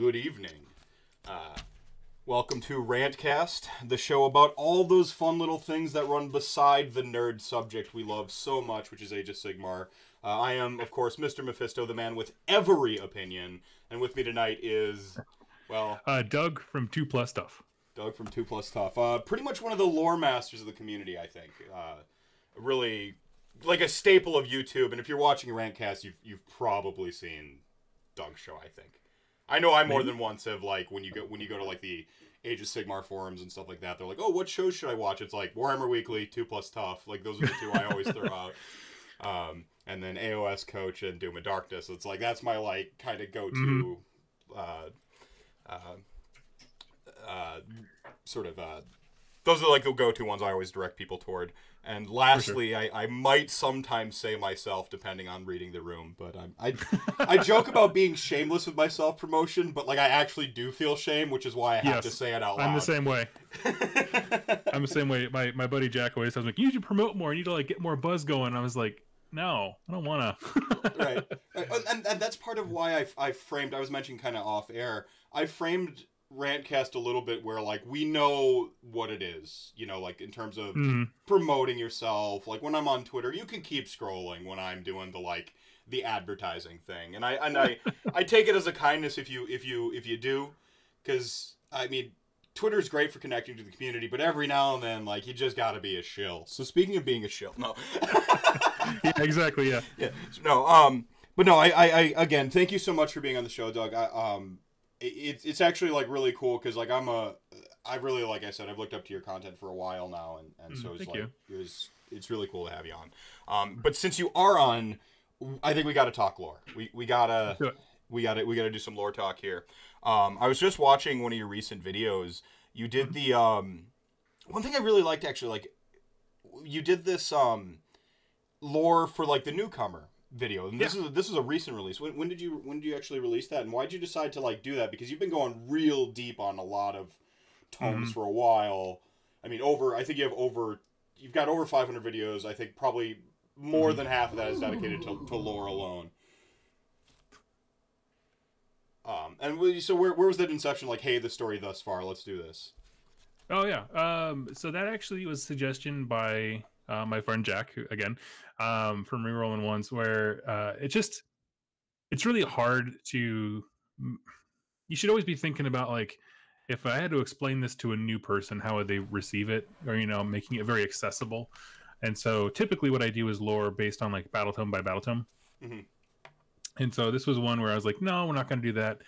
good evening. Uh, welcome to Rantcast, the show about all those fun little things that run beside the nerd subject we love so much, which is Age of Sigmar. Uh, I am, of course, Mr. Mephisto, the man with every opinion, and with me tonight is, well, Uh, Doug from Two Plus Stuff. Doug from Two Plus Tough. Uh, pretty much one of the lore masters of the community, I think. Uh, really, like a staple of YouTube. And if you're watching Rantcast, you've you've probably seen Doug's show. I think. I know I more than once have like when you go when you go to like the Age of Sigmar forums and stuff like that. They're like, oh, what shows should I watch? It's like Warhammer Weekly, Two Plus Tough. Like those are the two I always throw out. Um, and then AOS Coach and Doom of Darkness. It's like that's my like kind of go to. Uh, uh, uh, sort of uh, those are like the go-to ones I always direct people toward. And lastly, I, I might sometimes say myself, depending on reading the room, but I'm, I I joke about being shameless with my self promotion, but like I actually do feel shame, which is why I have Yes, to say it out loud. I'm the same way. I'm the same way. My my buddy Jack always tells me, "You need to promote more. You need to like get more buzz going." I was like, "No, I don't want to." right, and, and, and that's part of why I I framed. I was mentioning kind of off air. I framed Rantcast a little bit where like we know what it is, you know, like in terms of Mhm. promoting yourself. Like when I'm on Twitter, you can keep scrolling when I'm doing the like the advertising thing, and I and I I take it as a kindness if you if you if you do, because I mean. Twitter's great for connecting to the community, but every now and then, like, you just gotta be a shill. So speaking of being a shill, no. yeah, exactly. Yeah. yeah no um but no I, I i again thank you so much for being on the show doug i um it's it's actually like really cool because like i'm a i really like i said i've looked up to your content for a while now and and so Mm, it's like you. it was it's really cool to have you on. Um but since you are on i think we gotta talk lore. We we gotta we gotta we gotta do some lore talk here. Um i was just watching one of your recent videos. You Mm-hmm. did the um one thing i really liked actually like you did this um lore for like the newcomer video. And this is a, this is a recent release. When, when did you when did you actually release that? And why did you decide to like do that? Because you've been going real deep on a lot of tomes Mhm. for a while. I mean over i think you have over you've got over 500 videos. I think probably more Mhm. than half of that is dedicated to, to lore alone. Um and we- so where, where was that inception? Like hey the story thus far let's do this. Oh yeah. Um. So that actually was suggestion by uh, my friend Jack who- again, um, from Rerolling Ones, where uh, it just it's really hard to. You should always be thinking about like if I had to explain this to a new person, how would they receive it, or you know, making it very accessible. And so typically, what I do is lore based on like battle tome by battle tome. Mhm. And so this was one where I was like, no, we're not going to do that.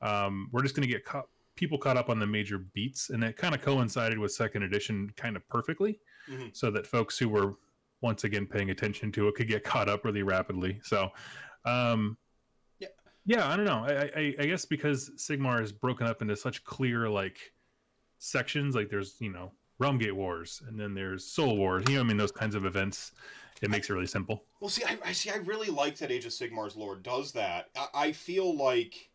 Um, we're just going to get caught, people caught up on the major beats, and that kind of coincided with second edition kind of perfectly, Mhm. so that folks who were once again paying attention to it could get caught up really rapidly. So, um, Yeah. yeah, I don't know. I, I, I guess because Sigmar is broken up into such clear like sections, like there's you know Realmgate Wars, and then there's Soul Wars. You know, I mean those kinds of events. It makes it really simple. Well, see, I, I see. I really like that Age of Sigmar's lore does that. I, I feel like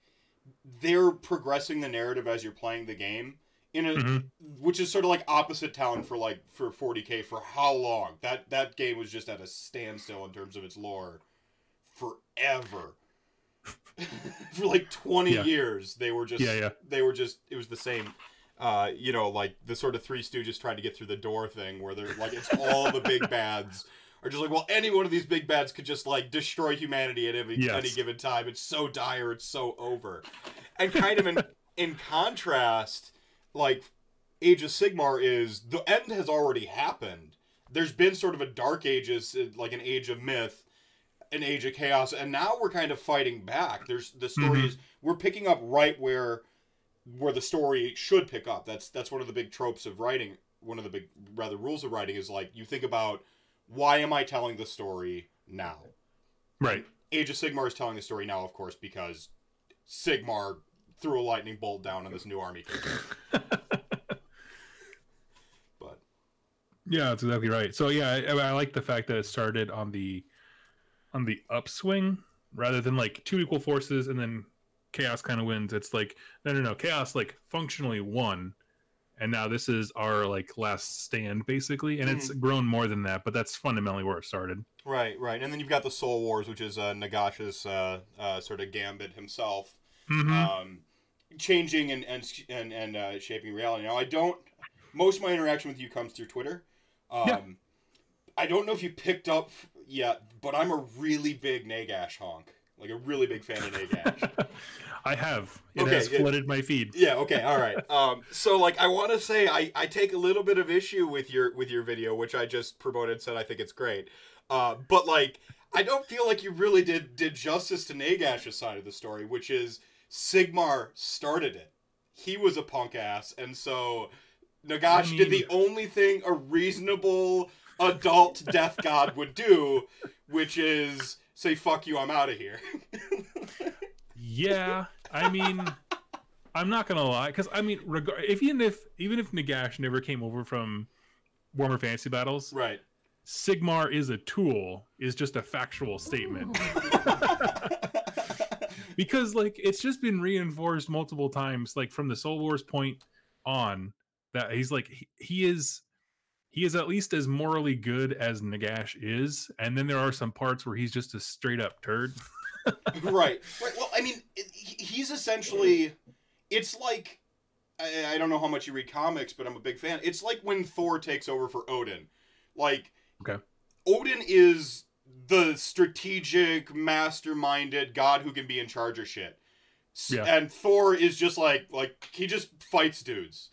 they're progressing the narrative as you're playing the game in a, Mhm. which is sort of like opposite town for like for 40k for how long? That that game was just at a standstill in terms of its lore forever. for like 20 Yeah. years, they were just Yeah, yeah. they were just it was the same. Uh, you know, like the sort of Three Stooges trying to get through the door thing, where they're like, it's all the big bads are just like, well, any one of these big bads could just like destroy humanity at any, Yes. any given time. It's so dire, it's so over. And kind of in in contrast, like Age of Sigmar is the end has already happened. There's been sort of a dark ages, uh, like an age of myth, an age of chaos, and now we're kind of fighting back. There's the story Mhm. is we're picking up right where where the story should pick up. That's that's one of the big tropes of writing. One of the big rather rules of writing is like you think about why am I telling the story now? Right. Age of Sigmar is telling the story now, of course, because Sigmar threw a lightning bolt down on this new army. but Yeah, that's exactly right. So yeah, I, I like the fact that it started on the on the upswing rather than like two equal forces and then chaos kind of wins. It's like no, no, no. Chaos like functionally won, and now this is our like last stand basically, and it's grown more than that. But that's fundamentally where it started. right, right, and then you've got the Soul Wars, which is uh, Nagash's uh, uh, sort of gambit himself. Mhm. Um, changing and and and, and uh, shaping reality. Now I don't. Most of my interaction with you comes through Twitter. Um, Yeah. I don't know if you picked up yet, but I'm a really big Nagash honk. Like a really big fan of Nagash. I have. It Okay, has it- flooded my feed. Yeah. Okay. All right. Um. So like, I want to say I I take a little bit of issue with your with your video, which I just promoted. Said I think it's great. Uh. But like, I don't feel like you really did did justice to Nagash's side of the story, which is Sigmar started it. He was a punk ass, and so Nagash I did the only thing a reasonable adult death god would do, which is say "fuck you, I'm out of here." Yeah, I mean, I'm not gonna lie, because I mean, reg- if even if even if Nagash never came over from Warhammer Fantasy Battles, right. Sigmar is a tool is just a factual statement. because like it's just been reinforced multiple times, like from the Soul Wars point on, that he's like he, he is he is at least as morally good as Nagash is, and then there are some parts where he's just a straight up turd. right. Right. Well, I mean, he's essentially. It's like. I, I don't know how much you read comics, but I'm a big fan. It's like when Thor takes over for Odin. Like. Okay. Odin is the strategic, masterminded god who can be in charge of shit. Yeah. And Thor is just like like he just fights dudes.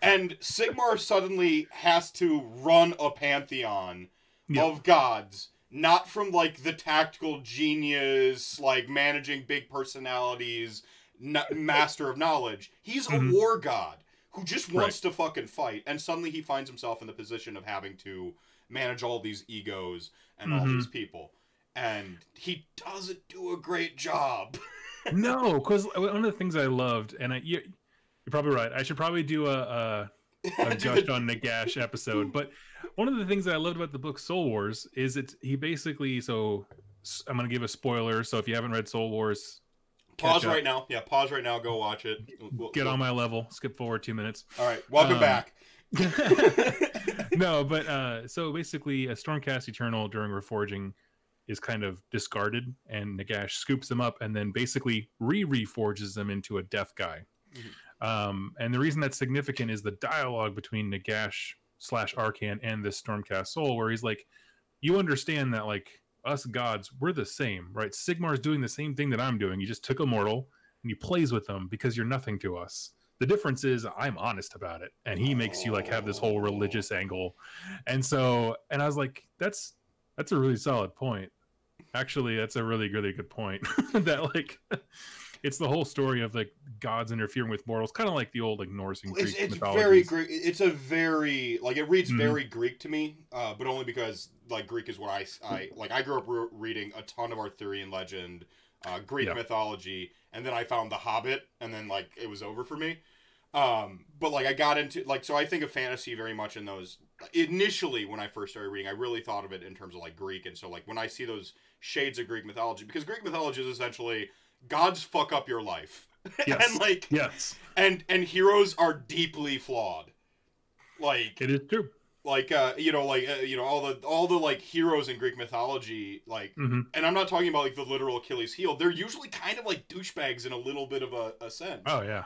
And Sigmar suddenly has to run a pantheon Yeah. of gods, not from like the tactical genius, like managing big personalities, n- master of knowledge. He's a Mhm. war god who just wants to fucking fight, and suddenly he finds himself in the position of having to manage all these egos and all Mhm. these people, and he doesn't do a great job. no, because one of the things I loved, and I, you're, you're probably right. I should probably do a, a, a gush on Nagash episode. But one of the things that I loved about the book Soul Wars is it he basically. So I'm gonna give a spoiler. So if you haven't read Soul Wars, Pause right now. Yeah, pause right now. Go watch it. We'll- get we'll- on my level. Skip forward two minutes. All right, welcome Um, back. no, but uh, so basically, a Stormcast Eternal during reforging is kind of discarded, and Nagash scoops them up and then basically re-reforges them into a death guy. Um, and the reason that's significant is the dialogue between Nagash slash Arcan and this Stormcast Soul, where he's like, "You understand that, like us gods, we're the same, right? Sigmar's doing the same thing that I'm doing. You just took a mortal and he plays with them because you're nothing to us." The difference is I'm honest about it, and he makes you like have this whole religious angle, and so and I was like, that's that's a really solid point. Actually, that's a really really good point. that like, it's the whole story of like gods interfering with mortals, kind of like the old like Norse and Greek It's, it's very Greek. It's a very like it reads Mhm. very Greek to me, uh, but only because like Greek is what I, I like. I grew up re- reading a ton of Arthurian legend, uh, Greek Yeah. mythology, and then I found The Hobbit, and then like it was over for me. Um, but like I got into like so I think of fantasy very much in those initially when I first started reading. I really thought of it in terms of like Greek, and so like when I see those shades of Greek mythology, because Greek mythology is essentially gods fuck up your life, Yes. and like Yes, and and heroes are deeply flawed like it is true. Like uh you know like uh, you know all the all the like heroes in greek mythology like hmm and i'm not talking about like the literal achilles heel they're usually kind of like douchebags in a little bit of a, a sense Oh yeah,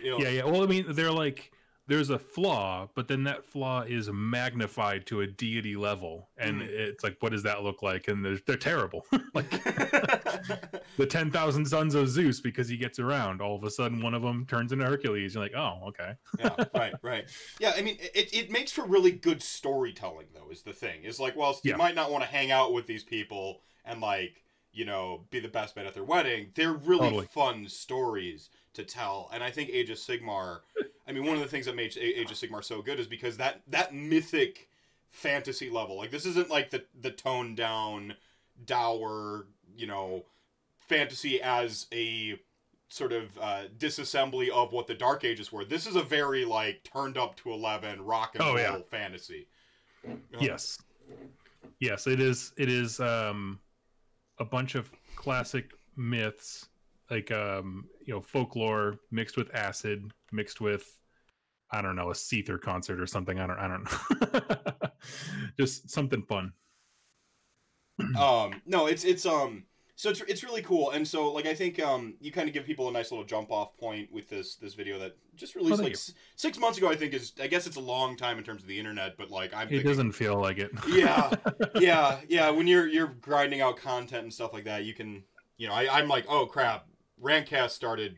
you know? yeah, yeah. Well, I mean, they're like there's a flaw, but then that flaw is magnified to a deity level, and Mhm. it's like, what does that look like? And they're they're terrible. like the ten thousand sons of Zeus, because he gets around. All of a sudden, one of them turns into Hercules. You're like, oh, okay. yeah right right yeah i mean it, it makes for really good storytelling though is the thing is like well you might not want to hang out with these people and like you know be the best man at their wedding they're really Totally. fun stories to tell and i think age of sigmar i mean one of the things that made age of sigmar so good is because that that mythic fantasy level like this isn't like the the toned down dour you know fantasy as a sort of uh, disassembly of what the Dark Ages were. This is a very like turned up to eleven rock and Oh, roll yeah. fantasy. Yes, yes. It is. It is um, a bunch of classic myths, like um, you know, folklore mixed with acid, mixed with I don't know, a Seether concert or something. I don't. I don't know. Just something fun. um, no, it's it's um, so it's it's really cool, and so like I think um you kind of give people a nice little jump off point with this this video that just released Oh, like s- six months ago. I think is I guess it's a long time in terms of the internet, but like I'm It thinking, doesn't feel like it. Yeah. yeah, yeah. When you're you're grinding out content and stuff like that, you can you know I I'm like oh crap, Rantcast started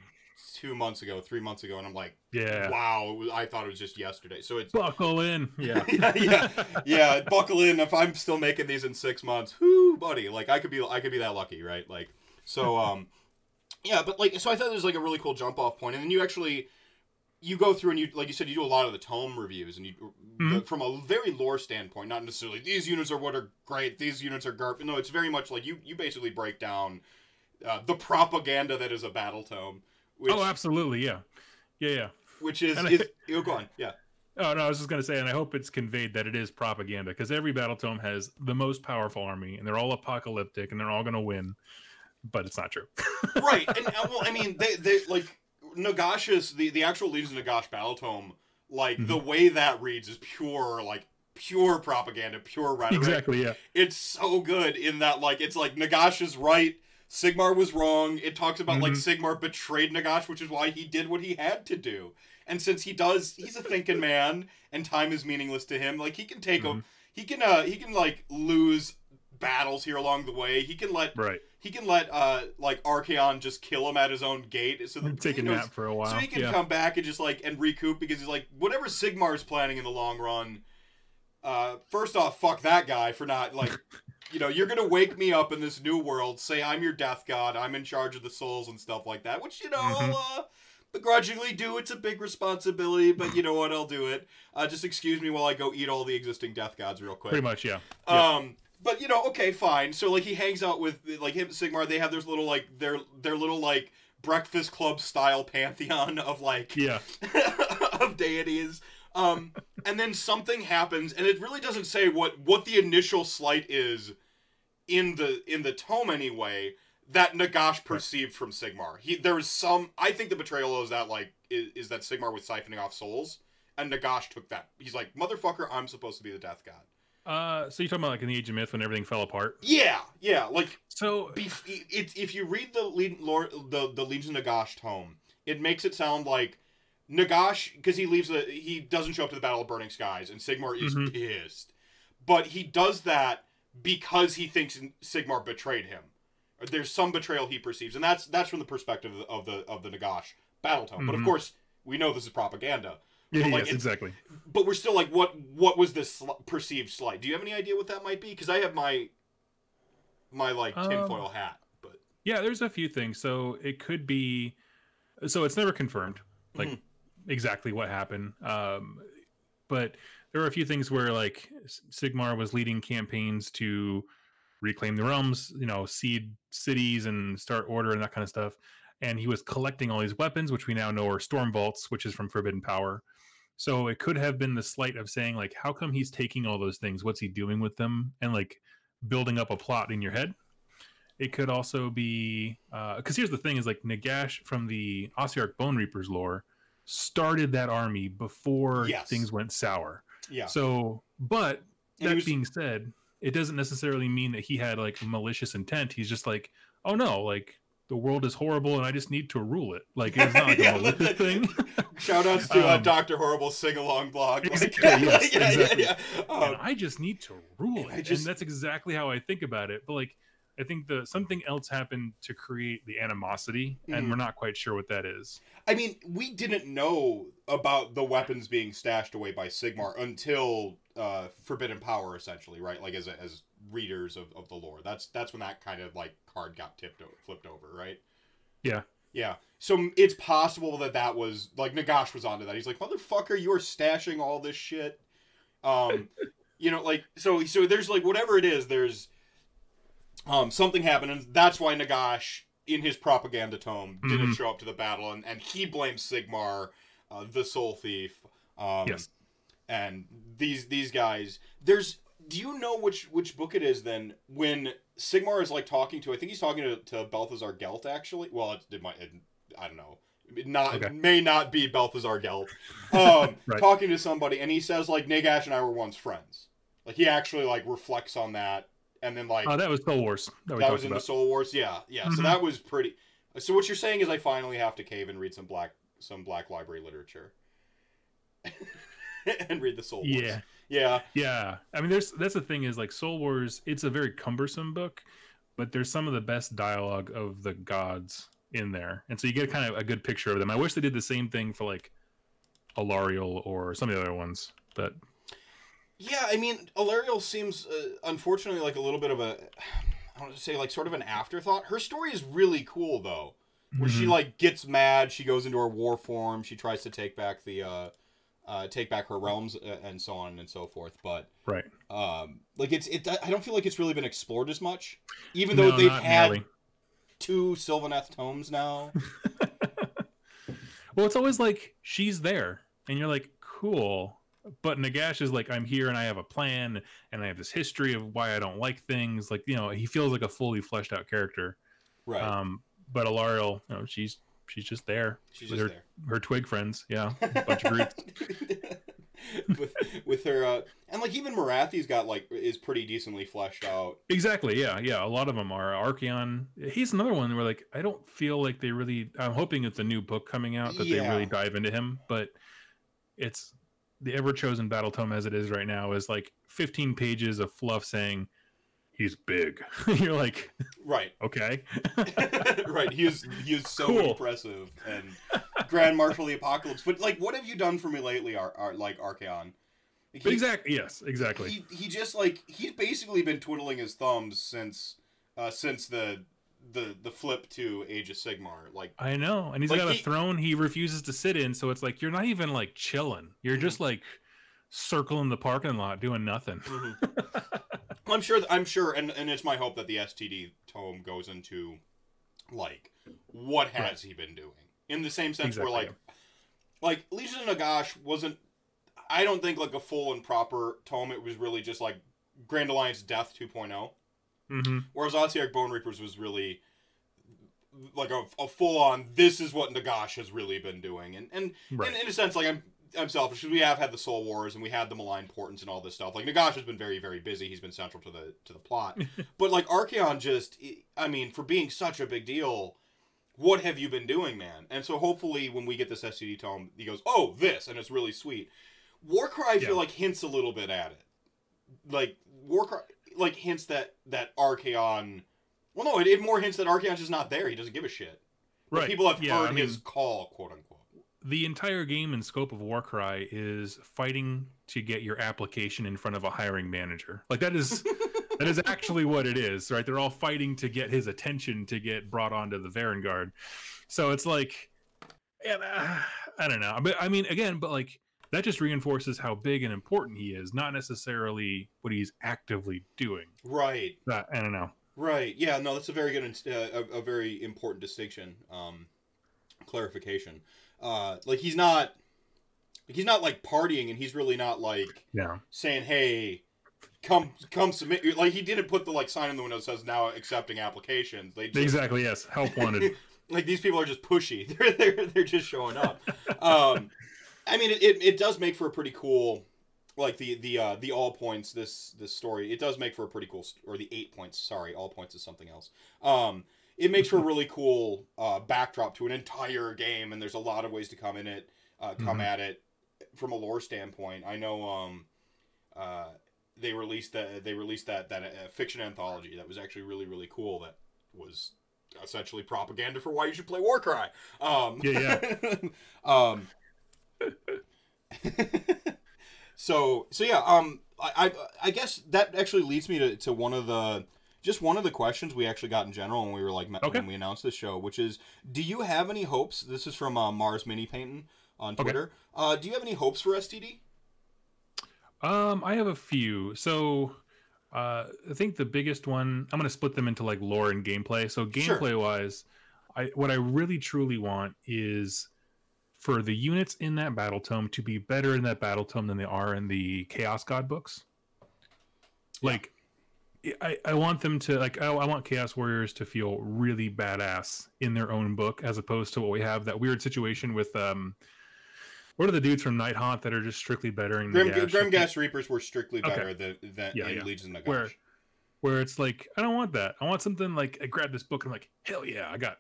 two months ago, three months ago, and I'm like yeah. wow, it was, I thought it was just yesterday. So it's Buckle in. Yeah. yeah, yeah, yeah. Buckle in. If I'm still making these in six months, whoo, buddy. Like I could be, I could be that lucky, right? Like, so, um, yeah. But like, so I thought it was like a really cool jump off point, and then you actually, you go through and you, like you said, you do a lot of the tome reviews, and you, Mhm. from a very lore standpoint, not necessarily these units are what are great, these units are garp. No, it's very much like you, you basically break down uh, the propaganda that is a battle tome, which, oh, absolutely. Yeah. Yeah. Yeah. which is, and is, you go on, yeah. Oh no, I was just gonna say, and I hope it's conveyed that it is propaganda because every battle tome has the most powerful army, and they're all apocalyptic, and they're all gonna win. But it's not true. right and uh, well i mean they they like nagash's the the actual leaders of nagash battle tome like the way that reads is pure like pure propaganda pure rhetoric exactly. Yeah. it's so good in that like it's like nagash is right sigmar was wrong it talks about like sigmar betrayed nagash which is why he did what he had to do and since he does he's a thinking man and time is meaningless to him like he can take a Mhm. he can uh he can like lose battles here along the way he can let Right. he can let uh like Archaon just kill him at his own gate so that Take a knows- nap for a while. so he can yeah. come back and just like and recoup because he's like whatever Sigmar's planning in the long run. Uh, first off, fuck that guy for not like, you know, you're gonna wake me up in this new world, say I'm your death god, I'm in charge of the souls and stuff like that, which you know, Mhm. uh, begrudgingly do. It's a big responsibility, but you know what? I'll do it. Uh, just excuse me while I go eat all the existing death gods real quick. Pretty much. Yeah. Yeah. Um, but you know, okay, fine. So like he hangs out with like him, Sigmar. They have their little like their their little like Breakfast Club style pantheon of like Yeah. of deities. Um, and then something happens, and it really doesn't say what what the initial slight is in the in the tome anyway. That Nagash perceived from Sigmar. He there is some. I think the betrayal is that like is, is that Sigmar was siphoning off souls, and Nagash took that. He's like, motherfucker, I'm supposed to be the Death God. Uh, so you're talking about like in the Age of Myth when everything fell apart. Yeah, yeah. Like So Bef- it, if you read the lead, lore, the the Legion of Nagash tome, it makes it sound like Nagash because he leaves the he doesn't show up to the Battle of Burning Skies, and Sigmar is Mhm. pissed, but he does that because he thinks Sigmar betrayed him. There's some betrayal he perceives, and that's that's from the perspective of the of the Nagash battle tome. But of Mhm. course, we know this is propaganda. yeah, like, yes, exactly. But we're still like, what what was this sl- perceived slight? Do you have any idea what that might be? Because I have my my like Um, tinfoil hat, but. Yeah, there's a few things. So it could be, so it's never confirmed, like Mhm. exactly what happened. Um, but there were a few things where like Sigmar was leading campaigns to reclaim the realms, you know, seed cities and start order and that kind of stuff. And he was collecting all these weapons, which we now know are storm vaults, which is from Forbidden Power. So it could have been the slight of saying like, how come he's taking all those things? What's he doing with them? And like building up a plot in your head. It could also be uh, because here's the thing: is like Nagash from the Ossiarch Bone Reapers lore started that army before Yes. things went sour. Yeah. So, but And that was- being said, it doesn't necessarily mean that he had like malicious intent. He's just like, oh no, like the world is horrible and I just need to rule it. Like it's not like Yeah, a malicious thing. Shout outs to uh, Um, Dr. Horrible sing along blog. Like, Exactly, yes, yeah, exactly. yeah, yeah. and Um, I just need to rule and it. I just- and that's exactly how I think about it. But like, I think the something else happened to create the animosity, and Mhm. we're not quite sure what that is. I mean, we didn't know about the weapons being stashed away by Sigmar until uh, Forbidden Power, essentially, right? Like as as readers of, of the lore. That's that's when that kind of like card got tipped o- flipped over, right? Yeah. Yeah. So it's possible that that was like Nagash was onto that. He's like, motherfucker, you are stashing all this shit. Um, you know, like so. So there's like whatever it is. There's um something happened, and that's why Nagash in his propaganda tome didn't Mhm. show up to the battle, and and he blames Sigmar, uh, the Soul Thief. Um, Yes. And these these guys. There's. Do you know which which book it is then? When Sigmar is like talking to, I think he's talking to, to Balthazar Gelt actually. Well, it, it might. It, I don't know. Not Okay. may not be Balthazar Gelt. Um, Right. talking to somebody, and he says like Nagash and I were once friends. Like he actually like reflects on that and then like Oh, that was Soul Wars. That, that was in about. the Soul Wars. Yeah, yeah. So Mhm. that was pretty. So what you're saying is I finally have to cave and read some black some black library literature. and read the Soul Wars. Yeah, Yeah. yeah. I mean, there's that's the thing is like Soul Wars. It's a very cumbersome book, but there's some of the best dialogue of the gods in there, and so you get kind of a good picture of them. I wish they did the same thing for like Alarielle or some of the other ones, but Yeah, I mean, Alarielle seems uh, unfortunately like a little bit of a I don't want to say like sort of an afterthought. Her story is really cool though. Where she Mhm. like gets mad, she goes into her war form, she tries to take back the uh uh take back her realms uh, and so on and so forth, but right. um like it's it I don't feel like it's really been explored as much even though No, they've had nearly. two Sylvaneth tomes now. Well, it's always like she's there, and you're like, cool. But Nagash is like, I'm here and I have a plan, and I have this history of why I don't like things. Like, you know, he feels like a fully fleshed out character. right. Um, but Alarielle, you know, she's she's just there She's with just her her twig friends. Yeah, bunch of there. groups. with with her uh and like even Morathi's got like is pretty decently fleshed out. Exactly. Yeah, yeah. A lot of them are Archaon. He's another one where like I don't feel like they really. I'm hoping it's a new book coming out that they really dive into him, but it's the ever chosen battle tome as it is right now is like 15 pages of fluff saying he's big. You're like, Right. okay, right. He is he is so Cool. impressive and Grand Marshal the Apocalypse. But like what have you done for me lately, Ar- Ar- like Archaon? He- exactly. Yes, exactly. He, he just like he's basically been twiddling his thumbs since uh since the the the flip to Age of Sigmar. Like I know, and he's Like, got a throne he refuses to sit in, so it's like you're not even like chilling. You're just mm-hmm. like circling the parking lot doing nothing. Mm-hmm. I'm sure. I'm sure, and and it's my hope that the STD tome goes into like what has Right. he been doing in the same sense Exactly, where like like Legion of Nagash wasn't. I don't think like a full and proper tome. It was really just like Grand Alliance Death 2.0. hmm Whereas Ossiarch Bone Reapers was really like a, a full on. This is what Nagash has really been doing, and and Right. in, in a sense, like I'm I'm selfish because we have had the Soul Wars and we had the Malign Portents and all this stuff. Like Nagash has been very very busy. He's been central to the to the plot. but like Archaon, just I mean, for being such a big deal, what have you been doing, man? And so hopefully when we get this SCD tome, he goes, oh this, and it's really sweet. Warcry, I feel like hints a little bit at it. Like Warcry, like hints that that Archaon. Well, no, it, it more hints that Archaon's just not there. He doesn't give a shit. But Right. people have Yeah, heard I mean- his call, quote unquote. the entire game and scope of Warcry is fighting to get your application in front of a hiring manager. Like that is that is actually what it is, right? They're all fighting to get his attention to get brought onto the Varangard. So it's like, yeah, I don't know. But I mean, again, but like that just reinforces how big and important he is, not necessarily what he's actively doing. Right. That I don't know. Right. Yeah. No, that's a very good, uh, a, a very important distinction, um, clarification. Uh, like he's not, he's not like partying, and he's really not like Yeah. saying, "Hey, come, come submit." Like he didn't put the like sign in the window that says now accepting applications. They just, Exactly. Yes. Help wanted. like these people are just pushy. They're they're they're just showing up. um, I mean, it, it, it does make for a pretty cool, like the the uh, the all points. This this story it does make for a pretty cool, st- or the eight points. Sorry, all points is something else. Um, it makes for a really cool uh, backdrop to an entire game, and there's a lot of ways to come in it, uh, come Mhm. at it from a lore standpoint. I know. Um, uh, they released that they released that that uh, fiction anthology that was actually really really cool. That was essentially propaganda for why you should play Warcry. Um, Yeah, um, so so yeah. Um, I, I I guess that actually leads me to, to one of the just one of the questions we actually got in general when we were like Okay. when we announced this show, which is, do you have any hopes? This is from uh, Mars Mini Painting on Okay. Twitter. Uh, do you have any hopes for STD? Um, I have a few. So, uh, I think the biggest one. I'm going to split them into like lore and gameplay. So, Sure. gameplay wise, I what I really truly want is for the units in that battle tome to be better in that battle tome than they are in the Chaos God books. Yeah. Like, I, I want them to like I, I want Chaos Warriors to feel really badass in their own book as opposed to what we have that weird situation with um. What are the dudes from Night Haunt that are just strictly bettering the Grim? Grim Gas Reapers were strictly Okay. better than, than Yeah, in yeah. Legion Nagash. Where- where it's like I don't want that. I want something like I grab this book and I'm like, hell yeah, I got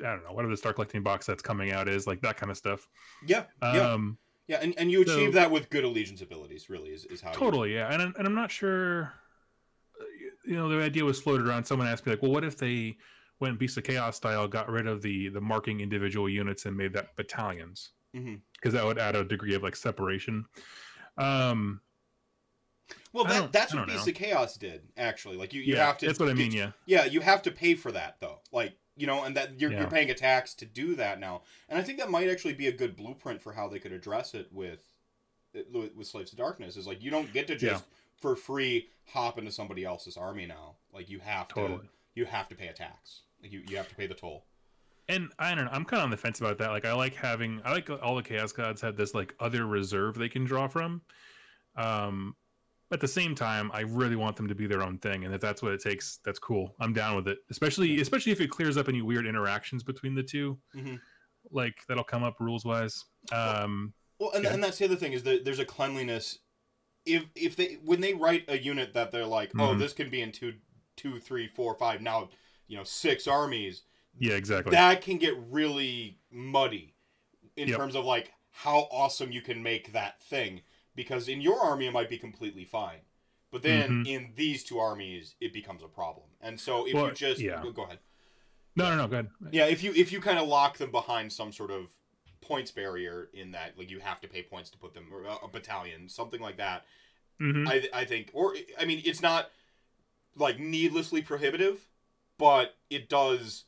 I don't know whatever the Start Collecting box that's coming out is like that kind of stuff. Yeah, yeah, Um, yeah, and, and you so- achieve that with good allegiance abilities. Really, is, is how totally, yeah, and I'm- and I'm not sure. uh, You know, the idea was floated around. Someone asked me like, well, what if they went Beast of Chaos style, got rid of the the marking individual units and made that battalions? Because that would add a degree of like separation. Um, Well, that, that's what Beast know. of Chaos did. Actually, like you, you yeah, have to. that's what I mean. Yeah, Yeah, you have to pay for that though. Like you know, and that you're, Yeah. you're paying a tax to do that now. And I think that might actually be a good blueprint for how they could address it with with with Slaves of Darkness. Is like you don't get to just for free hop into somebody else's army now. Like you have to you have to pay a tax. Like you, you have to pay the toll. and I don't know. I'm kind of on the fence about that. Like, I like having. I like all the Chaos Gods have this like other reserve they can draw from. Um, at the same time, I really want them to be their own thing, and if that's what it takes, that's cool. I'm down with it. Especially, especially if it clears up any weird interactions between the 2 Mhm. Like that'll come up rules wise. Um, Well, and, Yeah. and that's the other thing is that there's a cleanliness. If if they when they write a unit that they're like, oh, Mhm. this can be in two, two, three, four, five. Now, you know, six armies. yeah, exactly. That can get really muddy in Yep. terms of like how awesome you can make that thing. Because in your army it might be completely fine, but then Mhm. in these two armies it becomes a problem. And so if Well, you just yeah. go, go ahead. no, no, no. Go ahead. Yeah, if you if you kind of lock them behind some sort of points barrier in that like you have to pay points to put them or a- battalion something like that hmm I I think or I mean it's not like needlessly prohibitive but it does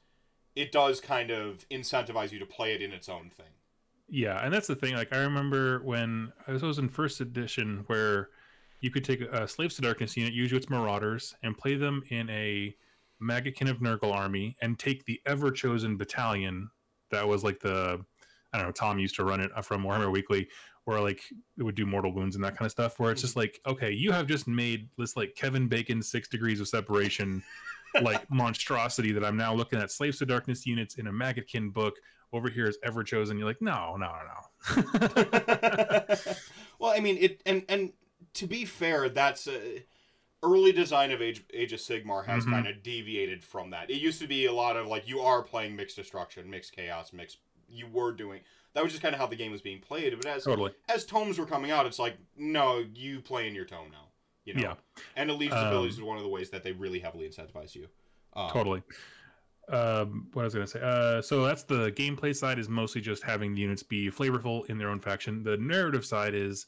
it does kind of incentivize you to play it in its own thing Yeah, and that's the thing. Like I remember when I was, I was in first edition, where you could take a Slaves to Darkness unit, use its Marauders, and play them in a Maggotkin of Nurgle army, and take the Ever Chosen battalion. That was like the I don't know. Tom used to run it uh, from Warhammer Weekly, where like it would do mortal wounds and that kind of stuff. Where it's just like, okay, you have just made this like Kevin Bacon six degrees of separation. like monstrosity that I'm now looking at slaves to darkness units in a Maggotkin book over here is ever chosen. You're like, no, no, no. well I mean it and and to be fair that's a early design of Age, Age of Sigmar has Mhm. kind of deviated from that. It used to be a lot of like you are playing mixed destruction, mixed chaos, mixed. You were doing that was just kind of how the game was being played. But as totally. as tomes were coming out, it's like no, you play in your tome now. You know, Yeah. and allegiance Um, abilities is one of the ways that they really heavily incentivize you. Um, Totally. Um, what I was going to say. Uh, so that's the gameplay side is mostly just having the units be flavorful in their own faction. The narrative side is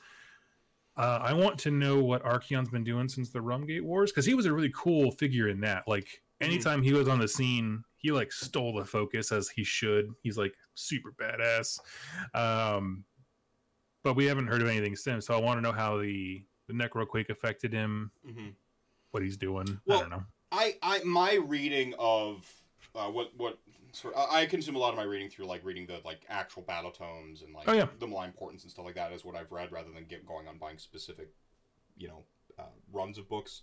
uh, I want to know what Archaon's been doing since the Realmgate Wars because he was a really cool figure in that. Like Mhm. anytime he was on the scene, he like stole the focus as he should. He's like super badass. Um, but we haven't heard of anything since. So I want to know how the the Necroquake affected him, mhm. what he's doing. Well, I don't know. I, I, my reading of uh, what, what sort, I I consume a lot of my reading through like reading the like actual battle tomes and like Oh, yeah. the malign portents and stuff like that is what I've read rather than get going on buying specific, you know, uh, runs of books.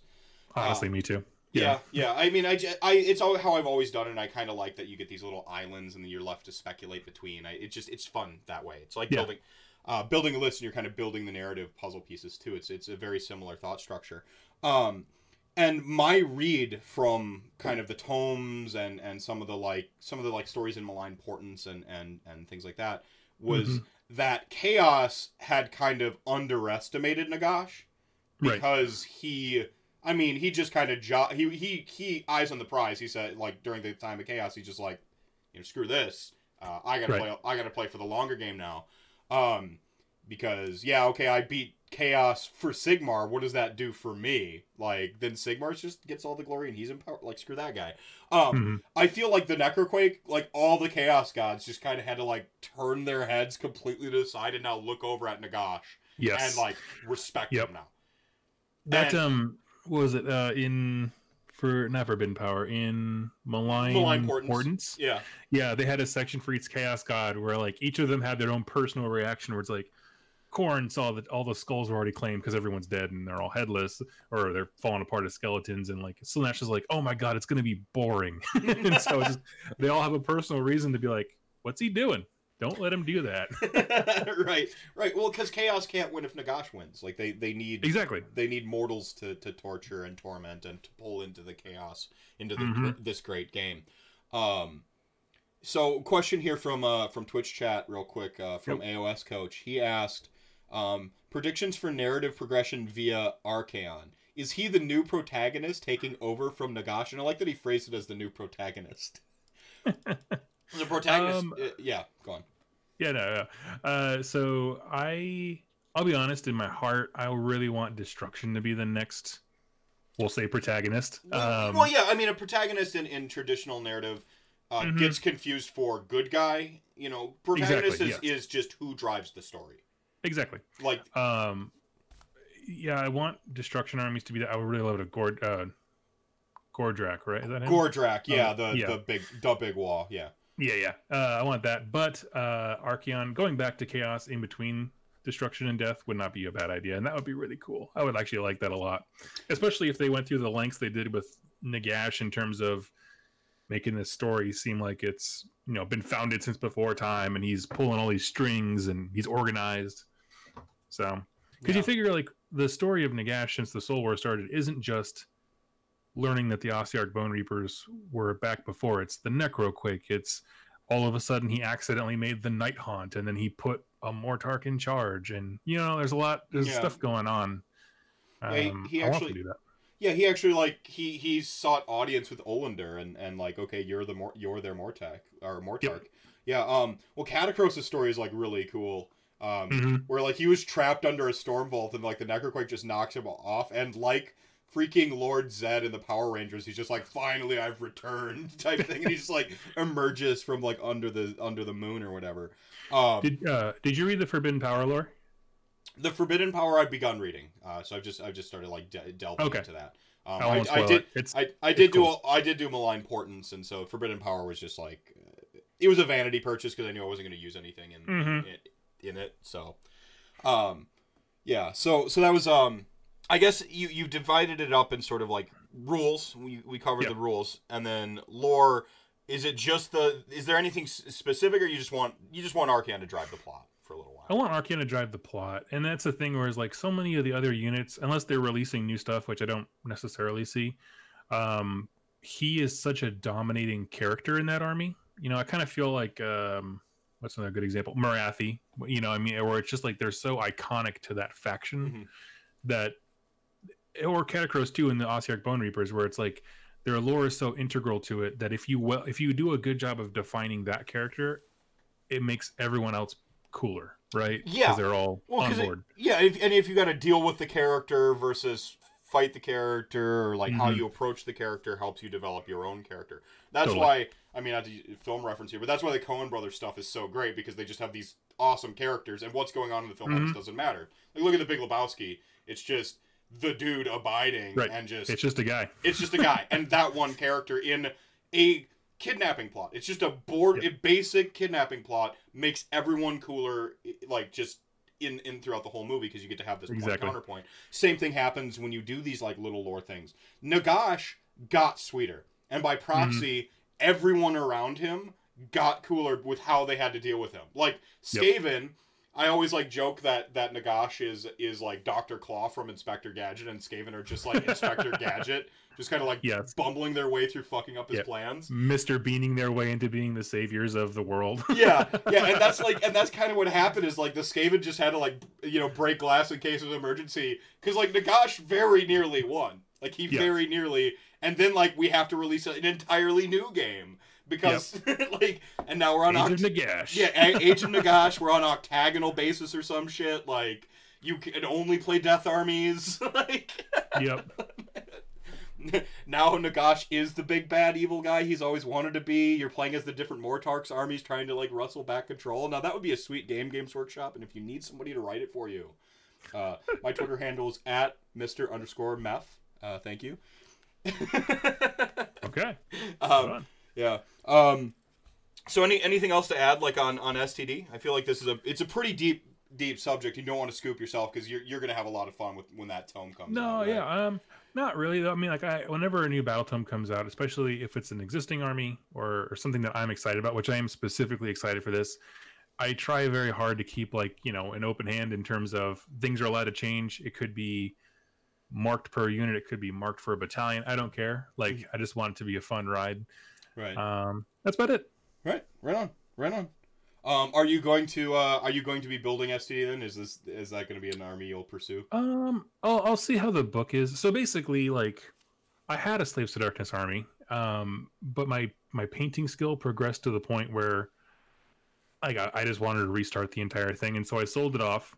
Honestly, me too. Yeah, yeah. I mean, I it's all how I've always done it. and I kind of like that you get these little islands and then you're left to speculate between. I, it just it's fun that way. It's like Yeah. building, uh, building a list and you're kind of building the narrative puzzle pieces too. It's it's a very similar thought structure. Um, and my read from kind of the tomes and and some of the like some of the like stories in malign portents and and and things like that was Mhm. that chaos had kind of underestimated Nagash Right. because he I mean he just kind of jo- he he he eyes on the prize he said like during the time of chaos he's just like you know screw this uh, I gotta Right. play I gotta play for the longer game now um because yeah okay I beat chaos for Sigmar what does that do for me like then Sigmar just gets all the glory and he's in power like screw that guy um Mhm. I feel like the Necroquake, like all the Chaos Gods, just kind of had to like turn their heads completely to the side and now look over at Nagash Yes. and like respect Yep. him now. that and- um what was it uh in for not forbidden power in malign, Malign Portents. Portents? Yeah, yeah they had a section for each chaos god where like each of them had their own personal reaction where it's like Khorne saw that all the skulls were already claimed because everyone's dead and they're all headless or they're falling apart as skeletons and like Slaanesh is like oh my god it's gonna be boring and so just, they all have a personal reason to be like what's he doing Don't let him do that. right, right. Well, because Chaos can't win if Nagash wins. Like they, they need exactly. they need mortals to, to torture and torment and to pull into the chaos into the, Mhm. this great game. Um, so question here from uh from Twitch chat real quick uh, from AOS coach. He asked um, predictions for narrative progression via Archaon. Is he the new protagonist taking over from Nagash? And I like that he phrased it as the new protagonist. the protagonist, Um, uh, yeah, go on. Yeah, no, no. Uh, so I, I'll be honest. In my heart, I really want Destruction to be the next, we'll say, protagonist. Well, Um, well, yeah, I mean, a protagonist in, in traditional narrative uh, Mhm. gets confused for good guy. You know, protagonist Exactly, is, is just who drives the story. Exactly. Like, Um, yeah, I want Destruction armies to be. That. I would really love it. A Gord, uh, Gordrakk, right? Is that him? Gordrakk, yeah, Um, the yeah. the big the big wall, yeah. Yeah, yeah. Uh, I want that. But uh, Archaon going back to chaos in between destruction and death would not be a bad idea, and that would be really cool. I would actually like that a lot, especially if they went through the lengths they did with Nagash in terms of making this story seem like it's you know been founded since before time, and he's pulling all these strings and he's organized. So, because Yeah. you figure like the story of Nagash since the Soul War started isn't just learning that the Ossiarch Bone Reapers were back before. It's the Necroquake. It's all of a sudden he accidentally made the Night Haunt, and then he put a Mortarch in charge, and you know there's a lot there's Yeah. stuff going on. Yeah, he- Um, he actually- do that. Yeah, he actually like he he sought audience with Olynder and and like okay, you're the more you're their Mortak or Mortark. Yeah, um well Katakros' story is like really cool. Um Mhm. where like he was trapped under a storm vault and like the Necroquake just knocks him off and like freaking Lord Zedd in the Power Rangers, he's just like finally I've returned type thing and he just like emerges from like under the under the moon or whatever. Um Did uh, did you read the Forbidden Power lore? the Forbidden Power I've begun reading. Uh so I've just I've just started like de- delving Okay. into that. Um, I I, I did it. It's I, I did do cool. a, I did do malign portents, and so Forbidden Power was just like it was a vanity purchase because I knew I wasn't going to use anything in, Mhm. in in it. So, um, yeah. So so that was um, I guess you you divided it up in sort of like rules. We we covered Yep. the rules, and then lore. Is it just the? Is there anything specific, or you just want you just want Archaon to drive the plot for a little while? I want Archaon to drive the plot, and that's the thing. Whereas like so many of the other units, unless they're releasing new stuff, which I don't necessarily see, um, he is such a dominating character in that army. You know, I kind of feel like um, what's another good example? Morathi. You know, I mean, where it's just like they're so iconic to that faction Mhm. that, or Katakros too in the Ossiarch Bone Reapers, where it's like their lore is so integral to it that if you well, if you do a good job of defining that character, it makes everyone else cooler, right? Yeah. because they're all Well, on 'cause it- yeah, if, and if you got to deal with the character versus fight the character, or like how Mhm. you approach the character helps you develop your own character. That's Totally. why I mean, not to film reference here, but that's why the Coen Brothers stuff is so great because they just have these awesome characters, and what's going on in the film Mhm. doesn't matter. Like look at the Big Lebowski; it's just the dude abiding Right. and just It's just a guy. it's just a guy and that one character in a kidnapping plot. It's just a board, a basic kidnapping plot makes everyone cooler, like just in in throughout the whole movie because you get to have this Exactly. counterpoint. Same thing happens when you do these like little lore things. Nagash got sweeter, and by proxy, everyone around him got cooler with how they had to deal with him. Like Skaven. I always like joke that that Nagash is is like Doctor Claw from Inspector Gadget, and Skaven are just like Inspector Gadget, just kind of like Yes. bumbling their way through fucking up his Yeah. plans. Mister beaning their way into being the saviors of the world. Yeah, yeah, and that's like, and that's kind of what happened is like the Skaven just had to like, you know, break glass in case of emergency because like Nagash very nearly won, like he Yes. very nearly, and then like we have to release an entirely new game because like, and now we're on Age Oct- Nagash. yeah, A- Age of Nagash, we're on octagonal basis or some shit. Like you can only play Death Armies. like Yep. now Nagash is the big bad evil guy he's always wanted to be. You're playing as the different Mortarchs armies trying to like wrestle back control. Now that would be a sweet game, Games Workshop. And if you need somebody to write it for you, uh, my Twitter handle is at Mister underscore Meth. Uh, thank you. Okay. um, yeah. Um, so any anything else to add, like on on STD? I feel like this is a it's a pretty deep deep subject. You don't want to scoop yourself because you're you're gonna have a lot of fun with when that tome comes. No, out, right? yeah, um, not really. Though. I mean, like, I whenever a new battle tome comes out, especially if it's an existing army or, or something that I'm excited about, which I am specifically excited for this, I try very hard to keep like you know an open hand in terms of things are allowed to change. It could be marked per unit. It could be marked for a battalion. I don't care. Like I just want it to be a fun ride. Right. Um, that's about it. Right. Right on. Right on. Um, are you going to uh, are you going to be building STD then? Is this is that going to be an army you'll pursue? Um, I'll, I'll see how the book is. So basically, like, I had a Slaves to Darkness army, um, but my my painting skill progressed to the point where, like, I, I just wanted to restart the entire thing, and so I sold it off.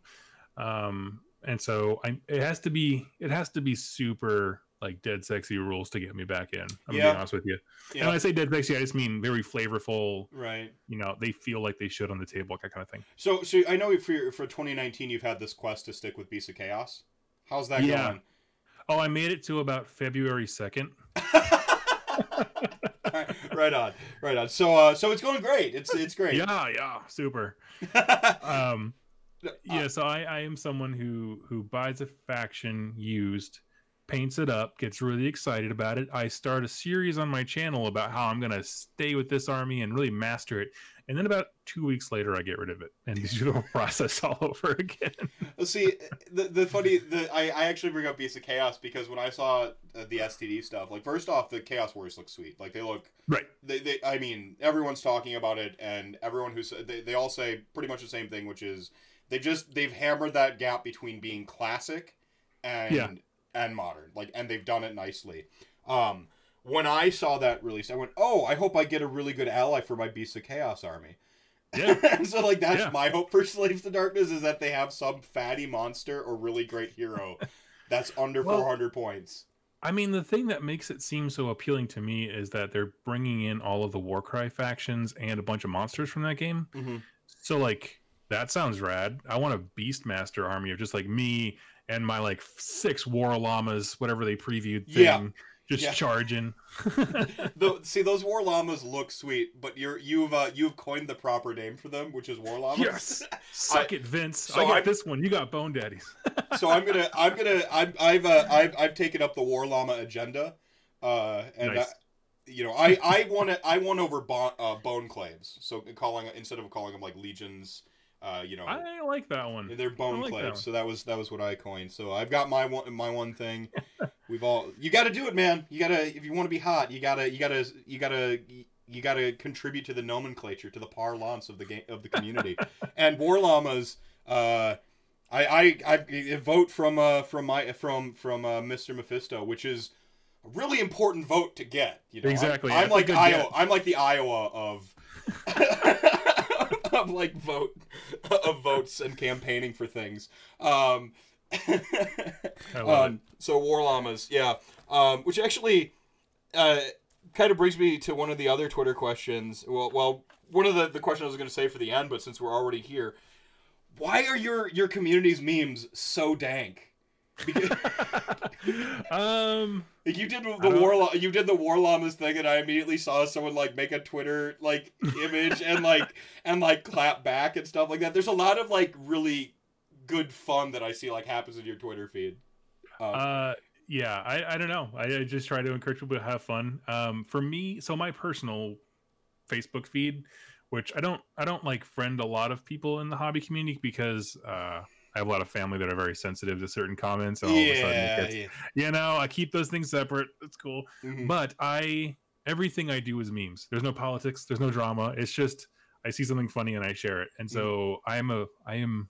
Um, and so I it has to be it has to be super like dead sexy rules to get me back in. I'm gonna Yeah. be honest with you. And when I say dead sexy, I just mean very flavorful. Right. You know, they feel like they should on the table, that kind of thing. So so I know for your, for 2019 you've had this quest to stick with Beast of Chaos. How's that Yeah. going? Oh, I made it to about February second. right, right on. Right on. So uh so it's going great. It's it's great. Yeah, yeah, super. um yeah so I, I am someone who who buys a faction used paints it up gets really excited about it. I start a series on my channel about how i'm going to stay with this army and really master it. And then about two weeks later i get rid of it and do the whole process all over again. See, the the funny the I, I actually bring up Beast of Chaos because when I saw uh, the STD stuff, like first off, the Chaos Warriors look sweet. Like they look right. They, they I mean everyone's talking about it and everyone who's they, they all say pretty much the same thing which is they just they've hammered that gap between being classic and Yeah. and modern like and they've done it nicely um when i saw that release i went oh i hope i get a really good ally for my beast of chaos army yeah and so like that's Yeah. my hope for slaves to darkness is that they have some fatty monster or really great hero that's under Well- 400 points i mean the thing that makes it seem so appealing to me is that they're bringing in all of the warcry factions and a bunch of monsters from that game mm-hmm. So like that sounds rad. I want a Beastmaster army of just like me and my like six war llamas, whatever they previewed thing, Yeah. just Yeah. charging. Tho- see those war llamas look sweet but you're you've uh, you've coined the proper name for them which is war llamas yes. Suck it, Vince. so I got I'm- this one. You got Bone Daddies. so I'm gonna, I'm gonna, I'm, I've, uh, I've, I've taken up the War Llama agenda, uh, and Nice. I, you know, I, I want to, I won over bon, uh, bone claves. So calling instead of calling them like legions, uh, you know, I like that one. they're bone like that claves. So that was that was what I coined. So I've got my one, my one thing. We've all, you got to do it, man. You gotta, if you want to be hot, you gotta, you gotta, you gotta. You got to contribute to the nomenclature, to the parlance of the game of the community, and war llamas. Uh, I, I I vote from uh from my from from uh, Mr. Mephisto, which is a really important vote to get. You know, I'm- Exactly, I'm, like Iowa. get. I'm like the Iowa of of like vote of votes and campaigning for things. Um, um, so war llamas, yeah. Um, which actually uh, kind of brings me to one of the other Twitter questions. Well, well, one of the, the questions I was going to say for the end, but since we're already here, why are your your community's memes so dank? Um, like you did the don't- war Lla- you did the war llamas thing, and I immediately saw someone like make a Twitter like image and like and like clap back and stuff like that. There's a lot of like really good fun that I see like happens in your Twitter feed. Um, uh, yeah, I, I don't know. I, I just try to encourage people to have fun. Um, for me, so my personal Facebook feed, which I don't, I don't like friend a lot of people in the hobby community because uh, I have a lot of family that are very sensitive to certain comments, and all of a sudden yeah, gets, yeah. you know, I keep those things separate. It's cool, Mhm. but I everything I do is memes. There's no politics. There's no drama. It's just I see something funny and I share it. And so I am a, I am.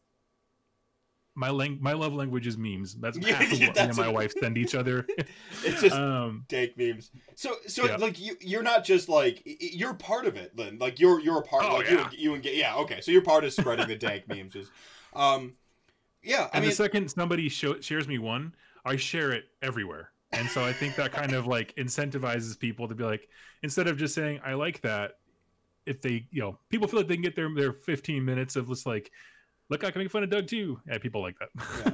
My lang- my love language is memes. That's half of yeah, what me and my wife send each other. It's just um, dank memes. So so Yeah. like you you're not just like you're part of it, Lynn. Like you're you're a part. Oh, like yeah. you you and yeah okay. So you're part of spreading the dank memes. Is, um, yeah. I and mean, the second somebody show- shares me one, I share it everywhere. And so I think that kind of like incentivizes people to be like, instead of just saying I like that, if they you know people feel like they can get their their 15 minutes of just like, look, I can make fun of Doug too. Yeah, people like that.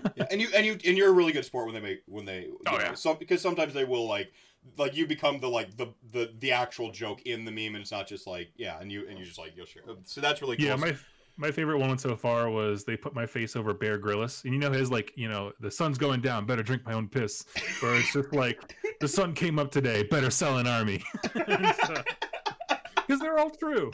yeah, yeah. And you and you and you're a really good sport when they make when they. Oh, know, yeah. Some because sometimes they will like like you become the like the the the actual joke in the meme, and it's not just like yeah, and you and you just like you'll share. So that's really cool. Yeah, my my favorite one so far was they put my face over Bear Grylls, and you know his like you know the sun's going down, better drink my own piss, or it's just like the sun came up today, better sell an army. Because they're all true.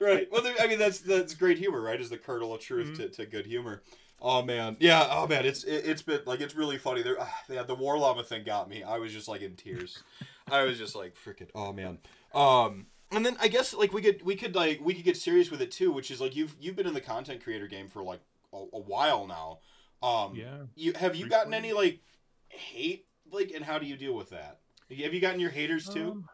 right. Well, I mean, that's that's great humor, right? Is the kernel of truth to, to good humor. Oh man, yeah. Oh man, it's it, it's been like it's really funny. There, ah, yeah, the war llama thing got me. I was just like in tears. I was just like freaking. Oh man. Um, and then I guess like we could we could like we could get serious with it too, which is like you've you've been in the content creator game for like a, a while now. Um, Yeah. You have you gotten any like hate like, and how do you deal with that? Have you gotten your haters too? Um,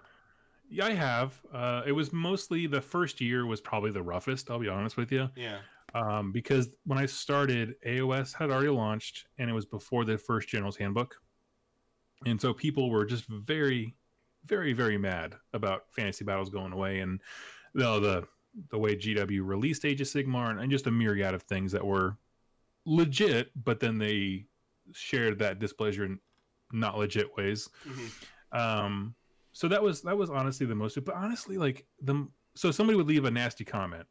yeah, I have. Uh, it was mostly the first year was probably the roughest. I'll be honest with you, yeah. um, because when I started, AOS had already launched, and it was before the first General's Handbook, and so people were just very, very, very mad about fantasy battles going away, and the the the way GW released Age of Sigmar, and, and just a myriad of things that were legit, but then they shared that displeasure in not legit ways Mhm. um so that was that was honestly the most but honestly like the so somebody would leave a nasty comment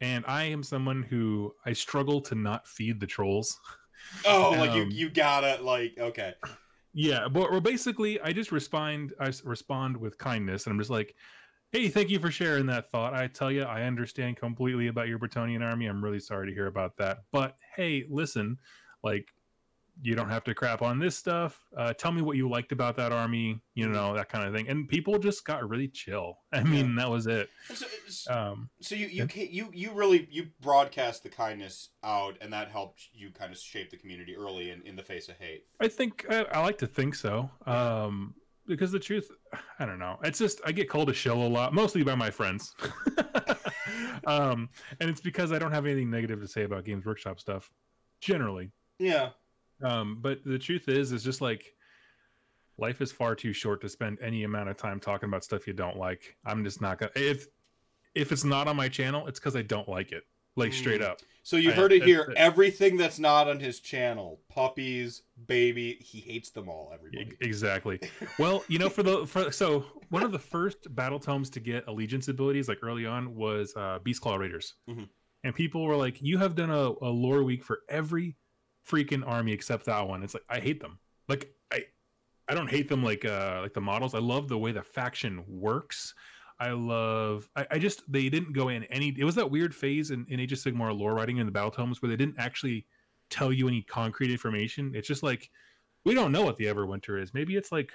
and i am someone who i struggle to not feed the trolls Oh, like you Um, you gotta like okay. Yeah but or basically i just respond i respond with kindness and i'm just like hey thank you for sharing that thought. I tell you i understand completely about your Bretonnian army. I'm really sorry to hear about that. But hey listen like you don't have to crap on this stuff uh, tell me what you liked about that army you know that kind of thing and people just got really chill i mean that was it So, so- um so you you yeah. you you really you broadcast the kindness out, and that helped you kind of shape the community early in, in the face of hate. I think I, I like to think so. Um, because the truth, I don't know. It's just I get called a shill a lot, mostly by my friends. um, and it's because I don't have anything negative to say about Games Workshop stuff, generally. Yeah. Um, but the truth is, is just like life is far too short to spend any amount of time talking about stuff you don't like. I'm just not gonna. If if it's not on my channel, it's because I don't like it. Like straight Mm. up. So you I- heard it here. it. Everything that's not on his channel, puppies, baby, he hates them all. Everybody. Exactly. Well, you know, for the for so one of the first battle tomes to get allegiance abilities, like early on, was uh, Beast Claw Raiders, Mhm. and people were like, "You have done a, a lore week for every freaking army except that one." It's like I hate them. Like I, I don't hate them like uh like the models. I love the way the faction works. I love. I, I just they didn't go in any. It was that weird phase in, in Age of Sigmar lore writing in the battle tomes where they didn't actually tell you any concrete information. It's just like we don't know what the Everwinter is. Maybe it's like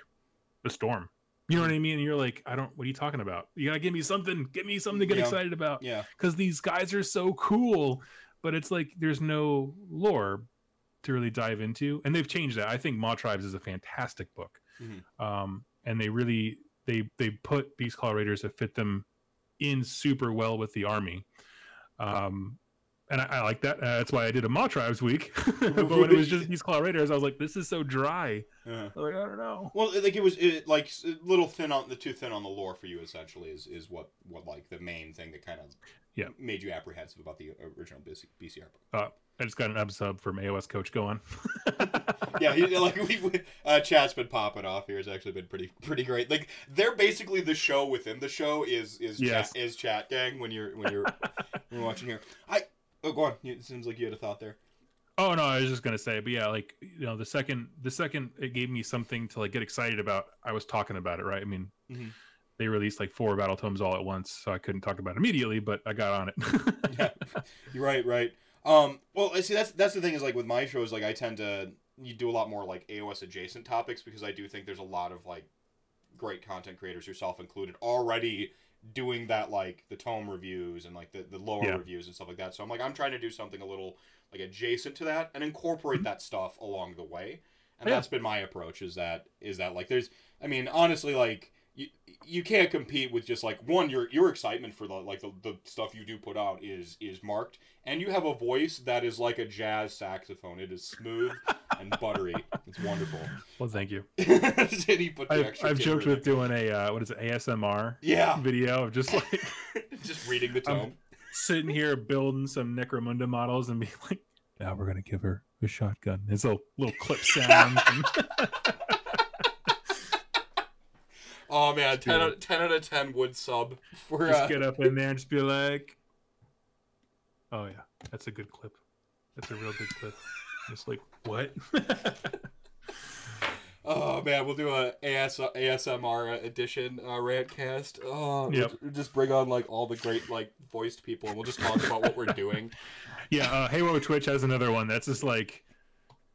a storm. You know what I mean? And you're like, I don't. What are you talking about? You gotta give me something. Give me something to get Yeah. excited about Yeah. because these guys are so cool. But it's like there's no lore to really dive into, and they've changed that. I think Maw Tribes is a fantastic book, Mhm. um, and they really they they put Beast Claw Raiders that fit them in super well with the army. Um, and I, I like that. Uh, that's why I did a Maw Tribes week. but when it was just Beast Claw Raiders, I was like, this is so dry. Yeah. I was like, I don't know. Well, like it was it, like a little thin on the too thin on the lore for you. Essentially, is is what what like the main thing that kind of Yeah. made you apprehensive about the original BCR book. Uh, I just got an up sub from AOS Coach going. yeah, he, like we, we uh, chat's been popping off here. It's actually been pretty pretty great. Like they're basically the show within the show is is Yes. chat, is chat gang when you're when you're when you're watching here. I oh go on. It seems like you had a thought there. Oh no, I was just gonna say, but yeah, like you know, the second the second it gave me something to like get excited about, I was talking about it, right? I mean, Mhm. they released like four battle tomes all at once, so I couldn't talk about it immediately, but I got on it. yeah, you're right, right. Um, well, I see that's that's the thing is like with my shows, like I tend to you do a lot more like AOS adjacent topics because I do think there's a lot of like great content creators, yourself included, already doing that like the tome reviews and like the the lower Yeah. reviews and stuff like that. So I'm like I'm trying to do something a little like adjacent to that and incorporate that stuff along the way. And Yeah. that's been my approach is that is that like there's I mean honestly like you, you can't compete with just like one your your excitement for the like the, the stuff you do put out is is marked and you have a voice that is like a jazz saxophone it is smooth and buttery it's wonderful well, thank you. and he put I've, I've joked in with doing a uh, what is it ASMR yeah video of just like just reading the Um, tome sitting here building some Necromunda models and being like, now we're gonna give her a shotgun. It's a little clip sound. Oh man 10 do out, 10 out of 10 would sub for just uh, get up in there and just be like, "Oh yeah, that's a good clip. That's a real good clip." Just like what? Oh man, we'll do a AS, ASMR edition uh, rantcast. Oh, Yep. we'll just bring on like all the great like voiced people, and we'll just talk about what we're doing. Yeah, uh, Halo Twitch has another one that's just like,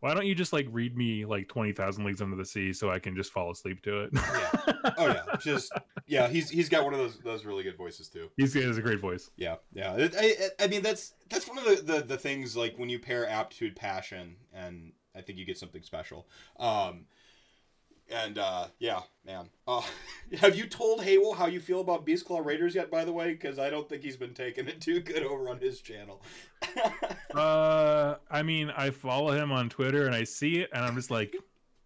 why don't you just like read me like twenty thousand leagues under the sea so I can just fall asleep to it? Yeah. Oh yeah, just yeah. He's he's got one of those those really good voices too. He's he has a great voice. Yeah, yeah. I, I I mean that's that's one of the, the the things like when you pair aptitude, passion, and I think you get something special. Um, and uh, yeah, man. Uh, have you told Haywell how you feel about Beast Claw Raiders yet? By the way, because I don't think he's been taking it too good over on his channel. Uh, I mean, I follow him on Twitter and I see it, and I'm just like,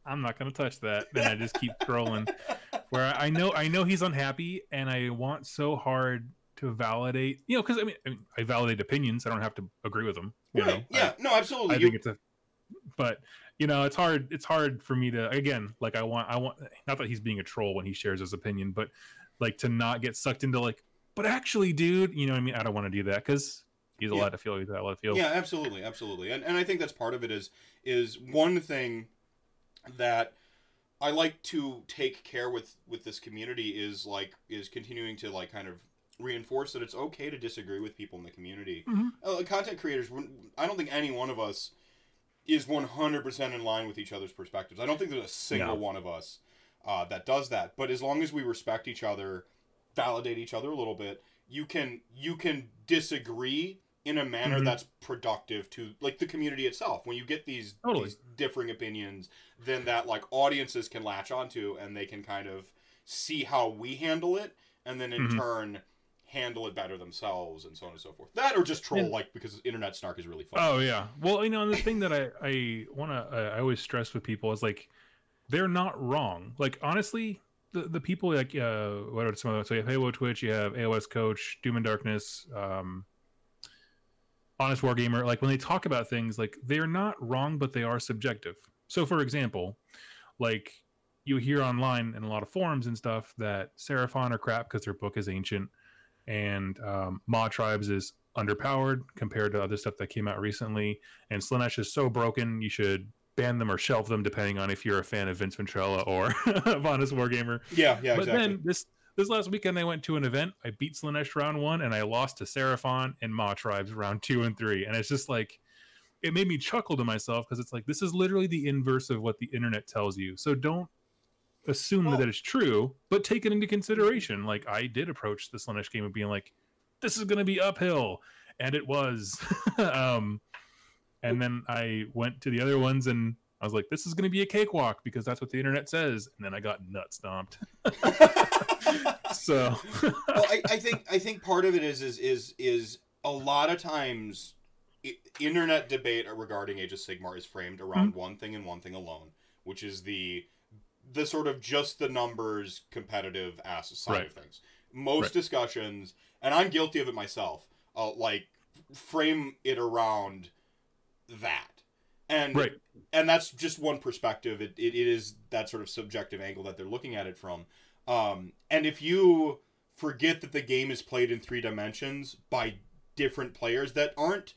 I'm not gonna touch that. Then I just keep scrolling. Where I know, I know he's unhappy, and I want so hard to validate, you know, because I mean, I mean, I validate opinions. I don't have to agree with them. You know? right? Yeah. no, absolutely. I You- think it's a, but you know, it's hard. It's hard for me to again, like I want, I want, not that he's being a troll when he shares his opinion, but like to not get sucked into like, but actually, dude, you know, what I mean, I don't want to do that because he's Yeah. allowed to feel he's allowed to feel. Yeah, absolutely, absolutely, and and I think that's part of it. Is is one thing that I like to take care with with this community is like is continuing to like kind of reinforce that it's okay to disagree with people in the community. Mhm. Uh, content creators, I don't think any one of us is one hundred percent in line with each other's perspectives. I don't think there's a single No. one of us uh, that does that. But as long as we respect each other, validate each other a little bit, you can you can disagree in a manner Mhm. that's productive to like the community itself. When you get these, Totally. these differing opinions, then that like audiences can latch onto and they can kind of see how we handle it, and then in Mhm. turn handle it better themselves, and so on and so forth. That or just troll Yeah. like because internet snark is really fun. Oh yeah. Well, you know, and the thing that I I want to I always stress with people is like they're not wrong. Like honestly, the the people like uh what are some of so you have Halo Twitch, you have AOS Coach, Doom and Darkness, um Honest Wargamer, like when they talk about things like they're not wrong but they are subjective. So for example, like you hear online in a lot of forums and stuff that Seraphon are crap because their book is ancient and um, Maw Tribes is underpowered compared to other stuff that came out recently. And Slaanesh is so broken, you should ban them or shelve them, depending on if you're a fan of Vince Venturella or Honest Wargamer. yeah, yeah, but exactly. then this this last weekend, I went to an event. I beat Slaanesh round one, and I lost to Seraphon and Maw Tribes round two and three. And it's just like it made me chuckle to myself because it's like this is literally the inverse of what the internet tells you. So don't assume Well- that it's true, but take it into consideration. Like I did approach the Slaanesh game of being like, this is going to be uphill, and it was. um, and then I went to the other ones and I was like, this is going to be a cakewalk because that's what the internet says. And then I got nut stomped. so, well, I, I think I think part of it is is is is a lot of times internet debate regarding Age of Sigmar is framed around Hmm. one thing and one thing alone, which is the the sort of just the numbers competitive ass side Right. of things. Most Right. discussions, and I'm guilty of it myself, uh, like frame it around that. And right. and that's just one perspective. It, it, it is that sort of subjective angle that they're looking at it from. Um, and if you forget that the game is played in three dimensions by different players that aren't,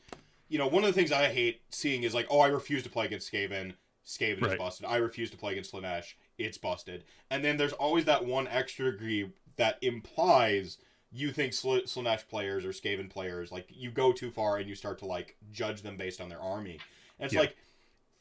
you know, one of the things I hate seeing is like, oh, I refuse to play against Skaven. Skaven is Right. busted. I refuse to play against Slaanesh. It's busted. And then there's always that one extra degree that implies you think Sl- Slaanesh players or Skaven players like you go too far and you start to like judge them based on their army. And it's Yeah. like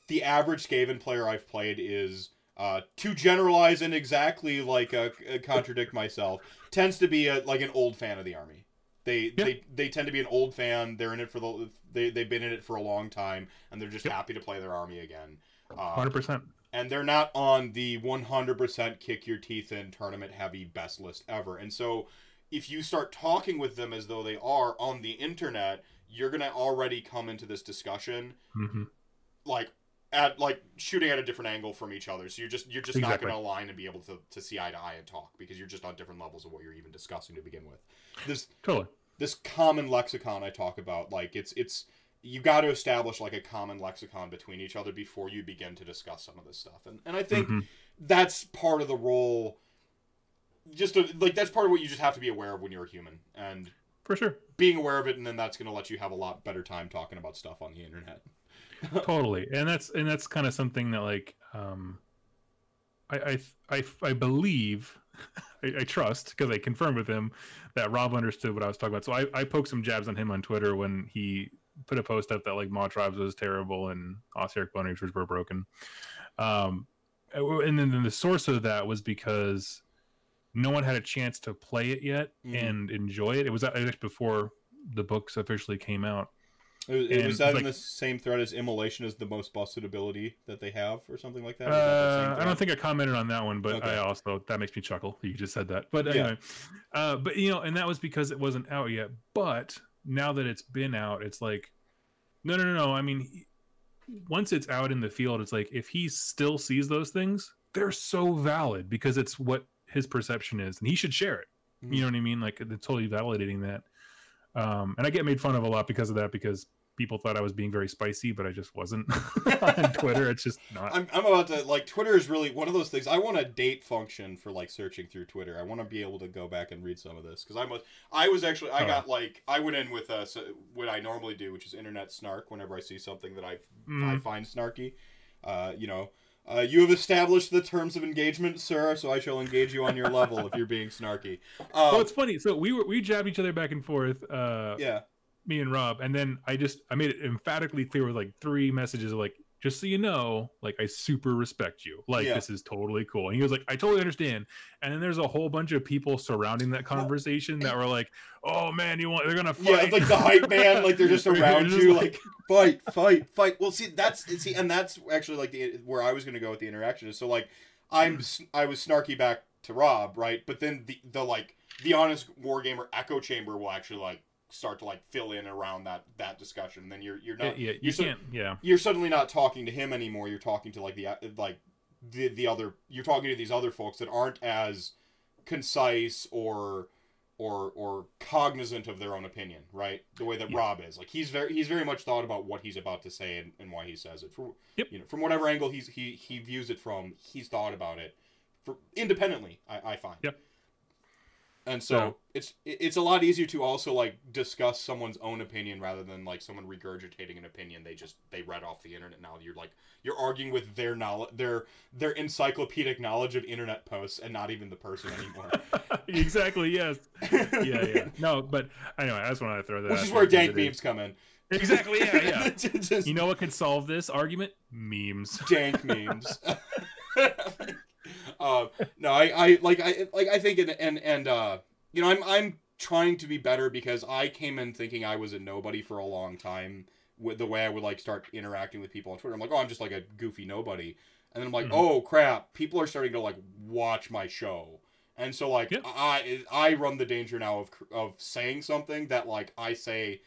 the average Skaven player I've played is uh, to generalize and exactly like uh, uh, contradict myself tends to be a, like an old fan of the army. They, Yeah. they they tend to be an old fan. They're in it for the they they've been in it for a long time and they're just Yep. happy to play their army again. Uh, Hundred percent. And they're not on the 100% kick your teeth in tournament heavy best list ever. And so if you start talking with them as though they are on the internet, you're going to already come into this discussion hmm like at like shooting at a different angle from each other. So you're just you're just not going to align and be able to, to see eye to eye and talk because you're just on different levels of what you're even discussing to begin with. This Totally. this common lexicon I talk about, like it's it's you got to establish like a common lexicon between each other before you begin to discuss some of this stuff. And and I think Mhm. that's part of the role. Just to, like that's part of what you just have to be aware of when you're a human, and For sure. being aware of it, and then that's going to let you have a lot better time talking about stuff on the internet. totally and that's and that's kind of something that like um I I I, I believe I, I trust because I confirmed with him that Rob understood what I was talking about. So I, I poked some jabs on him on Twitter when he put a post up that like Maw Tribes was terrible and Ossiarch Bone Reapers were broken. Um, and then then, the source of that was because no one had a chance to play it yet Mhm. and enjoy it. It was actually before the books officially came out. It was, it was that like- in the same thread as immolation is the most busted ability that they have, or something like that? Was that Uh, I don't think I commented on that one, but Okay. I also that makes me chuckle. You just said that, but Yeah. anyway, uh, but you know, and that was because it wasn't out yet. But now that it's been out, it's like, no, no, no, no. I mean, once it's out in the field, it's like if he still sees those things, they're so valid because it's what his perception is, and he should share it. Mhm. You know what I mean? Like it's totally validating that. Um, and I get made fun of a lot because of that because people thought I was being very spicy, but I just wasn't on Twitter. It's just not. I'm, I'm about to like Twitter is really one of those things. I want a date function for like searching through Twitter. I want to be able to go back and read some of this because I was I was actually I Oh. got like I went in with uh so, what I normally do, which is internet snark. Whenever I see something that I I Mm. find snarky, uh, you know. Uh, you have established the terms of engagement, sir, so I shall engage you on your level if you're being snarky. Um, well, it's funny. So we were we jabbed each other back and forth, uh, yeah, me and Rob, and then I just I made it emphatically clear with like three messages of like, just so you know, like I super respect you. Like Yeah. this is totally cool. And he was like, I totally understand. And then there's a whole bunch of people surrounding that conversation that were like, Oh man, you want they're gonna fight. yeah, it's like the hype man, like they're just They're around just you, like- like fight, fight, fight. Well, see, that's see, and that's actually like the where I was gonna go with the interaction is so like I'm hmm. I was snarky back to Rob, right? But then the the like the honest wargamer echo chamber will actually like start to like fill in around that that discussion. And then you're you're not yeah, you can't. Yeah, you're suddenly not talking to him anymore. You're talking to like the like the the other. You're talking to these other folks that aren't as concise or or or cognizant of their own opinion, right? The way that Yeah. Rob is. Like he's very he's very much thought about what he's about to say and, and why he says it. For, Yep. You know, from whatever angle he's he he views it from, he's thought about it for independently. I, I find. Yep. And so So- it's it's a lot easier to also like discuss someone's own opinion rather than like someone regurgitating an opinion they just they read off the internet. Now you're like you're arguing with their knowledge, their their encyclopedic knowledge of internet posts, and not even the person anymore. exactly. Yes. Yeah, yeah. No, but anyway, I just wanted to throw that. Which is where dank memes come in. Exactly. Yeah, yeah. Just You know what could solve this argument? Memes. dank memes. um, no, I, I like I like I think and and and uh, you know I'm I'm trying to be better because I came in thinking I was a nobody for a long time with the way I would like start interacting with people on Twitter. I'm like, oh, I'm just like a goofy nobody, and then I'm like, Mhm. oh crap, people are starting to like watch my show. And so, like, Yep. I I run the danger now of of saying something that like I say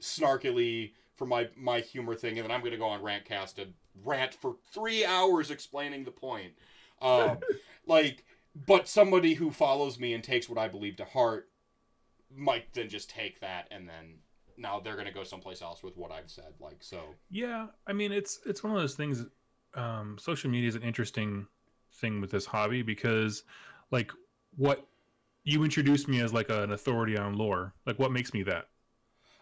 snarkily for my my humor thing, and then I'm gonna go on Rantcast and rant for three hours explaining the point. Um, like, but somebody who follows me and takes what I believe to heart might then just take that and then now they're gonna go someplace else with what I've said. Like, so Yeah, I mean it's it's one of those things. Um, social media is an interesting thing with this hobby because, like, what you introduced me as like an authority on lore. Like, what makes me that?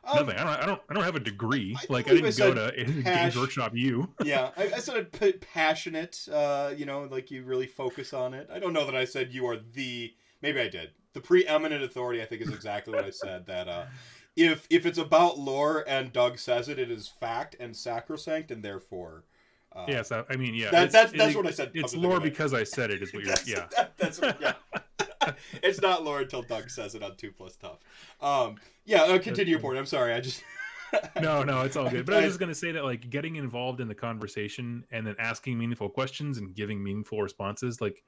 Um, Nothing. I don't. I don't. I don't have a degree. I like, I didn't go to Games Workshop You. yeah, I, I said p- passionate. Uh, you know, like you really focus on it. I don't know that I said you are the. Maybe I did. The preeminent authority. I think is exactly what I said. That uh, if if it's about lore and Doug says it, it is fact and sacrosanct, and therefore. Uh, Yes, I, I mean, yeah. That, it's- that's it- what I said. It's come to think lore because I said it. Is what you're. That's- yeah. that- that's yeah. it's not lore until Doug says it on two plus tough. Um, yeah, uh, continue your point. I'm sorry. I just no, no, it's all good. But I was just gonna say that like getting involved in the conversation and then asking meaningful questions and giving meaningful responses, like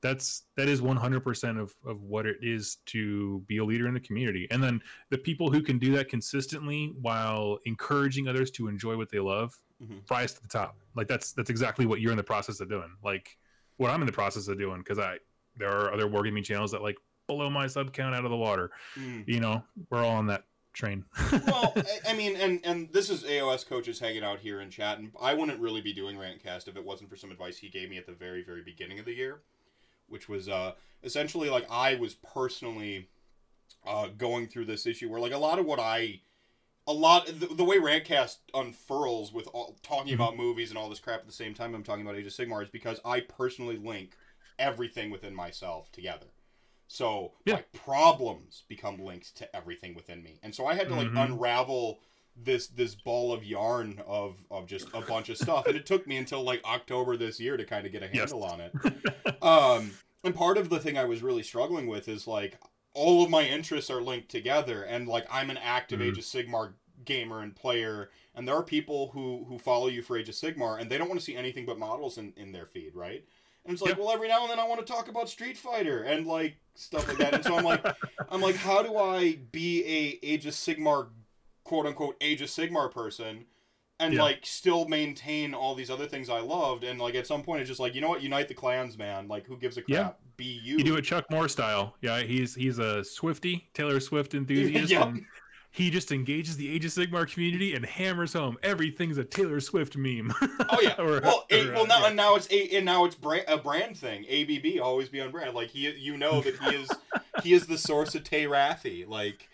that's that is 100% of of what it is to be a leader in the community. And then the people who can do that consistently while encouraging others to enjoy what they love, Mhm. rise to the top. Like that's that's exactly what you're in the process of doing. Like what I'm in the process of doing because I there are other wargaming channels that like blow my sub count out of the water. Mm. You know, we're all on that train. well, I, I mean, and and this is AOS coaches hanging out here in chat, and I wouldn't really be doing Rantcast if it wasn't for some advice he gave me at the very, very beginning of the year, which was uh, essentially like I was personally uh, going through this issue where like a lot of what I, a lot the, the way Rantcast unfurls with all, talking Mhm. about movies and all this crap at the same time I'm talking about Age of Sigmar is because I personally link everything within myself together. So Yeah. my problems become linked to everything within me, and so I had to like Mhm. unravel this this ball of yarn of of just a bunch of stuff, and it took me until like October this year to kind of get a Yes. handle on it. Um, and part of the thing I was really struggling with is like all of my interests are linked together, and like I'm an active Mhm. Age of Sigmar gamer and player, and there are people who who follow you for Age of Sigmar, and they don't want to see anything but models in in their feed, right? And it's like, Yep. well, every now and then I want to talk about Street Fighter and like stuff like that, and so I'm like, I'm like, how do I be a Age of Sigmar, quote unquote Age of Sigmar person? And Yeah. like still maintain all these other things I loved, and like at some point it's just like you know what, unite the clans, man. Like who gives a crap? Be you. You do it Chuck Moore style. Yeah, he's he's a Swifty, Taylor Swift enthusiast. Yep. and he just engages the Age of Sigmar community and hammers home everything's a Taylor Swift meme. Oh yeah. Or- well, a, or, well now yeah. and now it's a and now it's brand, a brand thing. ABB always be on brand. Like he, you know that he is he is the source of Tay Rathy. Like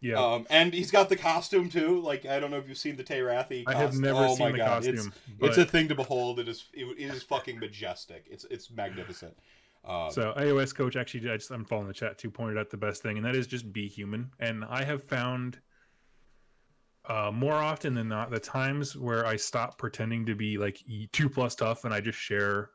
yeah. um, and he's got the costume too. Like I don't know if you've seen the Tay Rathy. I have never oh seen my the God. costume. It's, but, it's a thing to behold. It is it, it is fucking majestic. It's it's magnificent. Um, so AOS coach actually I just I'm following the chat too pointed out the best thing, and that is just be human. And I have found uh, more often than not the times where I stop pretending to be like two plus tough and I just share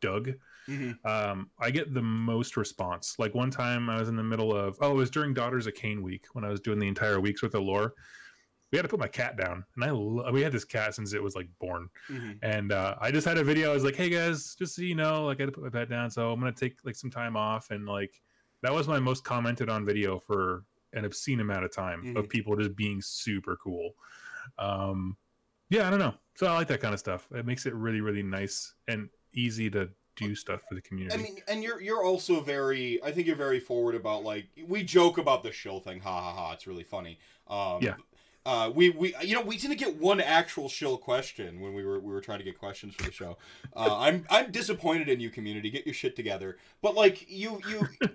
Doug. mhm. um, I get the most response. Like one time I was in the middle of, oh, it was during Daughters of Khaine week when I was doing the entire weeks with the lore. We had to put my cat down, and I lo- we had this cat since it was like born, Mhm. and uh, I just had a video. I was like, hey guys, just so you know, like I had to put my pet down, so I'm gonna take like some time off, and like that was my most commented on video for an obscene amount of time of Mhm. people just being super cool. Um, yeah, I don't know. So I like that kind of stuff. It makes it really, really nice and easy to do stuff for the community. I mean, and you're you're also very. I think you're very forward about like we joke about the shill thing. Ha ha ha! It's really funny. Um, Yeah. Uh, we we you know we didn't get one actual shill question when we were we were trying to get questions for the show. Uh, I'm I'm disappointed in you, community. Get your shit together. But like you you.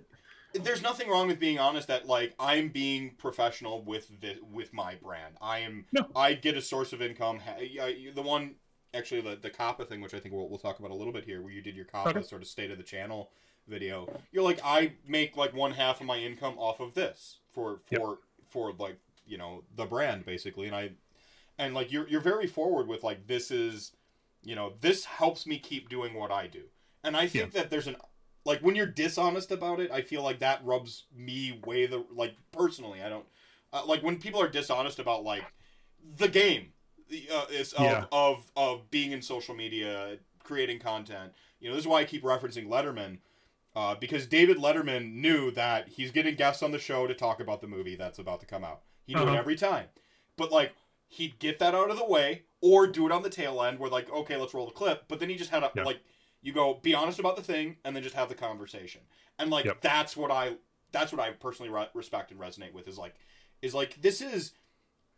There's nothing wrong with being honest that like I'm being professional with the with my brand. I am No. I get a source of income. The one actually the the COPPA thing, which I think we'll, we'll talk about a little bit here, where you did your COPPA Okay. sort of state of the channel video. You're like, I make like one half of my income off of this for Yep. for for like you know the brand basically, and I and like you're you're very forward with like this is you know this helps me keep doing what I do, and I think that there's an like when you're dishonest about it, I feel like that rubs me way the like personally. I don't uh, like when people are dishonest about like the game the, uh, is of, Yeah. of of being in social media, creating content. You know, this is why I keep referencing Letterman. Uh, because David Letterman knew that he's getting guests on the show to talk about the movie that's about to come out. He knew it Uh-huh. every time. But like he'd get that out of the way or do it on the tail end where like, okay, let's roll the clip. But then he just had a Yeah. like you go be honest about the thing and then just have the conversation. And like Yep. that's what I that's what I personally re- respect and resonate with is like is like this is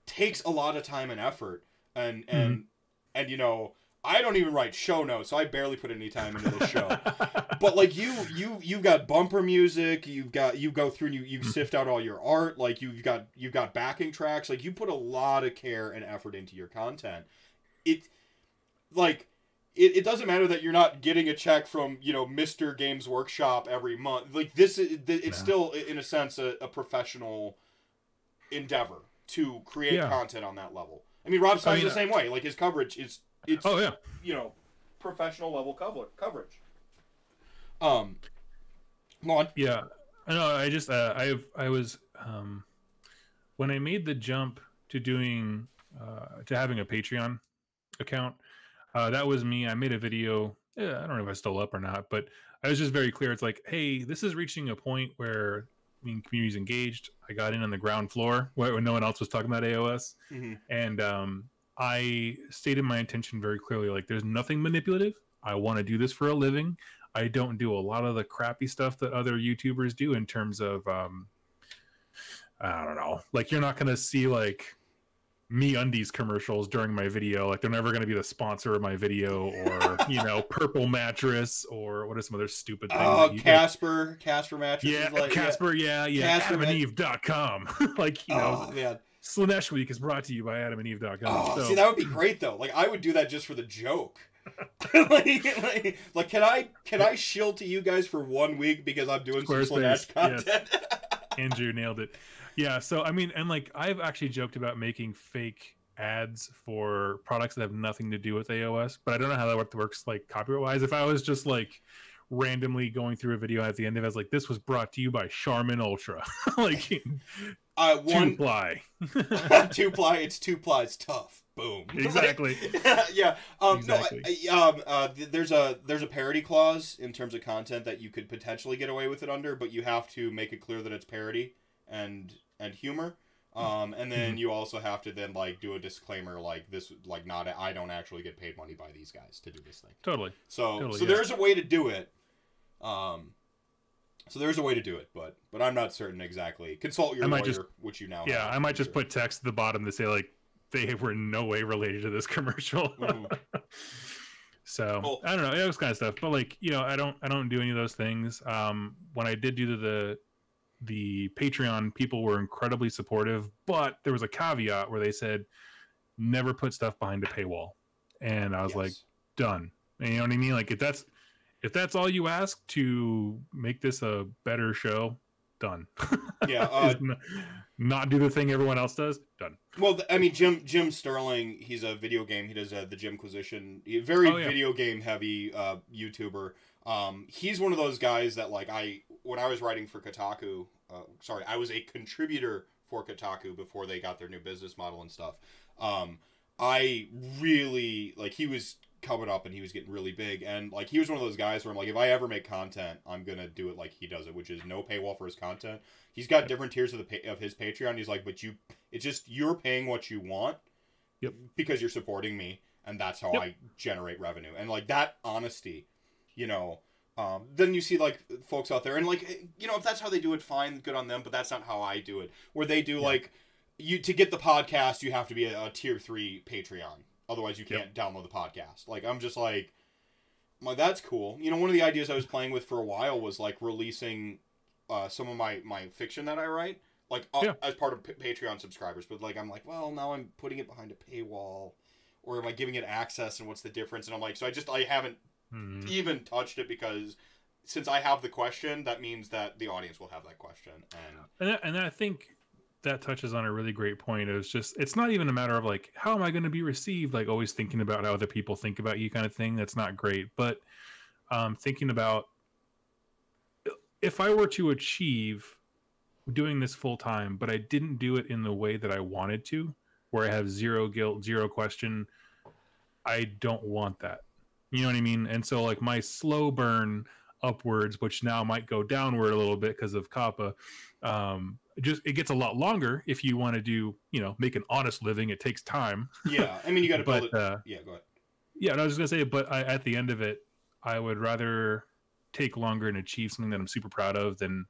takes a lot of time and effort and and and you know I don't even write show notes, so I barely put any time into this show. but like you, you, you've got bumper music. You've got you go through and you you Mm-hmm. sift out all your art. Like you've got you've got backing tracks. Like you put a lot of care and effort into your content. It like it, it doesn't matter that you're not getting a check from you know Mr. Games Workshop every month. Like this, is it's still in a sense a, a professional endeavor to create Yeah. content on that level. I mean, Rob Stein's mean, the same way. Like his coverage is it's oh yeah, you know professional level cover- coverage. Um, go on. yeah. I know. I just uh, I I was um, when I made the jump to doing uh, to having a Patreon account. Uh, that was me. I made a video. Yeah, I don't know if I stole up or not, but I was just very clear. It's like, hey, this is reaching a point where I mean, community's engaged. I got in on the ground floor when no one else was talking about AOS. Mhm. and um, I stated my intention very clearly. Like, there's nothing manipulative. I want to do this for a living. I don't do a lot of the crappy stuff that other YouTubers do in terms of, um, I don't know. Like, you're not gonna see like me undies commercials during my video. Like, they're never gonna be the sponsor of my video, or you know, purple mattress, or what are some other stupid things? Oh, you- Casper, Casper mattress. yeah, like, Casper, yeah, yeah, Casper ma- AdamandEve.com. like, you know, Oh man. Slaanesh Week is brought to you by AdamandEve.com. Oh, so, see, that would be great though. Like I would do that just for the joke. Like, like, like, can I can I shill to you guys for one week because I'm doing some Slaanesh Squarespace, content? Andrew nailed it. Yeah, so I mean, and like I've actually joked about making fake ads for products that have nothing to do with AOS, but I don't know how that works like copyright wise. If I was just like randomly going through a video at the end of it, I was like, this was brought to you by Charmin Ultra. like uh, two one ply. two ply. It's two plies tough. Boom. exactly. yeah. Um, Exactly. No. I, I- um. Uh. There's a there's a parody clause in terms of content that you could potentially get away with it under, but you have to make it clear that it's parody and and humor. Um. And then you also have to then like do a disclaimer like this like not I don't actually get paid money by these guys to do this thing. Totally. So Totally, so yeah. there's a way to do it. Um. So there's a way to do it, but but I'm not certain exactly. Consult your I lawyer, might just- which you now. Yeah, I might just put text at the bottom to say like they were in no way related to this commercial. Mhm. so. I don't know, it was kind of stuff. But like you know, I don't I don't do any of those things. Um, when I did do the the Patreon, people were incredibly supportive, but there was a caveat where they said never put stuff behind a paywall, and I was like, done. And you know what I mean? Like if that's if that's all you ask to make this a better show, done. Yeah, uh, not do the thing everyone else does, done. Well, I mean, Jim Jim Sterling, he's a video game. He does uh, the Jimquisition. Very Oh, yeah. video game heavy uh, YouTuber. Um, he's one of those guys that like I when I was writing for Kotaku. Uh, sorry, I was a contributor for Kotaku before they got their new business model and stuff. Um, I really like he was coming up and he was getting really big and like he was one of those guys where I'm like if I ever make content I'm gonna do it like he does it which is no paywall for his content he's got different tiers of the pa- of his Patreon he's like but you it's just you're paying what you want Yep. because you're supporting me and that's how Yep. I generate revenue and like that honesty you know um, then you see like folks out there and like you know if that's how they do it fine good on them but that's not how I do it. Where they do Yeah. like you to get the podcast you have to be a, a tier 3 Patreon. Otherwise you can't download the podcast. Like I'm just like like that's cool. You know one of the ideas I was playing with for a while was like releasing uh, some of my my fiction that I write like uh, Yeah. as part of P- Patreon subscribers but like I'm like well now I'm putting it behind a paywall or am I giving it access and what's the difference? And I'm like so I just I haven't Hmm. even touched it because since I have the question that means that the audience will have that question and And, that, and I think that touches on a really great point. It's just it's not even a matter of like how am I going to be received, like always thinking about how other people think about you, kind of thing. That's not great. But um, thinking about if I were to achieve doing this full time, but I didn't do it in the way that I wanted to, where I have zero guilt, zero question, I don't want that. You know what I mean? And so like my slow burn upwards, which now might go downward a little bit because of COPPA. Um, just it gets a lot longer if you want to do, you know, make an honest living. It takes time. yeah I mean you got to build But it uh, yeah go ahead yeah, and I was just gonna say, but I, at the end of it, I would rather take longer and achieve something that I'm super proud of than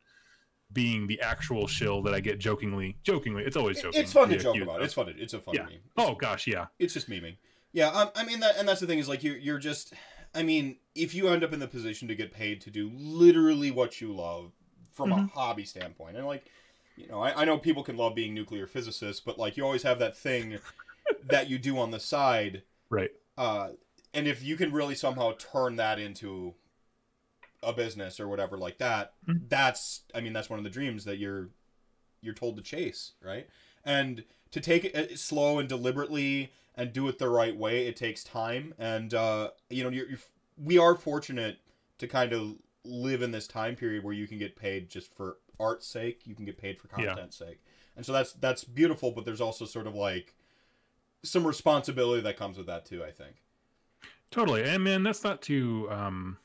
being the actual shill that I get jokingly. Jokingly, it's always joking. it's fun to Yeah, joke about stuff. it's fun to, it's a fun Yeah. meme Oh gosh, yeah. it's just memeing. Yeah, um, I mean that, and that's the thing is like you're you're just. I mean, if you end up in the position to get paid to do literally what you love from a Mhm. hobby standpoint, and like, you know, I, I know people can love being nuclear physicists, but like you always have that thing that you do on the side, Right. uh, and if you can really somehow turn that into a business or whatever like that, Mhm. that's I mean that's one of the dreams that you're you're told to chase, right? And to take it uh, slow and deliberately and do it the right way, it takes time. And uh, you know, you're, you're we are fortunate to kind of live in this time period where you can get paid just for art's sake. You can get paid for Yeah. content's sake, and so that's that's beautiful. But there's also sort of like some responsibility that comes with that too. I think. Totally. And man, that's not to um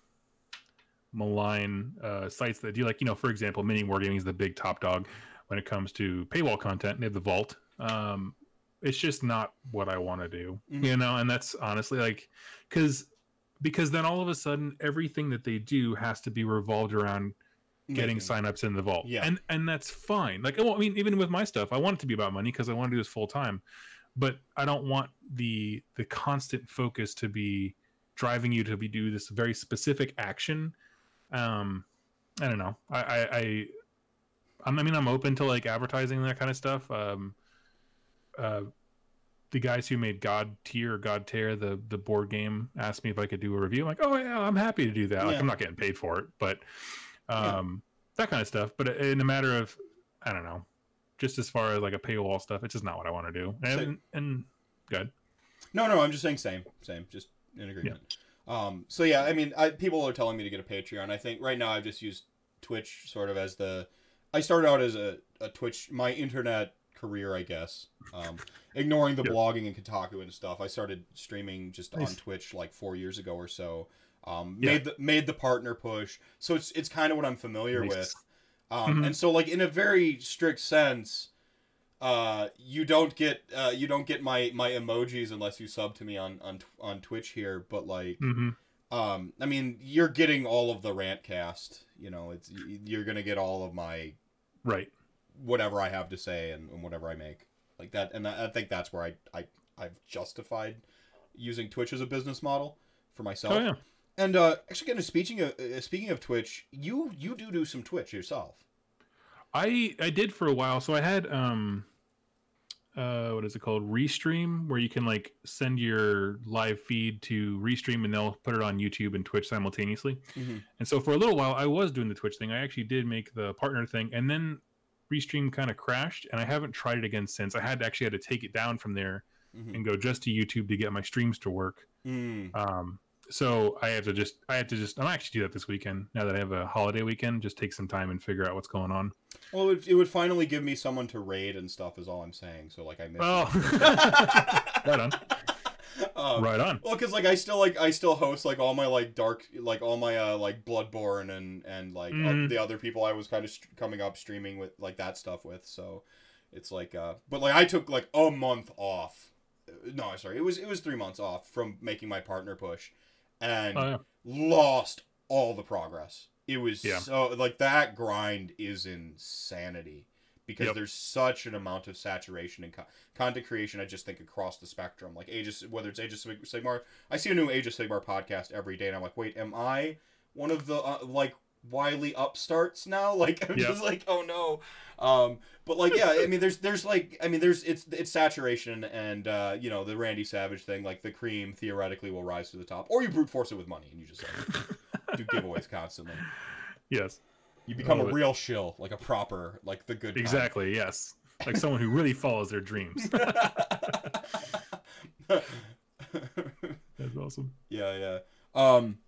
malign uh sites that do like, you know, for example, mini wargaming is the big top dog when it comes to paywall content. They have the vault. Um it's just not what I want to do. Mhm. You know, and that's honestly like cuz because then all of a sudden everything that they do has to be revolved around getting Making- signups in the vault. Yeah. And and that's fine. Like well, I mean even with my stuff, I want it to be about money because I want to do this full time. But I don't want the the constant focus to be driving you to be do this very specific action. Um I don't know. I I, I I mean I'm open to like advertising and that kind of stuff. Um uh the guys who made God Tier or God Tear, the the board game, asked me if I could do a review. I'm like, oh yeah, I'm happy to do that. Like I'm not getting paid for it, but Yeah. um, that kind of stuff. But in a matter of, I don't know, just as far as like a paywall stuff, it's just not what I want to do. And So- and good. No, no, I'm just saying same, same, just in agreement. Um, so yeah, I mean, I, people are telling me to get a Patreon. I think right now I've just used Twitch sort of as the. I started out as a, a Twitch, my internet career, I guess. Um, ignoring the Yeah. blogging and Kotaku and stuff, I started streaming just on Twitch like four years ago or so. Um, Yeah. made the made the partner push, so it's it's kind of what I'm familiar Nice. with. Um, Mhm. And so, like in a very strict sense, uh, you don't get uh, you don't get my my emojis unless you sub to me on on on Twitch here. But like, hmm um, I mean, you're getting all of the rant cast. You know, it's you're gonna get all of my Right. Whatever I have to say and, and whatever I make like that. And I I think that's where I I I've justified using Twitch as a business model for myself. Oh yeah. And uh, actually, of speaking of uh, speaking of Twitch, you you do do some Twitch yourself. I I did for a while. So I had um uh what is it called? Restream where you can like send your live feed to Restream and they'll put it on YouTube and Twitch simultaneously. Mhm. And so for a little while I was doing the Twitch thing. I actually did make the partner thing and then Restream kind of crashed and I haven't tried it again since. I had actually had to take it down from there Mhm. and go just to YouTube to get my streams to work. Mm. Um so I have to just I have to just I'm actually do that this weekend now that I have a holiday weekend. Just take some time and figure out what's going on. Well, it would, it would finally give me someone to raid and stuff. Is all I'm saying. So like I miss. Oh, right on, um, right on. Well, because like I still like I still host like all my like dark like all my uh like Bloodborne and and like uh, Mhm. the other people I was kind of st- coming up streaming with like that stuff with. So it's like uh, but like I took like a month off. No, sorry, it was it was three months off from making my partner push, and Oh, yeah. lost all the progress. It was Yeah. so like that grind is insanity because Yep. there's such an amount of saturation and co- content creation. I just think across the spectrum, like Age whether it's Age of Sig- Sigmar, I see a new Age of Sigmar podcast every day, and I'm like, wait, am I one of the uh, like wily upstarts now? Like I'm Yep. just like, oh no. Um, but like, yeah, I mean, there's there's like, I mean, there's it's it's saturation, and uh, you know, the Randy Savage thing, like the cream theoretically will rise to the top, or you brute force it with money, and you just like do giveaways constantly. Yes, You become a it. real shill, like a proper, like the good. kind. exactly. Yes, like someone who really follows their dreams. That's awesome. yeah, yeah. Um,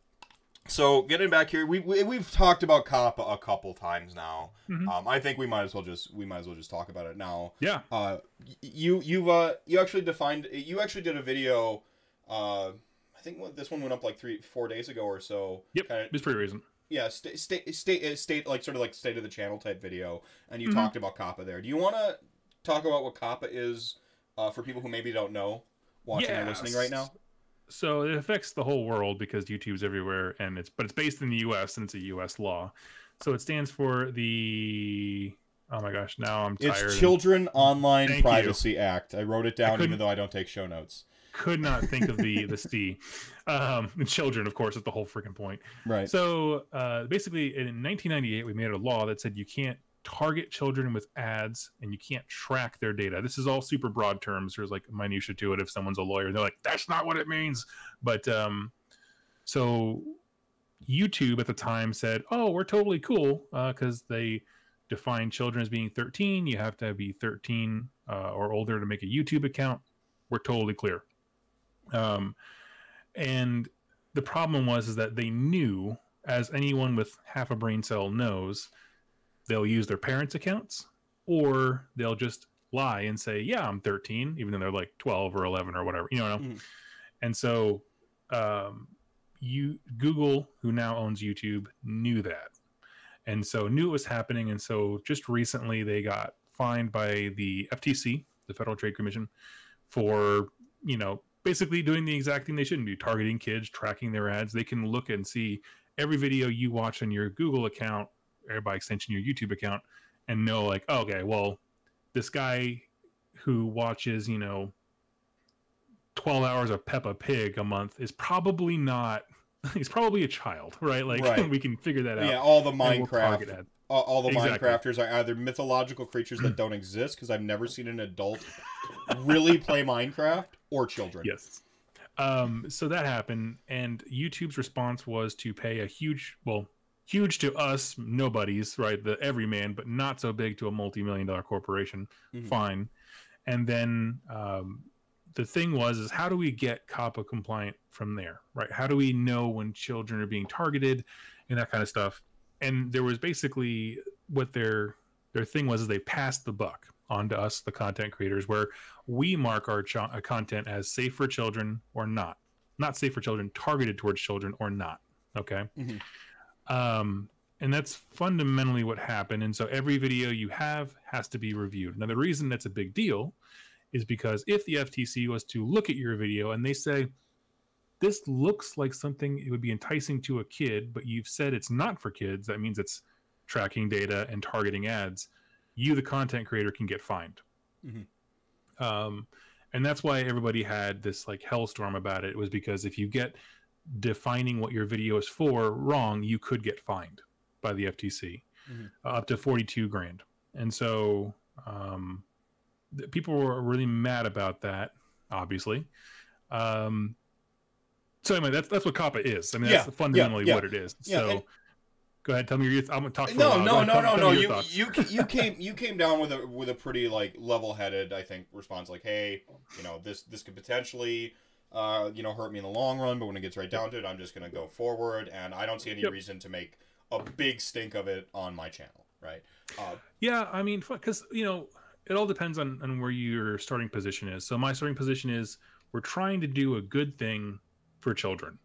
so getting back here, we, we we've talked about cop a couple times now. Mhm. Um, I think we might as well just we might as well just talk about it now. Yeah. Uh, you you've uh you actually defined you actually did a video. Uh, I think this one went up like three four days ago or so. Yep. Kinda, It's pretty recent. Yeah. State state state state like sort of like state of the channel type video, and you Mhm. talked about COPPA there. Do you want to talk about what COPPA is uh, for people who maybe don't know, watching or listening right now? So it affects the whole world because YouTube's everywhere, and it's but it's based in the U.S. and it's a U.S. law. So it stands for the. Oh my gosh! Now I'm tired. It's Children Online Thank you. Privacy Act. I wrote it down even though I don't take show notes. Could not think of the the C. Um, and children, of course, is the whole freaking point. Right. So uh, basically, in 1998, we made a law that said you can't target children with ads and you can't track their data. This is all super broad terms. There's like minutia to it. If someone's a lawyer, they're like, "That's not what it means." But um, so YouTube at the time said, "Oh, we're totally cool," because they define children as being 13. You have to be 13 uh, or older to make a YouTube account. We're totally clear. Um, and the problem was is that they knew, as anyone with half a brain cell knows, they'll use their parents' accounts or they'll just lie and say, "Yeah, I'm 13," even though they're like 12 or 11 or whatever, you know. Mhm. And so, um, you Google, who now owns YouTube, knew that, and so knew it was happening. And so, just recently, they got fined by the FTC, the Federal Trade Commission, for you know basically doing the exact thing they shouldn't do targeting kids tracking their ads they can look and see every video you watch on your google account or by extension your youtube account and know like oh, okay well this guy who watches you know 12 hours of peppa pig a month is probably not he's probably a child right like Right. we can figure that out Yeah, all the we'll Minecraft, all, all the Exactly. Minecrafters are either mythological creatures that don't exist because I've never seen an adult really play Minecraft or children. Yes. Um, so that happened, and YouTube's response was to pay a huge, well, huge to us nobodies, right? The everyman, but not so big to a multi-million dollar corporation. Mhm. Fine. And then um, the thing was, is how do we get COPPA compliant from there, right? How do we know when children are being targeted and that kind of stuff? And there was basically what their their thing was is they passed the buck on to us, the content creators, where we mark our ch- uh, content as safe for children or not, not safe for children, targeted towards children or not. Okay. Mhm. Um, and that's fundamentally what happened. And so every video you have has to be reviewed. Now, the reason that's a big deal is because if the FTC was to look at your video and they say, this looks like something it would be enticing to a kid, but you've said it's not for kids, that means it's tracking data and targeting ads. You, the content creator, can get fined. Mhm. Um, and that's why everybody had this like hellstorm about it. It was because if you get defining what your video is for wrong, you could get fined by the FTC Mhm. uh, up to 42 grand. And so um, th- people were really mad about that, obviously. Um, so anyway, that's that's what COPPA is. I mean, that's Yeah, fundamentally yeah, what it is. yeah, so go ahead, tell me your. I'm gonna talk No. No, no, no, no. You you you came you came down with a with a pretty like level headed, I think, response. Like, hey, you know, this this could potentially, uh, you know, hurt me in the long run, but when it gets right down to it, I'm just gonna go forward, and I don't see any Yep. reason to make a big stink of it on my channel, right? Uh, Yeah, I mean, because you know, it all depends on, on where your starting position is. So my starting position is we're trying to do a good thing for children,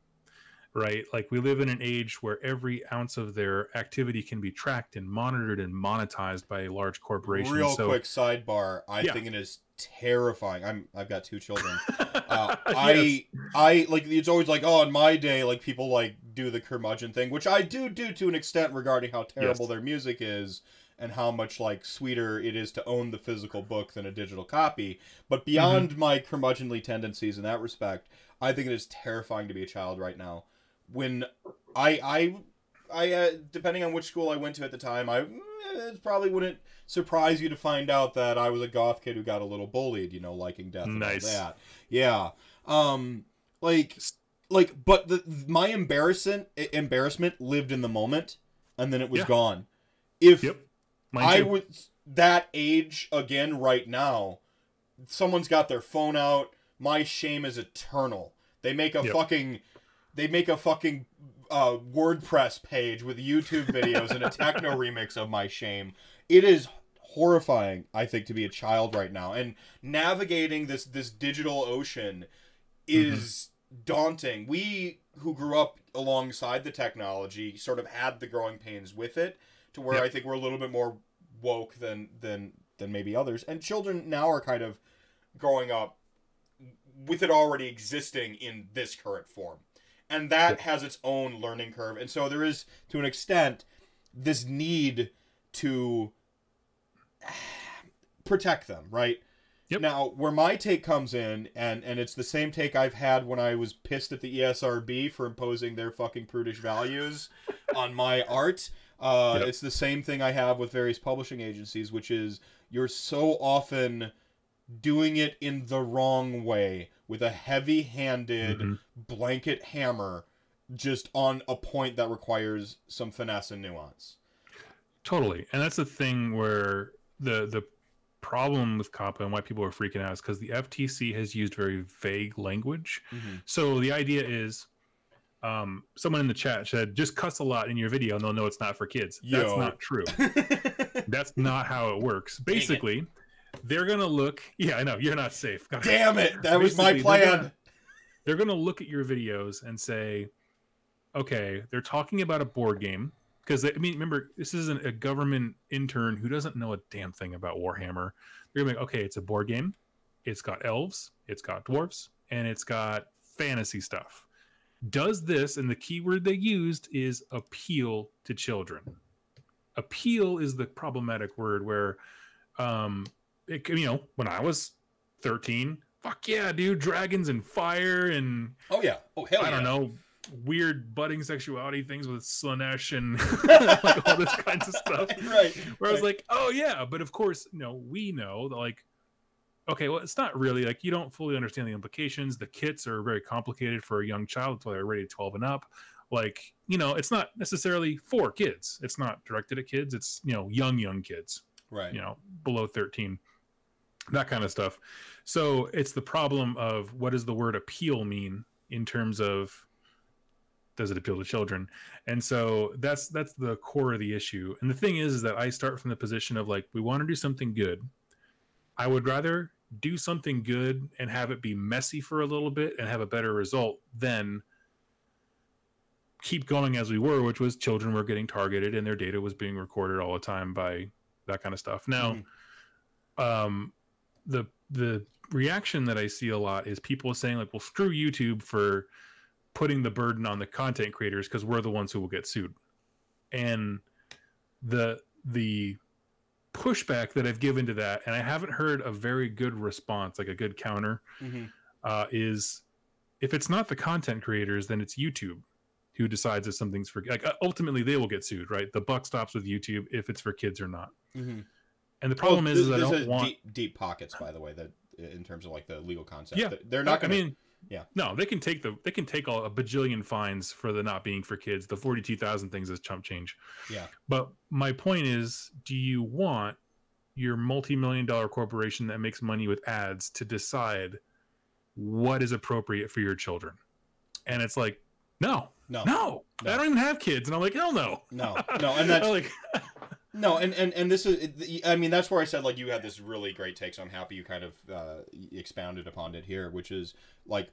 right? Like we live in an age where every ounce of their activity can be tracked and monitored and monetized by a large corporation. real so, quick sidebar. I Yeah. think it is terrifying. I'm I've got two children. Uh, Yes. I I like it's always like oh in my day like people like do the curmudgeon thing which I do do to an extent regarding how terrible Yes. their music is and how much like sweeter it is to own the physical book than a digital copy but beyond Mm-hmm. my curmudgeonly tendencies in that respect I think it is terrifying to be a child right now when I I I uh, depending on which school I went to at the time I eh, it probably wouldn't surprise you to find out that I was a goth kid who got a little bullied you know liking death and Nice. all that yeah um like like but the my embarrassment embarrassment lived in the moment and then it was Yeah. gone if Yep. I was that age again right now someone's got their phone out my shame is eternal they make a Yep. fucking they make a fucking uh, wordpress page with youtube videos and a techno remix of my shame. It is horrifying i think to be a child right now. And navigating this this digital ocean is daunting. We who grew up alongside the technology sort of had the growing pains with it to where Yep. i think we're a little bit more woke than than than maybe others. And children now are kind of growing up with it already existing in this current form and that has its own learning curve and so there is to an extent this need to protect them right Yep. now where my take comes in and and it's the same take i've had when i was pissed at the esrb for imposing their fucking prudish values on my art uh, Yep. it's the same thing i have with various publishing agencies which is you're so often doing it in the wrong way with a heavy-handed Mhm. blanket hammer just on a point that requires some finesse and nuance Totally, and that's the thing where the the problem with COPPA and why people are freaking out is because the FTC has used very vague language. So the idea is, um, someone in the chat said, "Just cuss a lot in your video, and they'll know it's not for kids." That's not true. That's not how it works. Basically, they're gonna look. Yeah, I know you're not safe. God. Damn it! That was my plan. gonna- they're going to look at your videos and say, okay, they're talking about a board game. Because, I mean, remember, this isn't a government intern who doesn't know a damn thing about Warhammer. They're going to be like, okay, it's a board game. It's got elves, it's got dwarves, and it's got fantasy stuff. Does this, and the keyword they used is appeal to children. Appeal is the problematic word where, um, it, you know, when I was 13, fuck yeah, dude, dragons and fire and Oh yeah. Oh hell I don't know, weird budding sexuality things with Slaanesh and like all this kinds of stuff. right. Where I was like, oh yeah, but of course, you no, we know that like, okay, well, it's not really like you don't fully understand the implications. The kits are very complicated for a young child until they're rated 12 and up. Like, you know, it's not necessarily for kids. It's not directed at kids. It's you know, young young kids right. you know below 13 that kind of stuff. So it's the problem of what does the word appeal mean in terms of does it appeal to children? And so that's that's the core of the issue. And the thing is, is that i start from the position of like we want to do something good. I would rather do something good and have it be messy for a little bit and have a better result than keep going as we were which was children were getting targeted and their data was being recorded all the time by that kind of stuff. Now Mhm. um the the reaction that i see a lot is people saying like well screw youtube for putting the burden on the content creators because we're the ones who will get sued and the the pushback that i've given to that and i haven't heard a very good response like a good counter Mhm. uh, is if it's not the content creators then it's youtube who decides if something's for like ultimately they will get sued right the buck stops with youtube if it's for kids or not Mhm. And the oh, problem Oh, is, is th- i don't is want deep, deep pockets, by the way. That in terms of like the legal concept, Yeah. They're not going I mean, yeah. no, they can take the they can take all, a bajillion fines for the not being for kids. The forty two thousand things is chump change. Yeah. But my point is, do you want your multi million dollar corporation that makes money with ads to decide what is appropriate for your children? And it's like, no, no, no, No. I don't even have kids, and I'm like, hell no, no, no, and that's like, No, and, and and this is, I mean, that's where I said like you had this really great take. So I'm happy you kind of uh, expounded upon it here, which is like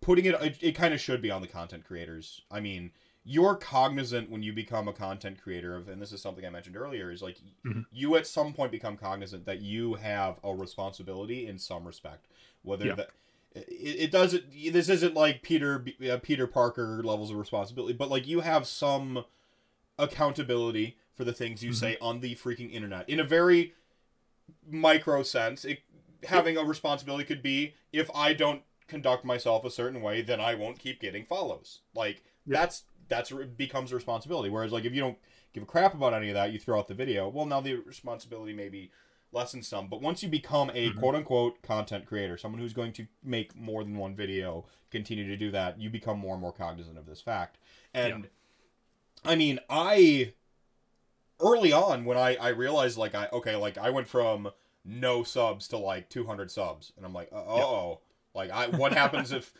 putting it. It, it kind of should be on the content creators. I mean, you're cognizant when you become a content creator of, and this is something I mentioned earlier, is like Mhm. you at some point become cognizant that you have a responsibility in some respect, whether Yeah. that. It, it doesn't. This isn't like Peter uh, Peter Parker levels of responsibility, but like you have some accountability for the things you Mhm. say on the freaking internet in a very micro sense. It, having a responsibility could be if I don't conduct myself a certain way, then I won't keep getting follows. Like Yeah. that's that's becomes a responsibility. Whereas like if you don't give a crap about any of that, you throw out the video. Well, now the responsibility maybe lessens some. But once you become a Mhm. quote unquote content creator, someone who's going to make more than one video, continue to do that, you become more and more cognizant of this fact. And I mean, I early on when I I realized like I okay like I went from no subs to like 200 subs and I'm like uh oh like I what happens if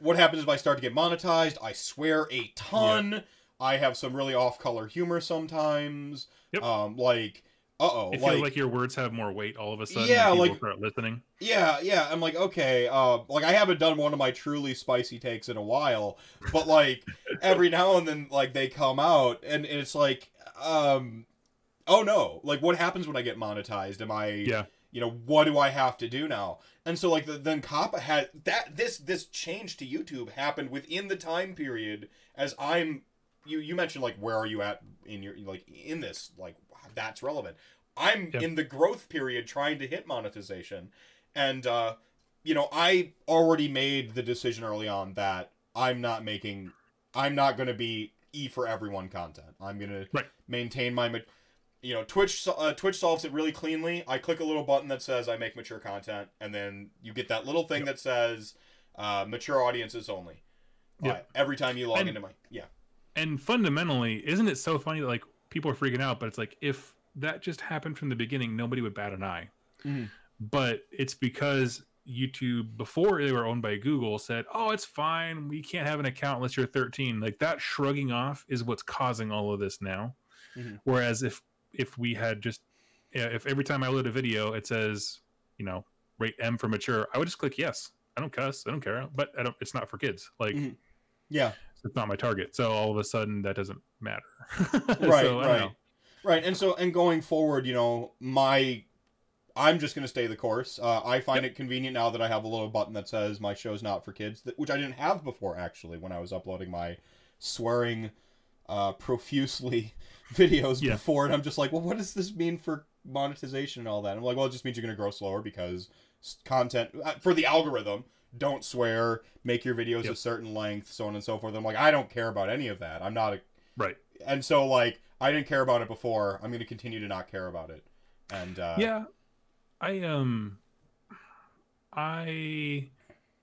what happens if I start to get monetized I swear a ton I have some really off color humor sometimes Yep. um like uh oh it feels like, your words have more weight all of a sudden. Yeah, like- start listening. yeah, yeah. I'm like, okay, uh, like I haven't done one of my truly spicy takes in a while, but like every now and then, like they come out, and it's like, um, oh no, like what happens when I get monetized? Am I, Yeah. you know, what do I have to do now? And so like the, then COPPA had that this this change to YouTube happened within the time period as I'm. You you mentioned like where are you at in your like in this like that's relevant. I'm Yep. in the growth period trying to hit monetization and uh you know i already made the decision early on that i'm not making i'm not going to be e for everyone content i'm going to Right. maintain my you know twitch uh, twitch solves it really cleanly i click a little button that says i make mature content and then you get that little thing Yep. that says uh, mature audiences only Yep. Uh, every time you log And- into my yeah and fundamentally, isn't it so funny that like people are freaking out, but it's like if that just happened from the beginning, nobody would bat an eye. Mhm. But it's because YouTube, before they were owned by Google, said, "Oh, it's fine. We can't have an account unless you're 13." Like that shrugging off is what's causing all of this now. Mhm. Whereas if if we had just if every time I load a video it says, you know, rate M for mature, I would just click yes. I don't cuss. I don't care. But I don't. It's not for kids. Like Mhm. yeah it's not my target. So all of a sudden that doesn't matter. right So, right know. right and so and going forward you know my i'm just going to stay the course uh, i find it convenient now that i have a little button that says my show's not for kids which i didn't have before actually when i was uploading my swearing uh, profusely videos Yeah. before and i'm just like well what does this mean for monetization and all that i'm like well it just means you're going to grow slower because content uh, for the algorithm don't swear, make your videos Yep. a certain length, so on and so forth. I'm like, I don't care about any of that. I'm not a, Right. and so like I didn't care about it before. I'm going to continue to not care about it. And uh, yeah i um i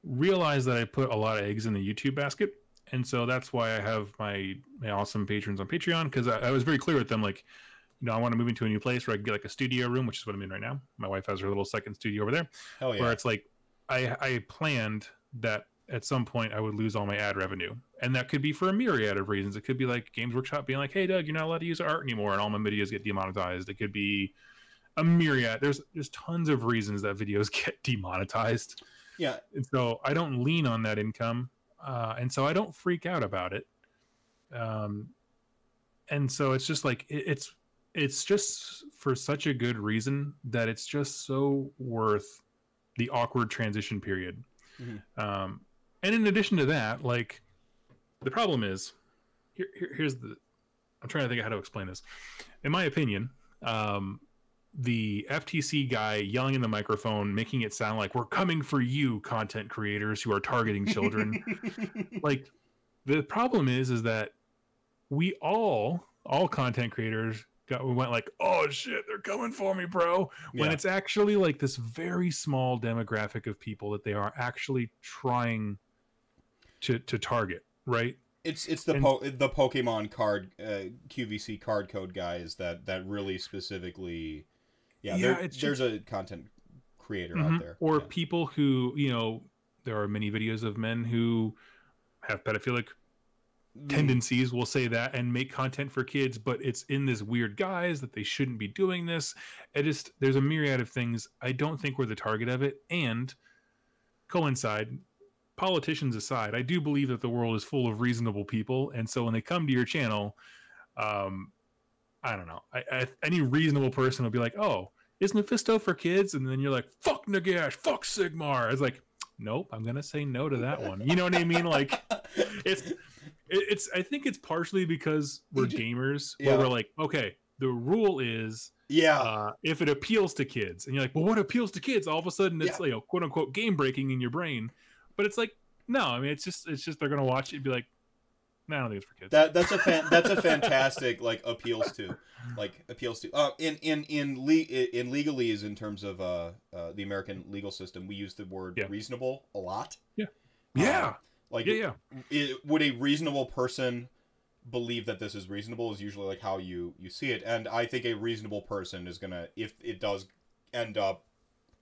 realized that i put a lot of eggs in the youtube basket. And so that's why i have my my awesome patrons on patreon because I, I was very clear with them like you know i want to move into a new place where i can get like a studio room which is what i'm in right now. My wife has her little second studio over there. Hell yeah, where it's like I I planned that at some point I would lose all my ad revenue, and that could be for a myriad of reasons. It could be like Games Workshop being like, "Hey, Doug, you're not allowed to use art anymore," and all my videos get demonetized. It could be a myriad. There's there's tons of reasons that videos get demonetized, yeah, and so I don't lean on that income, uh, and so I don't freak out about it. Um, and so it's just like it, it's it's just for such a good reason that it's just so worth the awkward transition period. Mhm. Um, and in addition to that, like the problem is, here, here, here's the. I'm trying to think of how to explain this. In my opinion, um, the FTC guy yelling in the microphone, making it sound like we're coming for you, content creators who are targeting children. like the problem is, is that we all, all content creators, got we went like, oh shit, they're coming for me, bro when Yeah. it's actually like this very small demographic of people that they are actually trying to to target right It's it's the And- po- the Pokemon card uh, QVC card code guys that that really specifically, yeah. Yeah, there- just- there's a content creator Mhm. out there, or yeah. people who you know there are many videos of men who have pedophilic Mm, tendencies we'll say that and make content for kids but it's in this weird guise that they shouldn't be doing this it just there's a myriad of things i don't think we're the target of it and coincide politicians aside i do believe that the world is full of reasonable people and so when they come to your channel um i don't know. I, I, any reasonable person will be like oh is mephisto for kids? And then you're like fuck nagash fuck sigmar. It's like nope i'm gonna say no to that one. You know what i mean? Like it's it, it's i think it's partially because we're gamers Yeah. where we're like okay the rule is yeah, uh, if it appeals to kids and you're like well what appeals to kids? All of a sudden it's Yeah. you know quote unquote game breaking in your brain. But it's like no i mean it's just it's just they're gonna watch it and be like no i don't think it's for kids that that's a fan, that's a fantastic like appeals to, like appeals to. Uh, in in in le- in legalese in terms of uh, uh the American legal system, we use the word Yeah. reasonable a lot. yeah yeah. Like yeah yeah it, would a reasonable person believe that this is reasonable is usually like how you you see it and i think a reasonable person is gonna if it does end up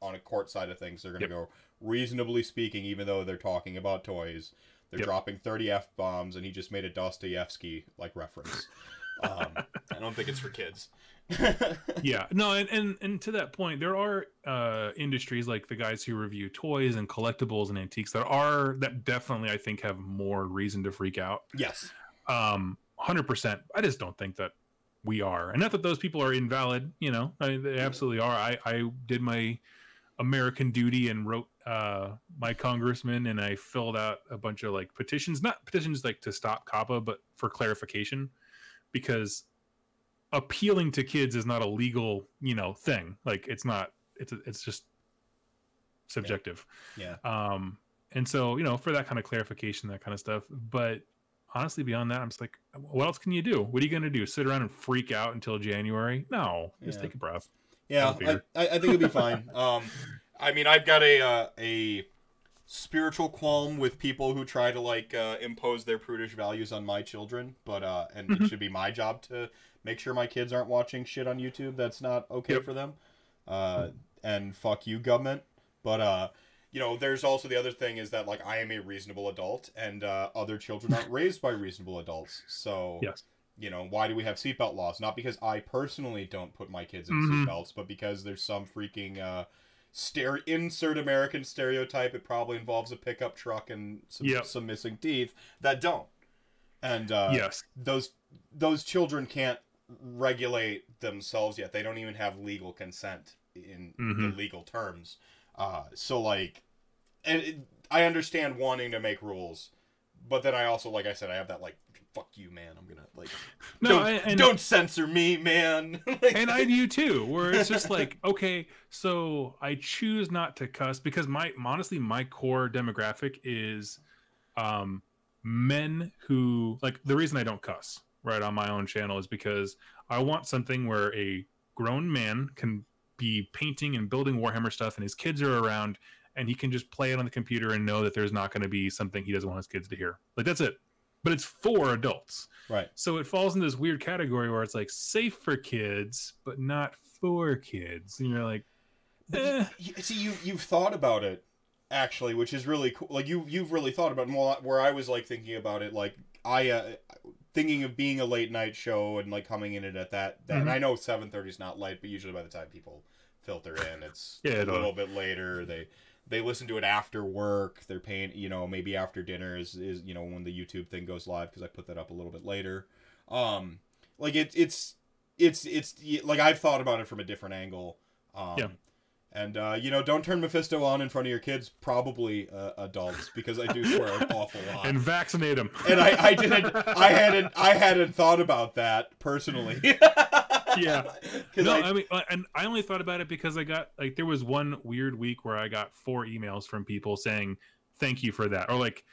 on a court side of things they're gonna Yep. go reasonably speaking even though they're talking about toys they're Yep. dropping 30 f-bombs and he just made a dostoevsky like reference. Um, i don't think it's for kids. Yeah. No and, and and to that point there are uh industries like the guys who review toys and collectibles and antiques that are that definitely i think have more reason to freak out. Yes. Um 100% i just don't think that we are. And not that those people are invalid you know? I they absolutely are. I i did my american duty and wrote uh my congressman and i filled out a bunch of like petitions not petitions like to stop COPPA but for clarification because appealing to kids is not a legal you know thing. Like it's not it's it's just subjective. Yeah. Um and so you know for that kind of clarification that kind of stuff. But honestly beyond that i'm just like what else can you do? What are you going to do? Sit around and freak out until january? No just Yeah. take a breath. Yeah, Have a beer. I, I I think it'll be fine. Um, I mean, I've got a uh, a spiritual qualm with people who try to like uh, impose their prudish values on my children, but uh, and Mhm. it should be my job to make sure my kids aren't watching shit on YouTube that's not okay Yep. for them. Uh, and fuck you, government. But uh, you know, there's also the other thing is that like I am a reasonable adult, and uh, other children aren't raised by reasonable adults. So yes you know, why do we have seatbelt laws? Not because I personally don't put my kids in Mhm. seatbelts, but because there's some freaking uh, stere- insert American stereotype. It probably involves a pickup truck and some, Yep. some missing teeth that don't. And uh, yes those those children can't regulate themselves yet. They don't even have legal consent in the Mhm. legal terms. Uh, so like, and it, I understand wanting to make rules, but then I also, like I said, I have that like, fuck you, man. I'm gonna like, No, don't, and- don't censor me, man. Like- and I do too, where it's just like, okay, so I choose not to cuss because my honestly, my core demographic is um men who like the reason I don't cuss right on my own channel is because I want something where a grown man can be painting and building Warhammer stuff and his kids are around and he can just play it on the computer and know that there's not going to be something he doesn't want his kids to hear. Like that's it. But it's for adults. right. So it falls in this weird category where it's like safe for kids, but not for kids. And you're like, eh. you, see, you you've thought about it actually, which is really cool. Like you you've really thought about it. More where I was like thinking about it, like I uh, thinking of being a late night show and like coming in it at that. that And Mhm. I know seven thirty is not late, but usually by the time people filter in, it's Yeah, a little bit later. They they listen to it after work. They're paying, you know, maybe after dinner is is you know when the YouTube thing goes live because I put that up a little bit later. Um, like it it's it's it's like I've thought about it from a different angle. Um, Yeah. And uh, you know, don't turn Mephisto on in front of your kids, probably uh, adults, because I do swear an awful lot. and vaccinate them. And I, I didn't, I hadn't, I hadn't thought about that personally. Yeah. 'Cause no, I- I, mean, uh, and I only thought about it because I got like there was one weird week where I got four emails from people saying thank you for that, or like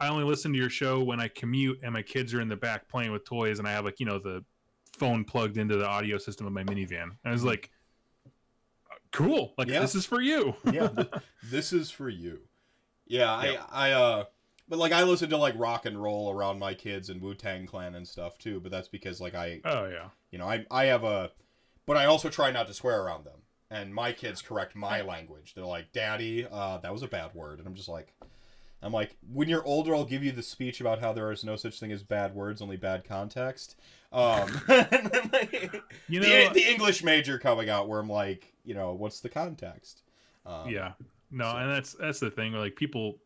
I only listen to your show when I commute and my kids are in the back playing with toys, and I have like you know the phone plugged into the audio system of my minivan. And I was like, cool, like Yeah. this is for you. yeah, this is for you. Yeah, Yeah. I, I, uh, but like I listen to like rock and roll around my kids and Wu Tang Clan and stuff too. But that's because like I, oh yeah. you know, I, I have a, but I also try not to swear around them. And my kids correct my language. They're like, "Daddy, uh, that was a bad word," and I'm just like, I'm like, when you're older, I'll give you the speech about how there is no such thing as bad words, only bad context. Um, You the, know, the English major coming out, where I'm like, you know, what's the context? Um, yeah no so- and that's that's the thing like people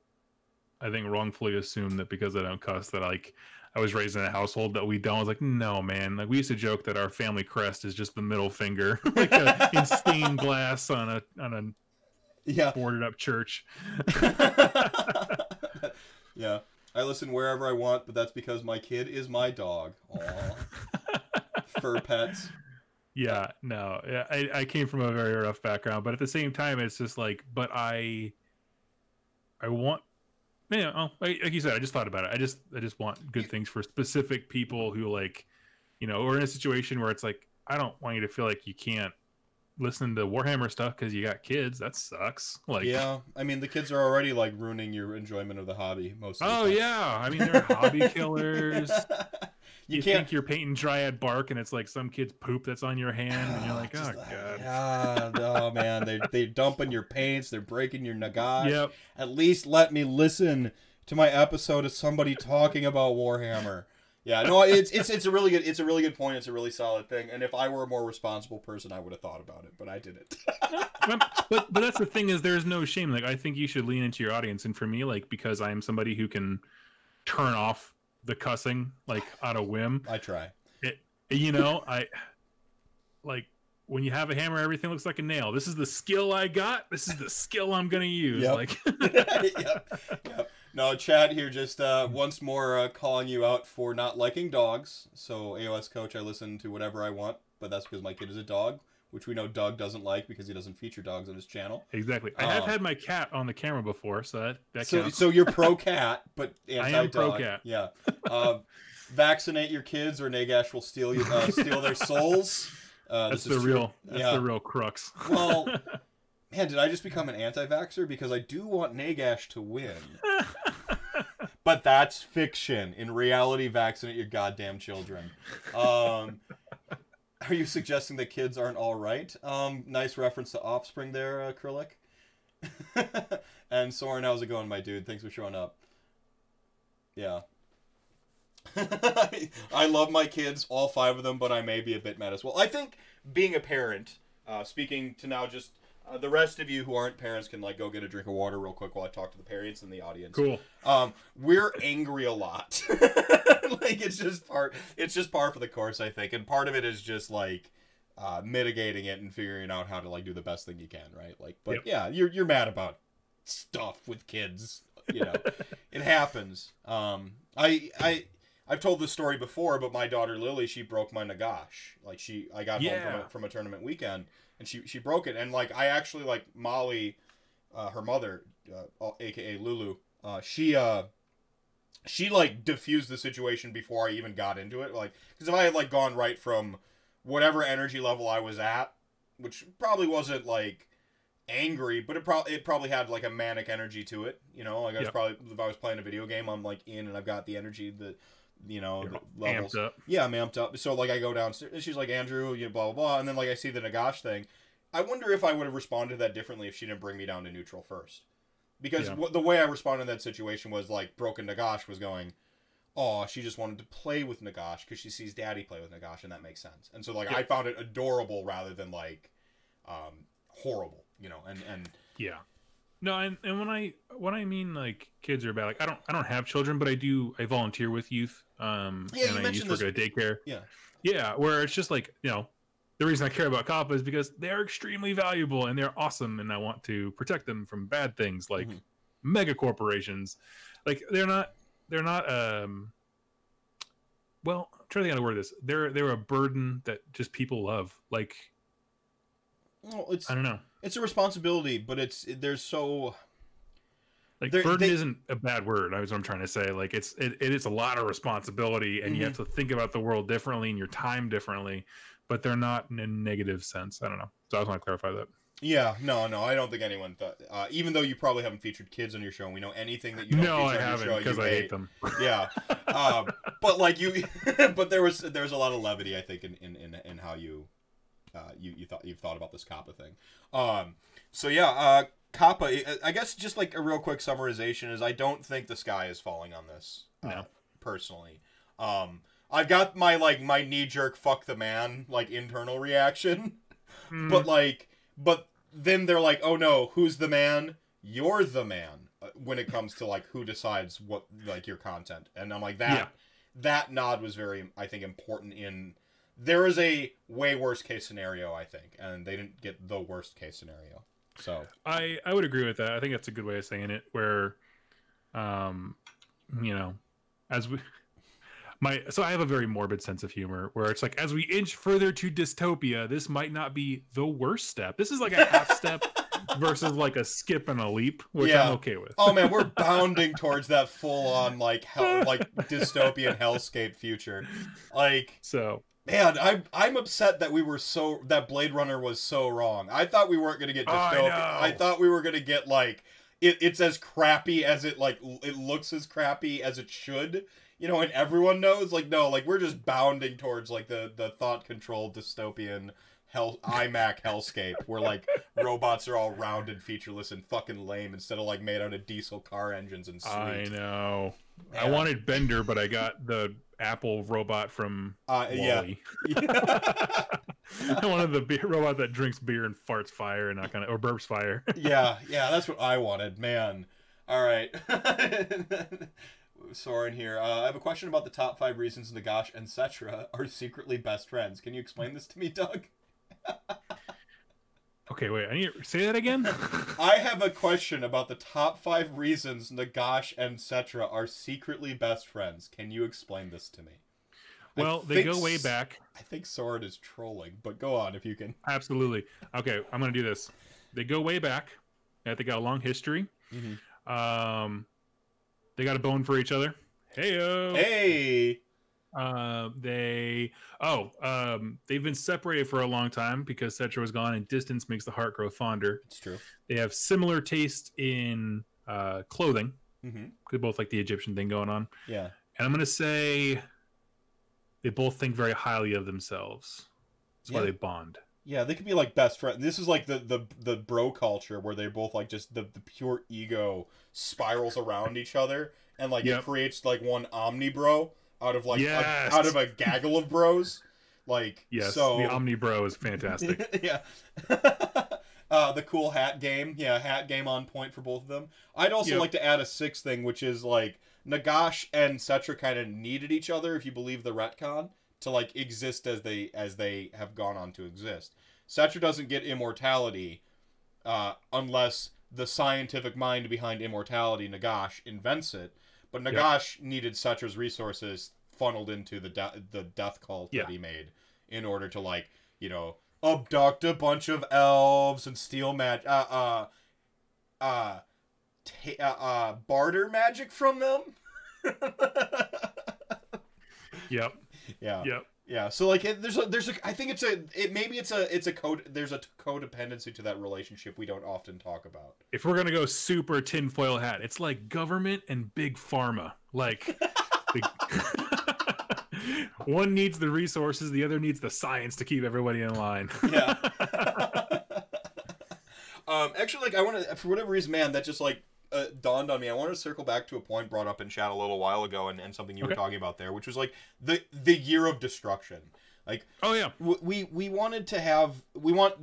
i think wrongfully assume that because i don't cuss that like i was raised in a household that we don't I was like no man like we used to joke that our family crest is just the middle finger like a, in stained glass on a on a yeah. boarded up church yeah. I listen wherever I want, but that's because my kid is my dog. Fur pets. yeah no yeah, I, I came from a very rough background but at the same time it's just like but i i want yeah oh, like, like you said i just thought about it. I just i just want good things for specific people who like you know or in a situation where it's like i don't want you to feel like you can't listen to warhammer stuff because you got kids. That sucks. Like yeah, I mean the kids are already like ruining your enjoyment of the hobby most. Of the oh, time. oh yeah. I mean they're hobby killers you, you, can't. think you're painting dryad bark and it's like some kid's poop that's on your hand and you're like oh Just, god Yeah, oh man, they they dumping your paints, they're breaking your Nagash. yep At least let me listen to my episode of somebody talking about Warhammer. Yeah, no, it's it's it's a really good it's a really good point. It's a really solid thing. And if I were a more responsible person, I would have thought about it, but I didn't. But but that's the thing is there's no shame like i think you should lean into your audience and for me like because i'm somebody who can turn off the cussing like on a whim I try. It, you know i like when you have a hammer everything looks like a nail this is the skill i got this is the skill i'm gonna use Yep. like yep, yep. No, Chad here just uh, once more uh, calling you out for not liking dogs. So AOS coach, I listen to whatever I want, but that's because my kid is a dog, which we know Doug doesn't like because he doesn't feature dogs on his channel. exactly i have Oh. had my cat on the camera before so that that So, counts. so you're pro cat, but I anti am dog. pro-cat. Yeah. Uh, vaccinate your kids, or Nagash will steal you, uh, steal their souls. Uh, that's the real that's Yeah. the real crux Well, man, did I just become an anti-vaxxer because I do want Nagash to win? but that's fiction. In reality, vaccinate your goddamn children. Um, are you suggesting that kids aren't all right? Um, nice reference to Offspring there, uh, Acrylic. and Soren, how's it going, my dude? Thanks for showing up. Yeah. I love my kids, all five of them, but I may be a bit mad as well. I think being a parent, uh, speaking to now just uh, the rest of you who aren't parents can like go get a drink of water real quick while I talk to the parents in the audience. cool Um, we're angry a lot. like it's just part. It's just par for the course, I think, and part of it is just like uh, mitigating it and figuring out how to like do the best thing you can, right? Like, but Yep. yeah, you're you're mad about stuff with kids you know, it happens. Um, I I I've told this story before, but my daughter Lily, she broke my Nagash. Like she, I got home from a, from a tournament weekend, and she she broke it. And like I actually like Molly, uh, her mother, uh, aka Lulu. Uh, she uh, she like diffused the situation before I even got into it. Like because if I had like gone right from whatever energy level I was at, which probably wasn't like angry, but it probably it probably had like a manic energy to it. You know, like I was Yep. probably if I was playing a video game, I'm like in and I've got the energy that you know levels. amped up. Yeah, I'm amped up. So like I go downstairs, and she's like Andrew, you know, blah blah blah, and then like I see the Nagash thing. I wonder if I would have responded to that differently if she didn't bring me down to neutral first, because Yeah. wh- the way I responded in that situation was like broken Nagash was going. Oh, she just wanted to play with Nagash because she sees Daddy play with Nagash, and that makes sense. And so, like, I found it adorable rather than like um, horrible, you know. And and Yeah. No, and, and when I when I mean like kids are bad, like I don't I don't have children, but I do I volunteer with youth. Um Yeah, you and I used mentioned to work at a daycare. Yeah. Yeah, where it's just like, you know, the reason I care about COPPA is because they're extremely valuable and they're awesome and I want to protect them from bad things like Mhm. mega corporations. Like they're not they're not um well, I'm trying to think how to word this. They're they're a burden that just people love. Like well, it's I don't know. it's a responsibility, but it's there's so like burden they- isn't a bad word i was what i'm trying to say like it's it, it is a lot of responsibility and you have Mm-hmm. to think about the world differently and your time differently but they're not in a negative sense i don't know so i just want to clarify that Yeah, no, no, I don't think anyone thought. Uh, even though you probably haven't featured kids on your show, and we know anything that you don't no i on haven't your show, because i hate hate. them Yeah, um, but like you, but there was there's a lot of levity, I think, in in, in, in how you, uh, you you thought you've thought about this COPPA thing. Um, so yeah, uh, COPPA. I- guess just like a real quick summarization is I don't think the sky is falling on this. Uh, No. personally, um, I've got my like my knee jerk fuck the man like internal reaction. Mm, but like but then they're like oh no who's the man you're the man uh, when it comes to like who decides what like your content and i'm like that Yeah. that nod was very i think important in there is a way worse case scenario i think and they didn't get the worst case scenario. So i i would agree with that. I think that's a good way of saying it where um you know as we my so i have a very morbid sense of humor where it's like as we inch further to dystopia this might not be the worst step. This is like a half step versus like a skip and a leap which Yeah. i'm okay with. Oh man we're bounding towards that full on like hell like dystopian hellscape future. Like so Man, I'm I'm upset that we were so that Blade Runner was so wrong. I thought we weren't gonna get Oh, I dystopian. I, thought we were gonna get like it, it's as crappy as it like it looks as crappy as it should. You know, and everyone knows like no, like we're just bounding towards like the the thought controlled dystopian hell iMac hellscape where like robots are all rounded featureless and fucking lame instead of like made out of diesel car engines and sweet. i know i wanted bender but i got the apple robot from Uh, yeah. Wall-E. yeah. i wanted the beer robot that drinks beer and farts fire and that kind of or burps fire yeah, yeah, that's what I wanted, man. All right. Soren here. Uh, I have a question about the top five reasons Nagash and Settra are secretly best friends. Can you explain this to me, Doug? okay wait i need to say that again I have a question about the top five reasons Nagash and Settra are secretly best friends. Can you explain this to me? I well they go way back I think Sword is trolling, but go on if you can. Absolutely. Okay, I'm gonna do this. They go way back. Yeah, they got a long history. Mhm. Um, they got a bone for each other. Heyo. Hey! Uh, they oh um they've been separated for a long time because Settra was gone, and distance makes the heart grow fonder. It's true. They have similar taste in uh, clothing. hmm They both like the Egyptian thing going on, Yeah. and I'm gonna say they both think very highly of themselves. That's why they bond. Yeah, they could be like best friends. This is like the the the bro culture where they're both like just the, the pure ego spirals around each other and like Yep. it creates like one omni bro out of like a- out of a gaggle of bros. Like Yes, so the Omni Bro is fantastic. yeah. uh, the cool hat game. Yeah, hat game on point for both of them. I'd also Yep. like to add a sixth thing, which is like Nagash and Settra kind of needed each other, if you believe the retcon, to like exist as they as they have gone on to exist. Settra doesn't get immortality uh, unless the scientific mind behind immortality, Nagash, invents it. But Nagash needed Settra's resources funneled into the de- the death cult Yeah. that he made in order to like you know abduct a bunch of elves and steal mag uh uh uh, ta- uh, uh barter magic from them. Yep. yeah. Yep. Yeah, so like it, there's a there's a I think it's a it maybe it's a it's a code there's a codependency to that relationship we don't often talk about. If we're gonna go super tinfoil hat, it's like government and big pharma. Like, the- one needs the resources, the other needs the science to keep everybody in line. Yeah. um actually like I want to for whatever reason man that just like dawned on me. I want to circle back to a point brought up in chat a little while ago and, and something you were talking about there, which was like the the year of destruction. Like oh yeah. w- we we wanted to have we want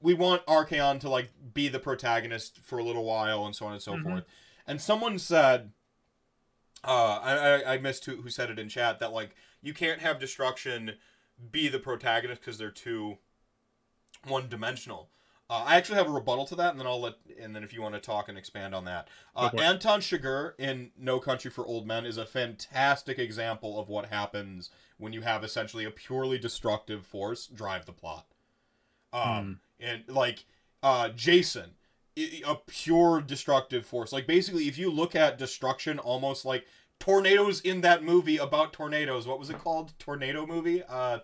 we want Archaon to like be the protagonist for a little while and so on and so Mhm. forth. And someone said, uh, I, I I missed who who said it in chat that like you can't have destruction be the protagonist because they're too one dimensional. Uh, I actually have a rebuttal to that, and then I'll let, and then if you want to talk and expand on that, uh. Anton Chigurh in No Country for Old Men is a fantastic example of what happens when you have essentially a purely destructive force drive the plot. Um, and like uh, Jason, a pure destructive force. Like basically, if you look at destruction, almost like tornadoes in that movie about tornadoes. What was it called? Tornado movie. Uh,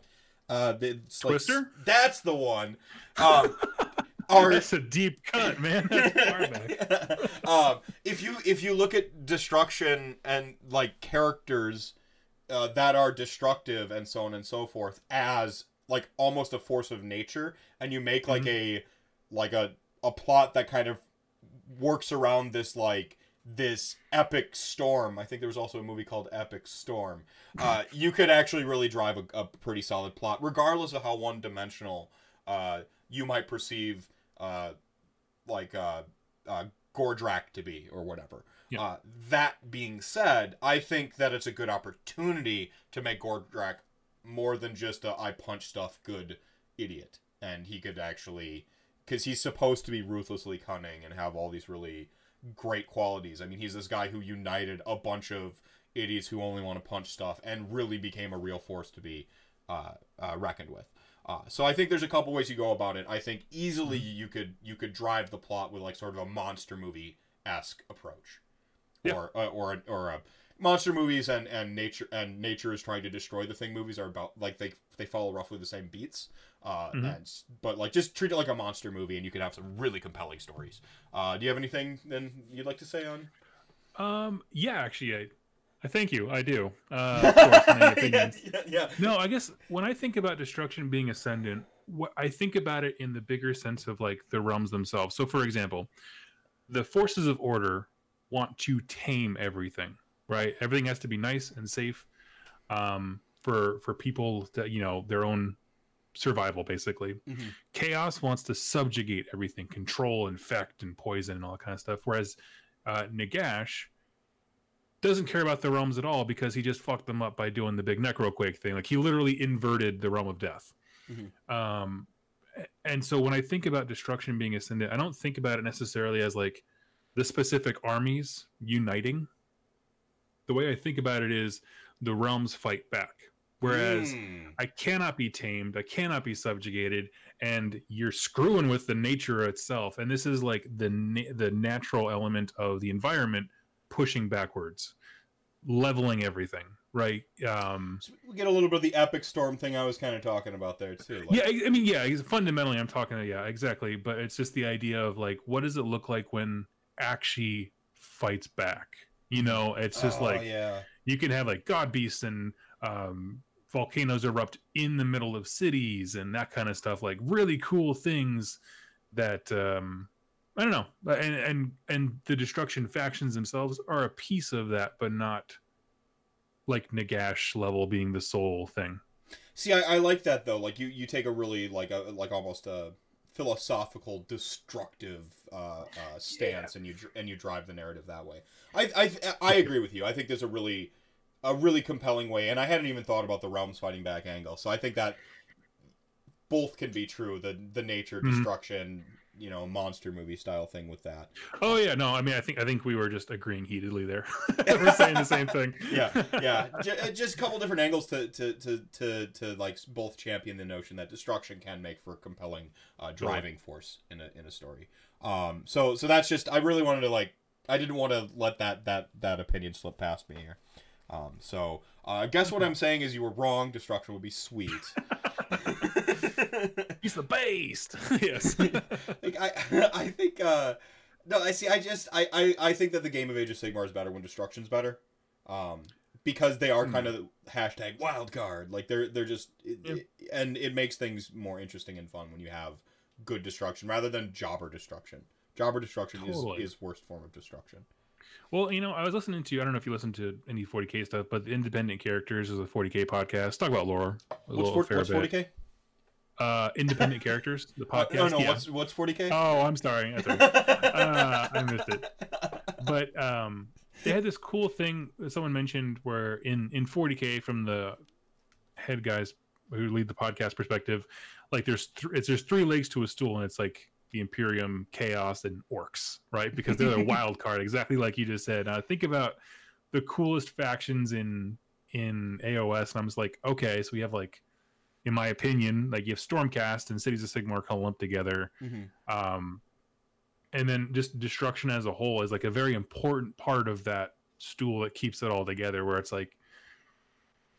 uh, it's like- Twister? that's the one. Um, are That's a deep cut, man. That's far back. um, if you if you look at destruction and like characters uh, that are destructive and so on and so forth as like almost a force of nature, and you make like a like a a plot that kind of works around this like this epic storm. I think there was also a movie called Epic Storm. Uh, you could actually really drive a, a pretty solid plot, regardless of how one dimensional uh, you might perceive uh, like uh, uh, Gordrakk to be or whatever. Yeah. Uh, that being said, I think that it's a good opportunity to make Gordrakk more than just a I punch stuff good idiot, and he could actually because he's supposed to be ruthlessly cunning and have all these really great qualities. I mean, he's this guy who united a bunch of idiots who only want to punch stuff and really became a real force to be uh, uh, reckoned with. Uh, so I think there's a couple ways you go about it. I think easily you could you could drive the plot with like sort of a monster movie esque approach, Yeah. or uh, or or a monster movies and and nature and nature is trying to destroy the thing movies are about like they they follow roughly the same beats. Uh, Mhm. and but like just treat it like a monster movie and you could have some really compelling stories. Uh, do you have anything then you'd like to say on? Um, yeah, actually, I thank you. I do. Uh, of course, opinions. yeah, yeah. No, I guess when I think about destruction being ascendant, what I think about it in the bigger sense of like the realms themselves. So, for example, the forces of order want to tame everything, right? Everything has to be nice and safe um, for for people to you know their own survival, basically. Mhm. Chaos wants to subjugate everything, control, infect, and poison, and all that kind of stuff. Whereas uh, Nagash doesn't care about the realms at all because he just fucked them up by doing the big necroquake thing. Like he literally inverted the realm of death. Mhm. Um, and so when I think about destruction being ascendant, I don't think about it necessarily as like the specific armies uniting. The way I think about it is the realms fight back. Whereas Mm. I cannot be tamed, I cannot be subjugated, and you're screwing with the nature itself. And this is like the na- the natural element of the environment pushing backwards, leveling everything, right? Um, So we get a little bit of the epic storm thing I was kind of talking about there too. Like, yeah, I, mean, yeah, fundamentally, I'm talking, yeah, exactly. But it's just the idea of like, what does it look like when actually fights back? You know, it's just oh, like yeah. you can have like god beasts and um, volcanoes erupt in the middle of cities and that kind of stuff like really cool things that um, i don't know But- and and and the destruction factions themselves are a piece of that but not like nagash level being the sole thing See, I, I like that though. Like you, you take a really like a like almost a philosophical, destructive uh, uh, stance, and you and you drive the narrative that way. I, I I agree with you. I think there's a really a really compelling way, and I hadn't even thought about the realms fighting back angle. So I think that both can be true. The the nature Mhm. destruction you know monster movie style thing with that. Oh yeah, no, I mean I think I think we were just agreeing heatedly there. we're saying the same thing. yeah, yeah. J- uh, just a couple different angles to, to to to to like both champion the notion that destruction can make for a compelling uh, driving force in a in a story. Um, so so that's just I really wanted to like I didn't want to let that that that opinion slip past me here. Um, so uh, I guess what I'm saying is you were wrong. Destruction would be sweet. He's the best. yes. like I I think uh no I see I just I, I I think that the game of Age of Sigmar is better when Destruction's better. Um because they are kind of hashtag wild card like they're they're just it, Yeah. it- and it makes things more interesting and fun when you have good destruction rather than jobber destruction jobber destruction Totally. is is worst form of destruction Well, you know, I was listening to I don't know if you listen to any 40k stuff, but the Independent Characters is a 40k podcast. Talk about lore. a what's, little for, fair what's bit. 40k Uh, Independent Characters, the Uh, podcast. no no yeah. what's what's 40k Oh, I'm sorry. That's all right. uh, I missed it. But um, they had this cool thing that someone mentioned where in in 40k from the head guys who lead the podcast perspective, like there's th- it's there's three legs to a stool, and it's like the Imperium, Chaos, and Orcs, right? Because they're the wild card, exactly like you just said. Now think about the coolest factions in in AOS, and I'm just like, okay, so we have like, in my opinion, like you have Stormcast and Cities of Sigmar kind of lumped together. Mhm. um, and then just destruction as a whole is like a very important part of that stool that keeps it all together where it's like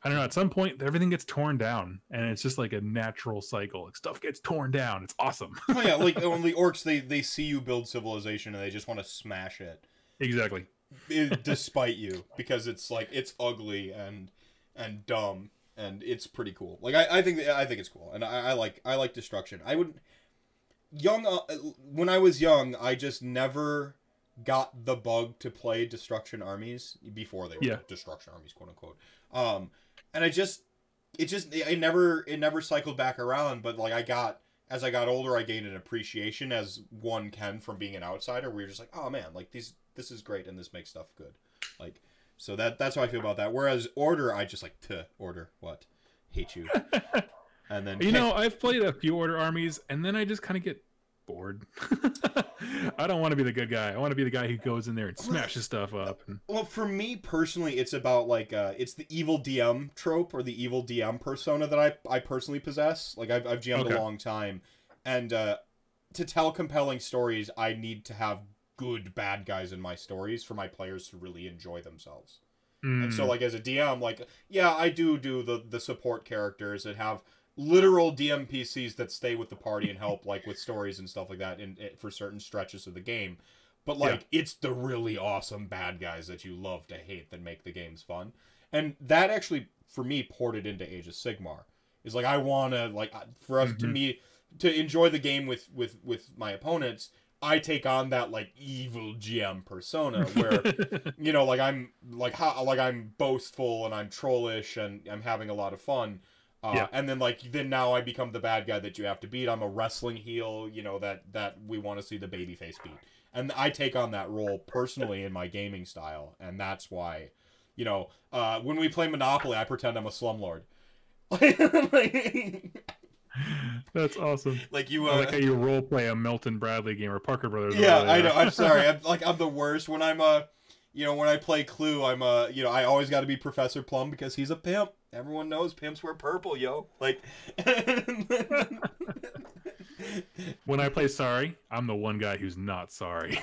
i don't know at some point everything gets torn down and it's just like a natural cycle. Like stuff gets torn down. It's awesome. Oh yeah like on the orcs they they see you build civilization and they just want to smash it. Exactly. It, despite you because it's like it's ugly and and dumb and it's pretty cool. Like i, I think i think it's cool and I, I like i like destruction. I would young uh, when i was young i just never got the bug to play destruction armies before they were Yeah. destruction armies quote unquote. Um and i just it just it never it never cycled back around but like i got as i got older i gained an appreciation as one can from being an outsider where you're just like oh man like these this is great and this makes stuff good. Like so that that's how i feel about that. Whereas order i just like to order what? Hate you. And then you know i've played a few order armies and then i just kind of get bored. I don't want to be the good guy. I want to be the guy who goes in there and smashes stuff up and, Well, for me personally, it's about like uh, it's the evil DM trope or the evil DM persona that I I personally possess. Like I've I've GM'd Okay. a long time, and uh, to tell compelling stories, I need to have good bad guys in my stories for my players to really enjoy themselves. And so, Mm, like as a DM, like yeah, I do do the the support characters that have literal DM PCs that stay with the party and help, like with stories and stuff like that, in, in for certain stretches of the game. But like, it's the really awesome bad guys that you love to hate that make the games fun, and that actually for me ported into Age of Sigmar. Is like I want to like for us to Mhm. me to enjoy the game with with with my opponents. I take on that like evil GM persona where you know like i'm like how like i'm boastful and i'm trollish and i'm having a lot of fun. Uh, Yeah. and then like then now i become the bad guy that you have to beat. I'm a wrestling heel you know that that we want to see the babyface beat. And i take on that role personally in my gaming style and that's why you know uh, when we play monopoly i pretend i'm a slumlord that's awesome like you I uh, like how you role play a Milton Bradley game or Parker Brothers. Yeah, I know. I'm sorry. I'm like I'm the worst when I'm uh you know when I play Clue. I'm uh you know I always got to be Professor Plum because he's a pimp. Everyone knows pimps wear purple, yo. Like. when I play sorry, I'm the one guy who's not sorry.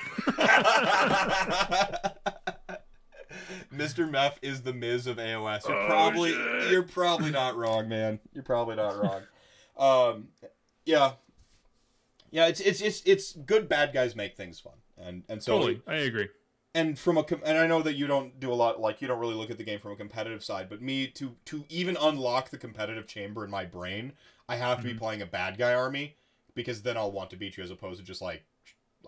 Mr. Meth is the Miz of AOS. You're Oh, probably shit. you're probably not wrong, man. You're probably not wrong. Um, yeah, yeah. It's it's it's it's good. Bad guys make things fun, and and so totally, I agree. and from a com- and I know that you don't do a lot like you don't really look at the game from a competitive side, but me to to even unlock the competitive chamber in my brain, I have to be Mhm. playing a bad guy army because then I'll want to beat you as opposed to just like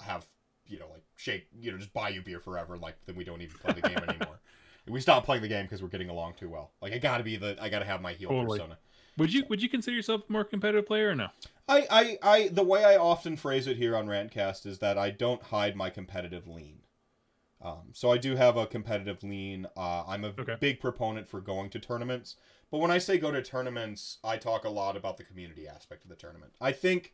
have you know like shake you know just buy you beer forever like then we don't even play the game anymore. We stop playing the game because we're getting along too well. Like I gotta be the I gotta have my heel Totally. persona. Would you would you consider yourself a more competitive player or no? I, I, I, the way I often phrase it here on Rantcast is that I don't hide my competitive lean. Um, so I do have a competitive lean. Uh, I'm a Okay. big proponent for going to tournaments. But when I say go to tournaments, I talk a lot about the community aspect of the tournament. I think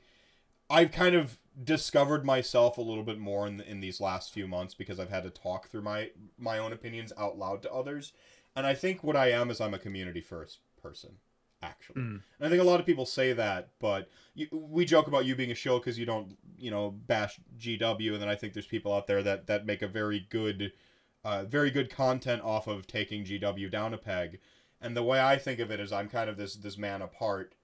I've kind of discovered myself a little bit more in the, in these last few months because I've had to talk through my my own opinions out loud to others. And I think what I am is I'm a community first person, actually. Mm. And I think a lot of people say that, but you, we joke about you being a shill because you don't, you know, bash GW. And then I think there's people out there that that make a very good, uh, very good content off of taking GW down a peg. And the way I think of it is, I'm kind of this this man apart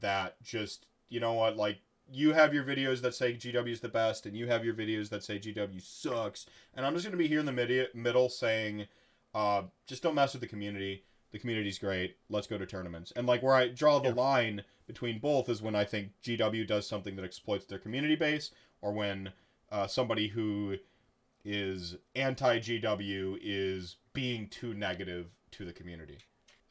that just, you know what, like you have your videos that say GW is the best, and you have your videos that say GW sucks, and I'm just gonna be here in the midi- middle saying, uh, just don't mess with the community. The community's great. Let's go to tournaments. And like where I draw the Yeah. line between both is when I think GW does something that exploits their community base, or when uh, somebody who is anti GW is being too negative to the community,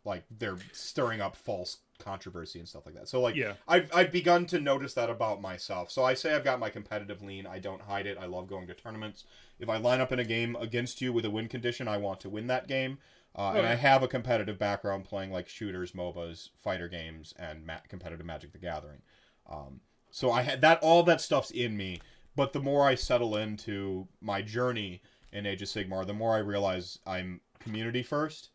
like they're stirring up false controversy and stuff like that. So like Yeah. I've I've begun to notice that about myself. So I say I've got my competitive lean. I don't hide it. I love going to tournaments. If I line up in a game against you with a win condition, I want to win that game. Uh, and I have a competitive background playing like shooters, MOBAs, fighter games, and ma- competitive Magic the Gathering. Um, so I had that all that stuff's in me. But the more I settle into my journey in Age of Sigmar, the more I realize I'm community first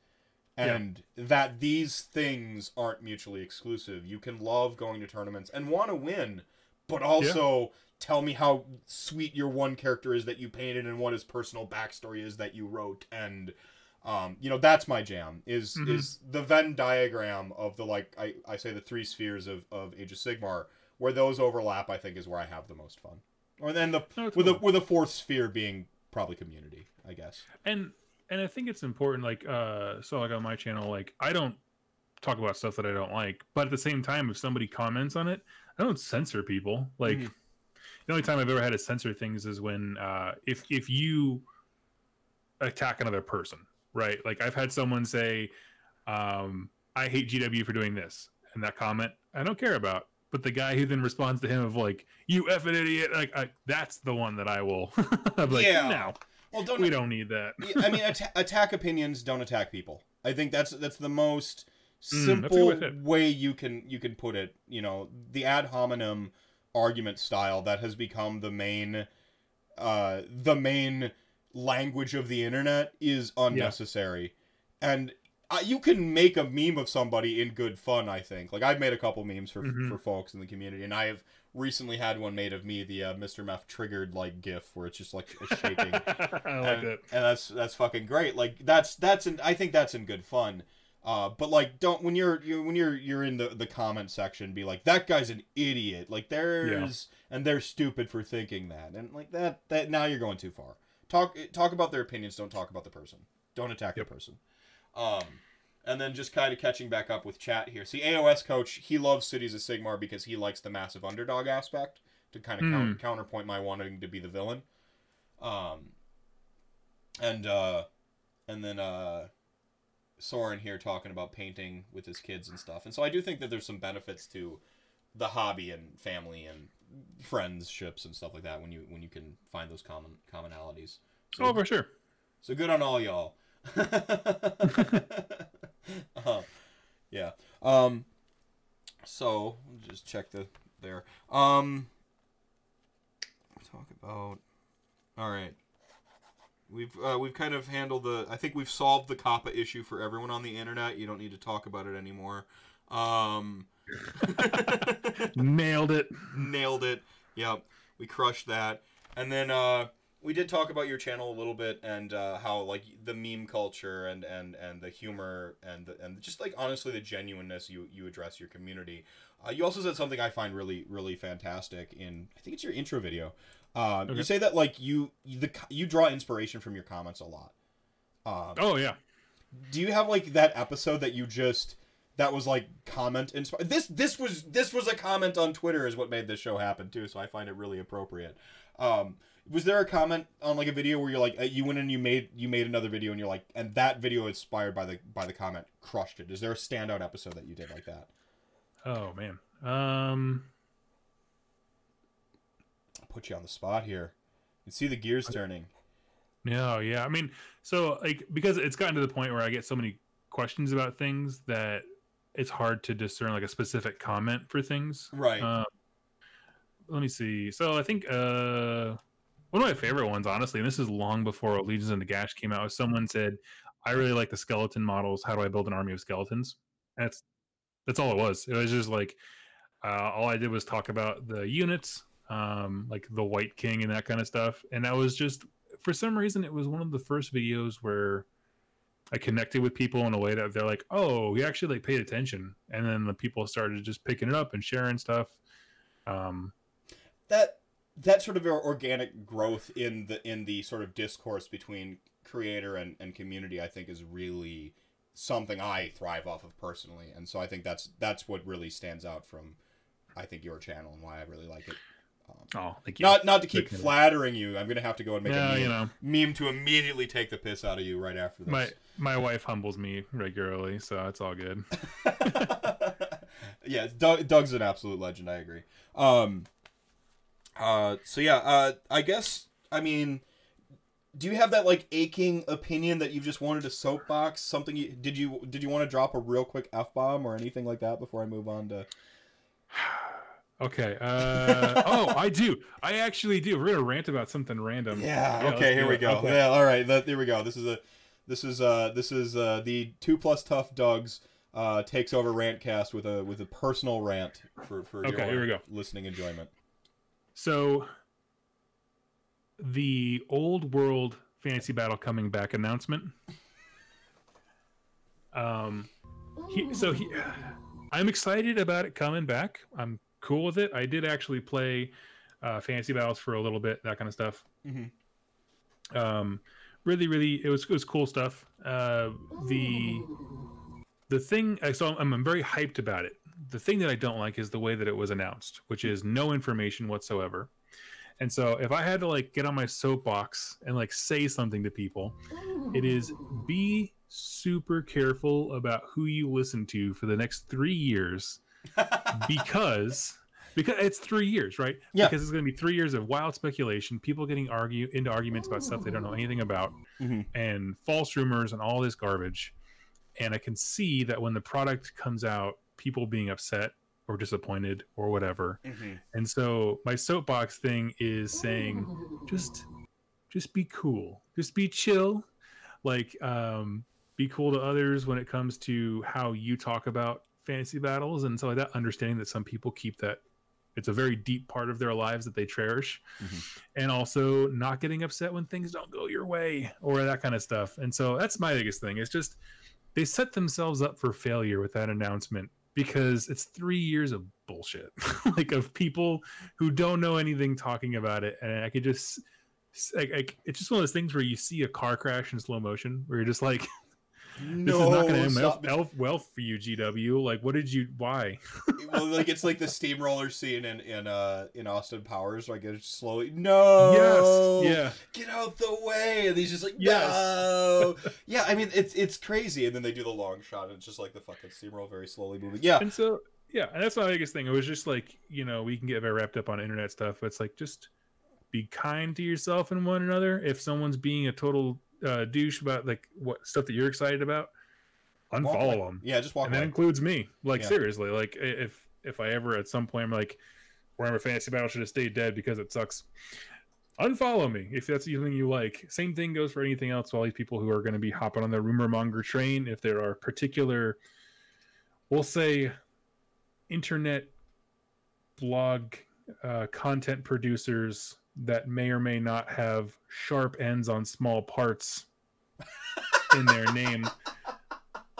Yeah. and that these things aren't mutually exclusive. You can love going to tournaments and want to win, but also tell me how sweet your one character is that you painted and what his personal backstory is that you wrote and um, you know that's my jam is Mhm. is the Venn diagram of the like I, I say the three spheres of, of Age of Sigmar where those overlap I think is where I have the most fun or then the No, with a cool. with a fourth sphere being probably community I guess and and i think it's important like uh so like on my channel like i don't talk about stuff that i don't like but at the same time if somebody comments on it i don't censor people like Mhm. the only time i've ever had to censor things is when uh if if you attack another person right like i've had someone say um i hate gw for doing this and that comment i don't care about but the guy who then responds to him of like you effing idiot like I, that's the one that i will i'm like Yeah. no well don't we don't need that I mean, atta- attack opinions, don't attack people. I think that's that's the most Mm, that's a good simple way to say it. way you can you can put it. You know, the ad hominem argument style that has become the main uh the main language of the internet is unnecessary, and. Uh, you can make a meme of somebody in good fun. I think. Like I've made a couple memes for Mhm. for folks in the community, and I have recently had one made of me, the uh, Mr. Meth triggered like GIF, where it's just like a shaking I like and, that. and that's that's fucking great. Like that's that's in I think that's in good fun. Uh, but like, don't when you're, you when you're you're in the the comment section, be like that guy's an idiot. Like there's and they're stupid for thinking that, and like that that now you're going too far. Talk talk about their opinions. Don't talk about the person. Don't attack Yep. the person. Um, and then just kind of catching back up with chat here. See, AOS coach, he loves Cities of Sigmar because he likes the massive underdog aspect to kind of Hmm. counter, counterpoint my wanting to be the villain. Um, and uh, and then uh, Soren here talking about painting with his kids and stuff. And so I do think that there's some benefits to the hobby and family and friendships and stuff like that when you when you can find those common commonalities. So, Oh, for sure. so good on all y'all. uh, yeah. Um. So just check the there. Um. Talk about. All right. We've uh, we've kind of handled the. I think we've solved the COPPA issue for everyone on the internet. You don't need to talk about it anymore. Um. Nailed it. nailed it. Yep, we crushed that. And then uh, we did talk about your channel a little bit and uh, how like the meme culture and and and the humor and the, and just like honestly the genuineness you you address your community. Uh, you also said something I find really really fantastic in I think it's your intro video. Uh, You say that like you you, the, you draw inspiration from your comments a lot. Um, Oh yeah. do you have like that episode that you just that was like comment inspired this this was this was a comment on twitter is what made this show happen too so i find it really appropriate um was there a comment on like a video where you're like uh, you went and you made you made another video and you're like and that video inspired by the by the comment crushed it is there a standout episode that you did like that Oh man. Um. I'll put you on the spot here you see the gears turning No. Yeah. I mean, so like because it's gotten to the point where I get so many questions about things that it's hard to discern like a specific comment for things. right Um, let me see. So I think uh, one of my favorite ones, honestly, and this is long before Legions of Nagash came out, was someone said, "I really like the skeleton models. How do I build an army of skeletons?" That's that's all it was. It was just like uh, all I did was talk about the units, um, like the Wight King and that kind of stuff, and that was just for some reason it was one of the first videos where I connected with people in a way that they're like, "Oh, he actually like paid attention," and then the people started just picking it up and sharing stuff. Um, that that sort of organic growth in the in the sort of discourse between creator and, and community, I think, is really something I thrive off of personally, and so I think that's that's what really stands out from, I think, your channel and why I really like it. Oh, thank you. Not not to keep flattering you. I'm gonna have to go and make yeah, a meme, you know. meme to immediately take the piss out of you right after this. My my wife humbles me regularly, so it's all good. yeah, Doug, Doug's an absolute legend. I agree. Um. Uh. So yeah. Uh. I guess. I mean. Do you have that like aching opinion that you've just wanted to soapbox something? You, did you did you want to drop a real quick f bomb or anything like that before I move on to? Okay. Uh, oh, I do. I actually do. We're gonna rant about something random. Yeah. yeah okay. Here we go. Okay. Yeah. All right. That, here we go. This is a, this is uh, this is uh, the two plus tough Dugs uh, takes over Rantcast with a with a personal rant for for okay. here we go. Listening enjoyment. So, the old world fantasy battle coming back announcement. Um, he, so he, I'm excited about it coming back. I'm cool with it. I did actually play uh, fantasy battles for a little bit, that kind of stuff. Mm-hmm. Um, really, really, it was it was cool stuff. Uh, the the thing, so I'm, I'm very hyped about it. The thing that I don't like is the way that it was announced, which is no information whatsoever. And so if I had to like get on my soapbox and like say something to people, it is be super careful about who you listen to for the next three years because because it's three years, right? Yeah. Because it's going to be three years of wild speculation, people getting argue into arguments about stuff they don't know anything about, mm-hmm. and false rumors and all this garbage. And I can see that when the product comes out, people being upset or disappointed or whatever. Mm-hmm. And so my soapbox thing is saying, just, just be cool, just be chill, like, um, be cool to others when it comes to how you talk about fantasy battles. And so like that understanding that some people keep that it's a very deep part of their lives that they cherish. Mm-hmm. and also not getting upset when things don't go your way or that kind of stuff. And so that's my biggest thing. It's just they set themselves up for failure with that announcement because it's three years of bullshit. Like of people who don't know anything talking about it. And i could just like, like it's just one of those things where you see a car crash in slow motion where you're just like no, this is not going to end well, for you, GW. Like, what did you? Why? well, like it's like the steamroller scene in in uh in Austin Powers. Like it's slowly. No. Yes. Yeah. Get out the way. And he's just like, yes. no. yeah. I mean, it's it's crazy. And then they do the long shot, and it's just like the fucking steamroller very slowly moving. Yeah. And so yeah, and that's my biggest thing. It was just like you know we can get very wrapped up on internet stuff. But it's like just be kind to yourself and one another. If someone's being a total uh, douche about like what stuff that you're excited about, unfollow them. Yeah, just walk. And away. that includes me. Like yeah. seriously, like if if I ever at some point I'm like, Warhammer Fantasy Battle should have stayed dead because it sucks. Unfollow me if that's something you like. Same thing goes for anything else. All these people who are going to be hopping on the rumor monger train, if there are particular, we'll say, internet blog uh, content producers that may or may not have sharp ends on small parts in their name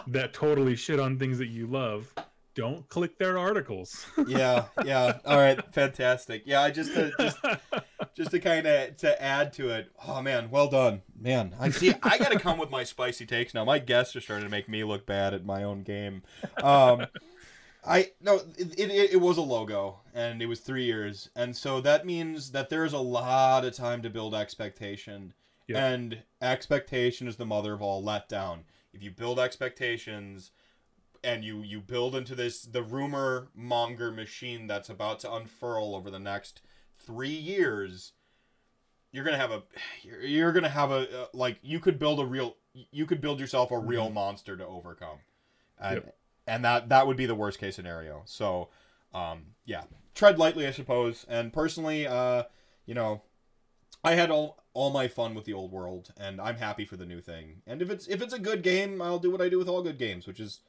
that totally shit on things that you love don't click their articles. Yeah yeah. All right fantastic. Yeah i just to, just just to kind of to add to it oh man well done. Man i see i gotta come with my spicy takes now. My guests are starting to make me look bad at my own game. Um I no, it, it, it was a logo, and it was three years, and so that means that there's a lot of time to build expectation, yep. and expectation is the mother of all letdown. If you build expectations, and you you build into this the rumor monger machine that's about to unfurl over the next three years, you're gonna have a you're, you're gonna have a uh, like you could build a real you could build yourself a real mm-hmm. monster to overcome. And, yep and that that would be the worst case scenario. So, um, yeah, tread lightly, I suppose. And personally, uh, you know, I had all all my fun with the old world, and I'm happy for the new thing. And if it's if it's a good game, I'll do what I do with all good games, which is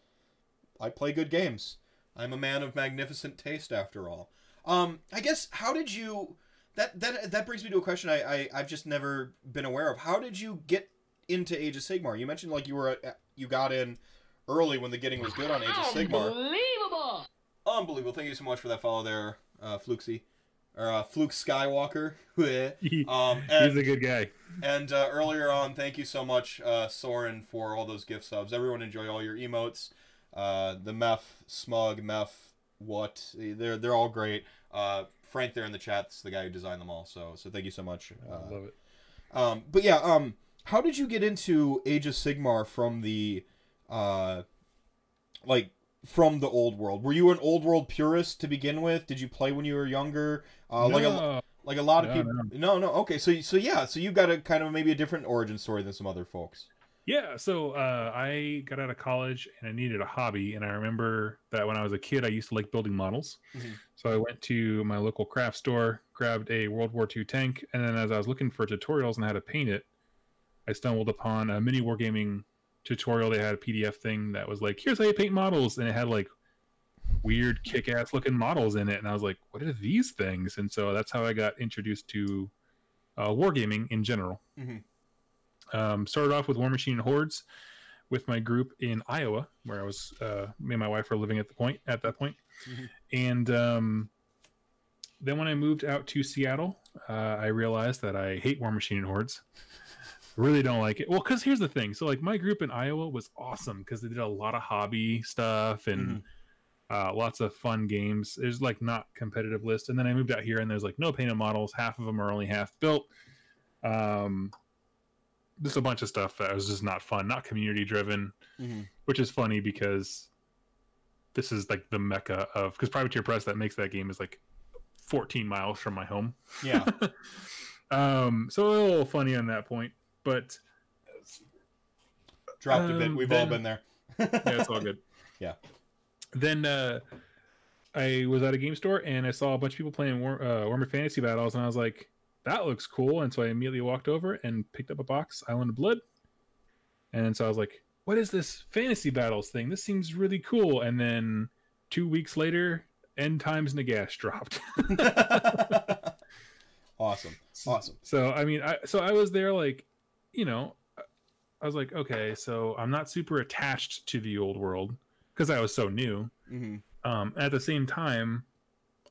I play good games. I'm a man of magnificent taste, after all. Um, I guess how did you? That that that brings me to a question I, I I've just never been aware of. How did you get into Age of Sigmar? You mentioned like you were you got in early when the getting was good on Age of Sigmar. Unbelievable! Unbelievable! Thank you so much for that follow there, uh, Flukesy or uh, Fluke Skywalker. um, and, He's a good guy. and uh, earlier on, thank you so much, uh, Soren, for all those gift subs. Everyone enjoy all your emotes. Uh, the Meph, Smug, Meph, what? They're they're all great. Uh, Frank there in the chat's the guy who designed them all. So so thank you so much. I Uh, love it. um, but yeah, um, how did you get into Age of Sigmar from the, uh, like from the old world? Were you an old world purist to begin with? Did you play when you were younger? Uh, like a No. like a lot of No, people. No, no. Okay, so so yeah, so you've got a kind of maybe a different origin story than some other folks. Yeah, so uh, I got out of college and I needed a hobby, and I remember that when I was a kid, I used to like building models. Mhm. So I went to my local craft store, grabbed a World War II tank, and then as I was looking for tutorials on how to paint it, I stumbled upon a mini wargaming tutorial. They had a PDF thing that was like, "Here's how you paint models," and it had like weird kick-ass looking models in it, and I was like, "What are these things?" And so that's how I got introduced to uh, wargaming in general. Mhm. Um, started off with Warmachine and Hordes with my group in Iowa, where I was uh, me and my wife were living at the point at that point. Mhm. and um, then when I moved out to Seattle, uh, I realized that I hate Warmachine and Hordes. Really don't like it. Well, because here's the thing. So like my group in Iowa was awesome because they did a lot of hobby stuff and uh, lots of fun games. There's like not competitive list, and then I moved out here and there's like no painted models. Half of them are only half built. Um, just a bunch of stuff that was just not fun, not community driven, Mhm. which is funny because this is like the mecca of because Privateer Press that makes that game is like 14 miles from my home. Yeah. Um, so a little funny on that point, but Dropped a bit. Um, We've all been there. yeah, it's all good. Yeah. Then uh, I was at a game store and I saw a bunch of people playing War, uh, Warhammer Fantasy Battles, and I was like, "That looks cool." And so I immediately walked over and picked up a box, Island of Blood. And so I was like, "What is this Fantasy Battles thing? This seems really cool." And then two weeks later, End Times Nagash dropped. awesome. Awesome. So I mean, I so I was there like, you know, I was like, okay, so I'm not super attached to the old world because I was so new. hmm Um, at the same time,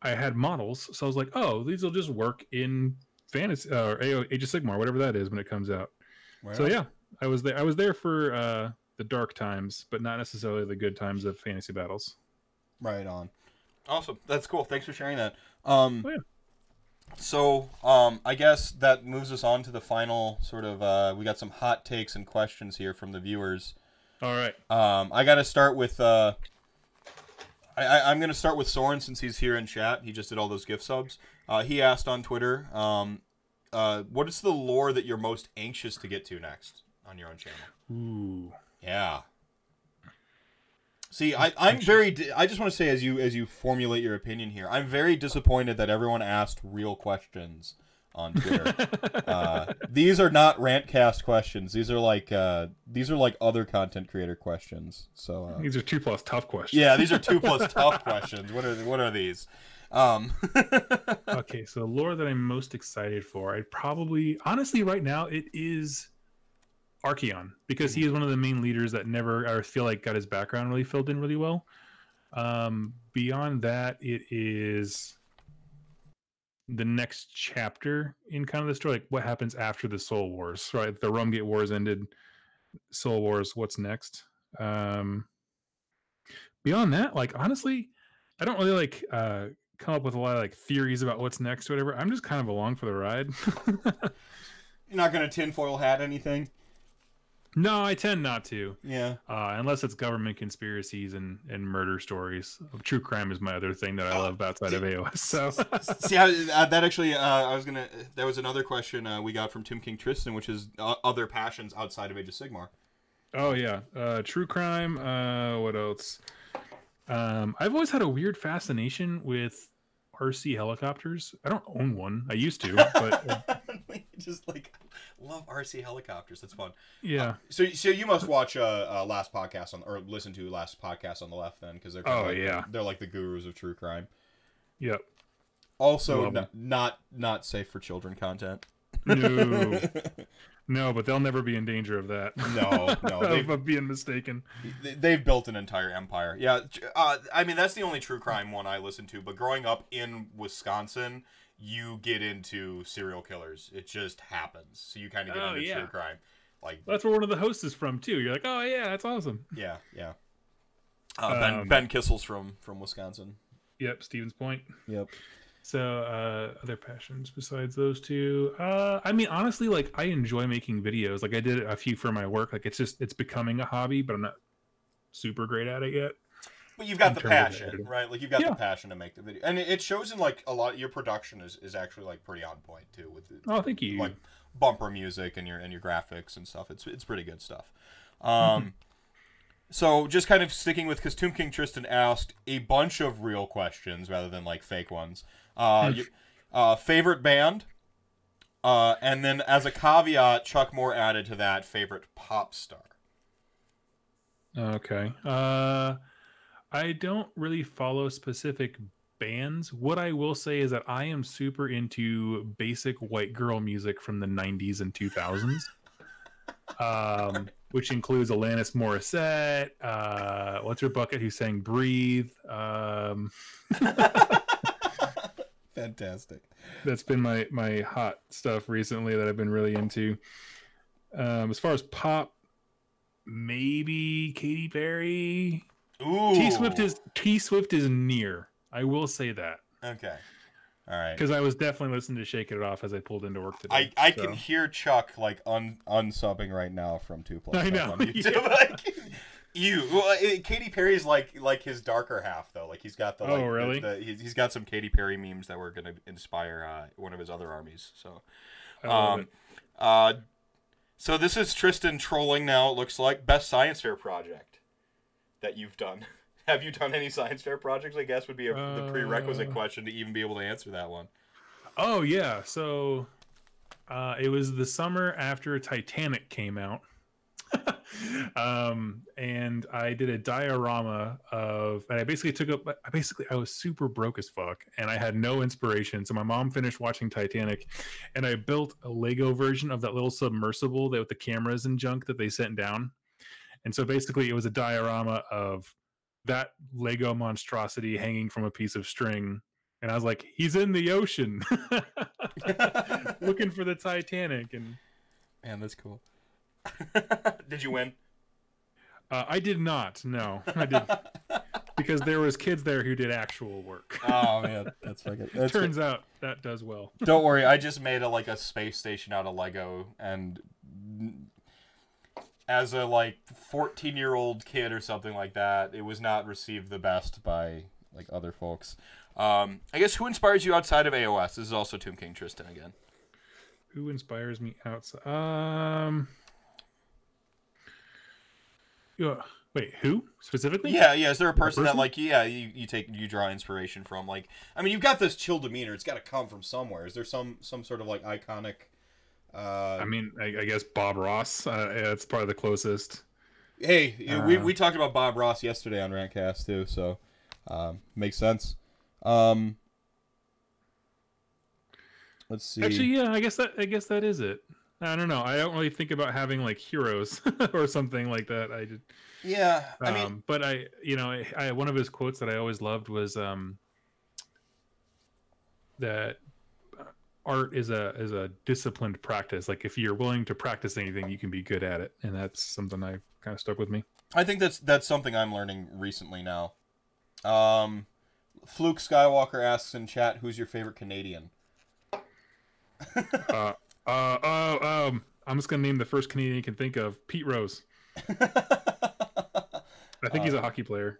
I had models, so I was like, oh, these will just work in fantasy uh, or Age of Sigmar, whatever that is when it comes out. So yeah, I was there. I was there for uh, the dark times, but not necessarily the good times of fantasy battles. Right on. Awesome. That's cool. Thanks for sharing that. Um, Oh, yeah. So, um, I guess that moves us on to the final sort of. Uh, we got some hot takes and questions here from the viewers. All right. Um, I got to start with. Uh, I, I, I'm going to start with Soren since he's here in chat. He just did all those gift subs. Uh, he asked on Twitter, um, uh, "What is the lore that you're most anxious to get to next on your own channel?" Ooh. Yeah. See, I, I'm very. di- I just want to say, as you as you formulate your opinion here, I'm very disappointed that everyone asked real questions on Twitter. uh, these are not rantcast questions. These are like uh, these are like other content creator questions. So uh, These are two plus tough questions. yeah, these are two plus tough questions. What are what are these? Um, okay, so the lore that I'm most excited for, I'd probably honestly right now it is Archaon because he is one of the main leaders that never I feel like got his background really filled in really well. Um, beyond that, it is the next chapter in kind of the story, like what happens after the Soul Wars, right? The Realmgate Wars ended, Soul Wars. What's next? Um, beyond that, like honestly, I don't really like uh come up with a lot of like theories about what's next or whatever. I'm just kind of along for the ride. you're not gonna tinfoil hat anything. No, I tend not to, Yeah. uh, unless it's government conspiracies and and murder stories. True crime is my other thing that I love outside of AOS. So See, how, uh, that actually, uh, I was gonna. That was another question uh, we got from Tomb King Tristan, which is uh, other passions outside of Age of Sigmar. Oh yeah, uh, true crime. Uh, what else? Um, I've always had a weird fascination with RC helicopters. I don't own one. I used to, but just like love RC helicopters. That's fun. yeah. So, so you must watch uh, uh last podcast on or listen to last podcast on the left then because they're Oh, like, yeah. they're like the gurus of true crime. Yep. Also, n- not not safe for children content. No. no, but they'll never be in danger of that. No, no, they- of, of being mistaken. They- They've built an entire empire. Yeah, uh, I mean that's the only true crime one I listen to. But growing up in Wisconsin, you get into serial killers. It just happens. So you kind of get Oh, into yeah. true crime. Like That's where one of the hosts is from too. You're like, oh yeah, that's awesome. yeah, yeah. Uh, ben Um, Ben Kissel's from from Wisconsin. Yep, Stevens Point. Yep. So, uh, other passions besides those two. Uh, I mean, honestly, like I enjoy making videos. Like I did a few for my work. Like it's just it's becoming a hobby, but I'm not super great at it yet. But you've got the passion, right? Like you've got Yeah. the passion to make the video, and it, shows in like a lot. Your production is, is actually like pretty on point too with the, Oh, thank you. like bumper music and your and your graphics and stuff. It's it's pretty good stuff. Um, Mm-hmm. so just kind of sticking with because Tomb King Tristan asked a bunch of real questions rather than like fake ones. Uh, uh, favorite band, uh, and then as a caveat, Chuck Moore added to that favorite pop star. Okay. Uh I don't really follow specific bands. What I will say is that I am super into basic white girl music from the 90s and 2000s. um which includes Alanis Morissette, uh what's her bucket who sang Breathe. Um Fantastic. that's been my my hot stuff recently that I've been really into. Um as far as pop maybe Katy Perry, Ooh. T Swift is T Swift is near. I will say that okay. All right. because I was definitely listening to "Shake It Off" as I pulled into work today. I, I so. can hear Chuck like un unsubbing right now from two plus. I know, On YouTube. yeah. like, you well, it, Katy Perry's like like his darker half though. Like he's got the Oh, like, the- really? the, he's, he's got some Katy Perry memes that were gonna inspire uh, one of his other armies. So um uh so this is Tristan trolling now. It looks like best science fair project that you've done. Have you done any science fair projects? I guess would be a, the prerequisite Uh, question to even be able to answer that one. Oh yeah, so uh, it was the summer after Titanic came out, um, and I did a diorama of. And I basically took up. I basically I was super broke as fuck, and I had no inspiration. So my mom finished watching Titanic, and I built a Lego version of that little submersible that with the cameras and junk that they sent down. And so basically, it was a diorama of that Lego monstrosity hanging from a piece of string and I was like, he's in the ocean looking for the Titanic. And Man, that's cool. Did you win? uh, I did not. No, I did because there was kids there who did actual work. Oh man, that's fucking. That's Turns out that does well. Don't worry, I just made a like a space station out of Lego, and as a like fourteen year old kid or something like that, it was not received the best by like other folks. Um, I guess who inspires you outside of AOS? This is also Tomb King Tristan again. Who inspires me outside? Um, yeah, wait, who specifically? Yeah, yeah. Is there a person, that person? like yeah you, you take you draw inspiration from? Like, I mean, you've got this chill demeanor. It's got to come from somewhere. Is there some some sort of like iconic? Uh, I mean, I, I guess Bob Ross. Uh, yeah, it's probably the closest. Hey, we, Uh, we talked about Bob Ross yesterday on Rantcast too, so um, makes sense. Um, let's see. Actually, yeah, I guess that I guess that is it. I don't know. I don't really think about having like heroes or something like that. I did. yeah, I Um, mean, but I, you know, I, I one of his quotes that I always loved was um, that uh, art is a is a disciplined practice. Like if you're willing to practice anything, you can be good at it, and that's something I kind of stuck with me. I think that's that's something I'm learning recently now. Um, Fluke Skywalker asks in chat, "Who's your favorite Canadian?" uh, uh, oh, um, I'm just gonna name the first Canadian you can think of, Pete Rose. I think he's a hockey player.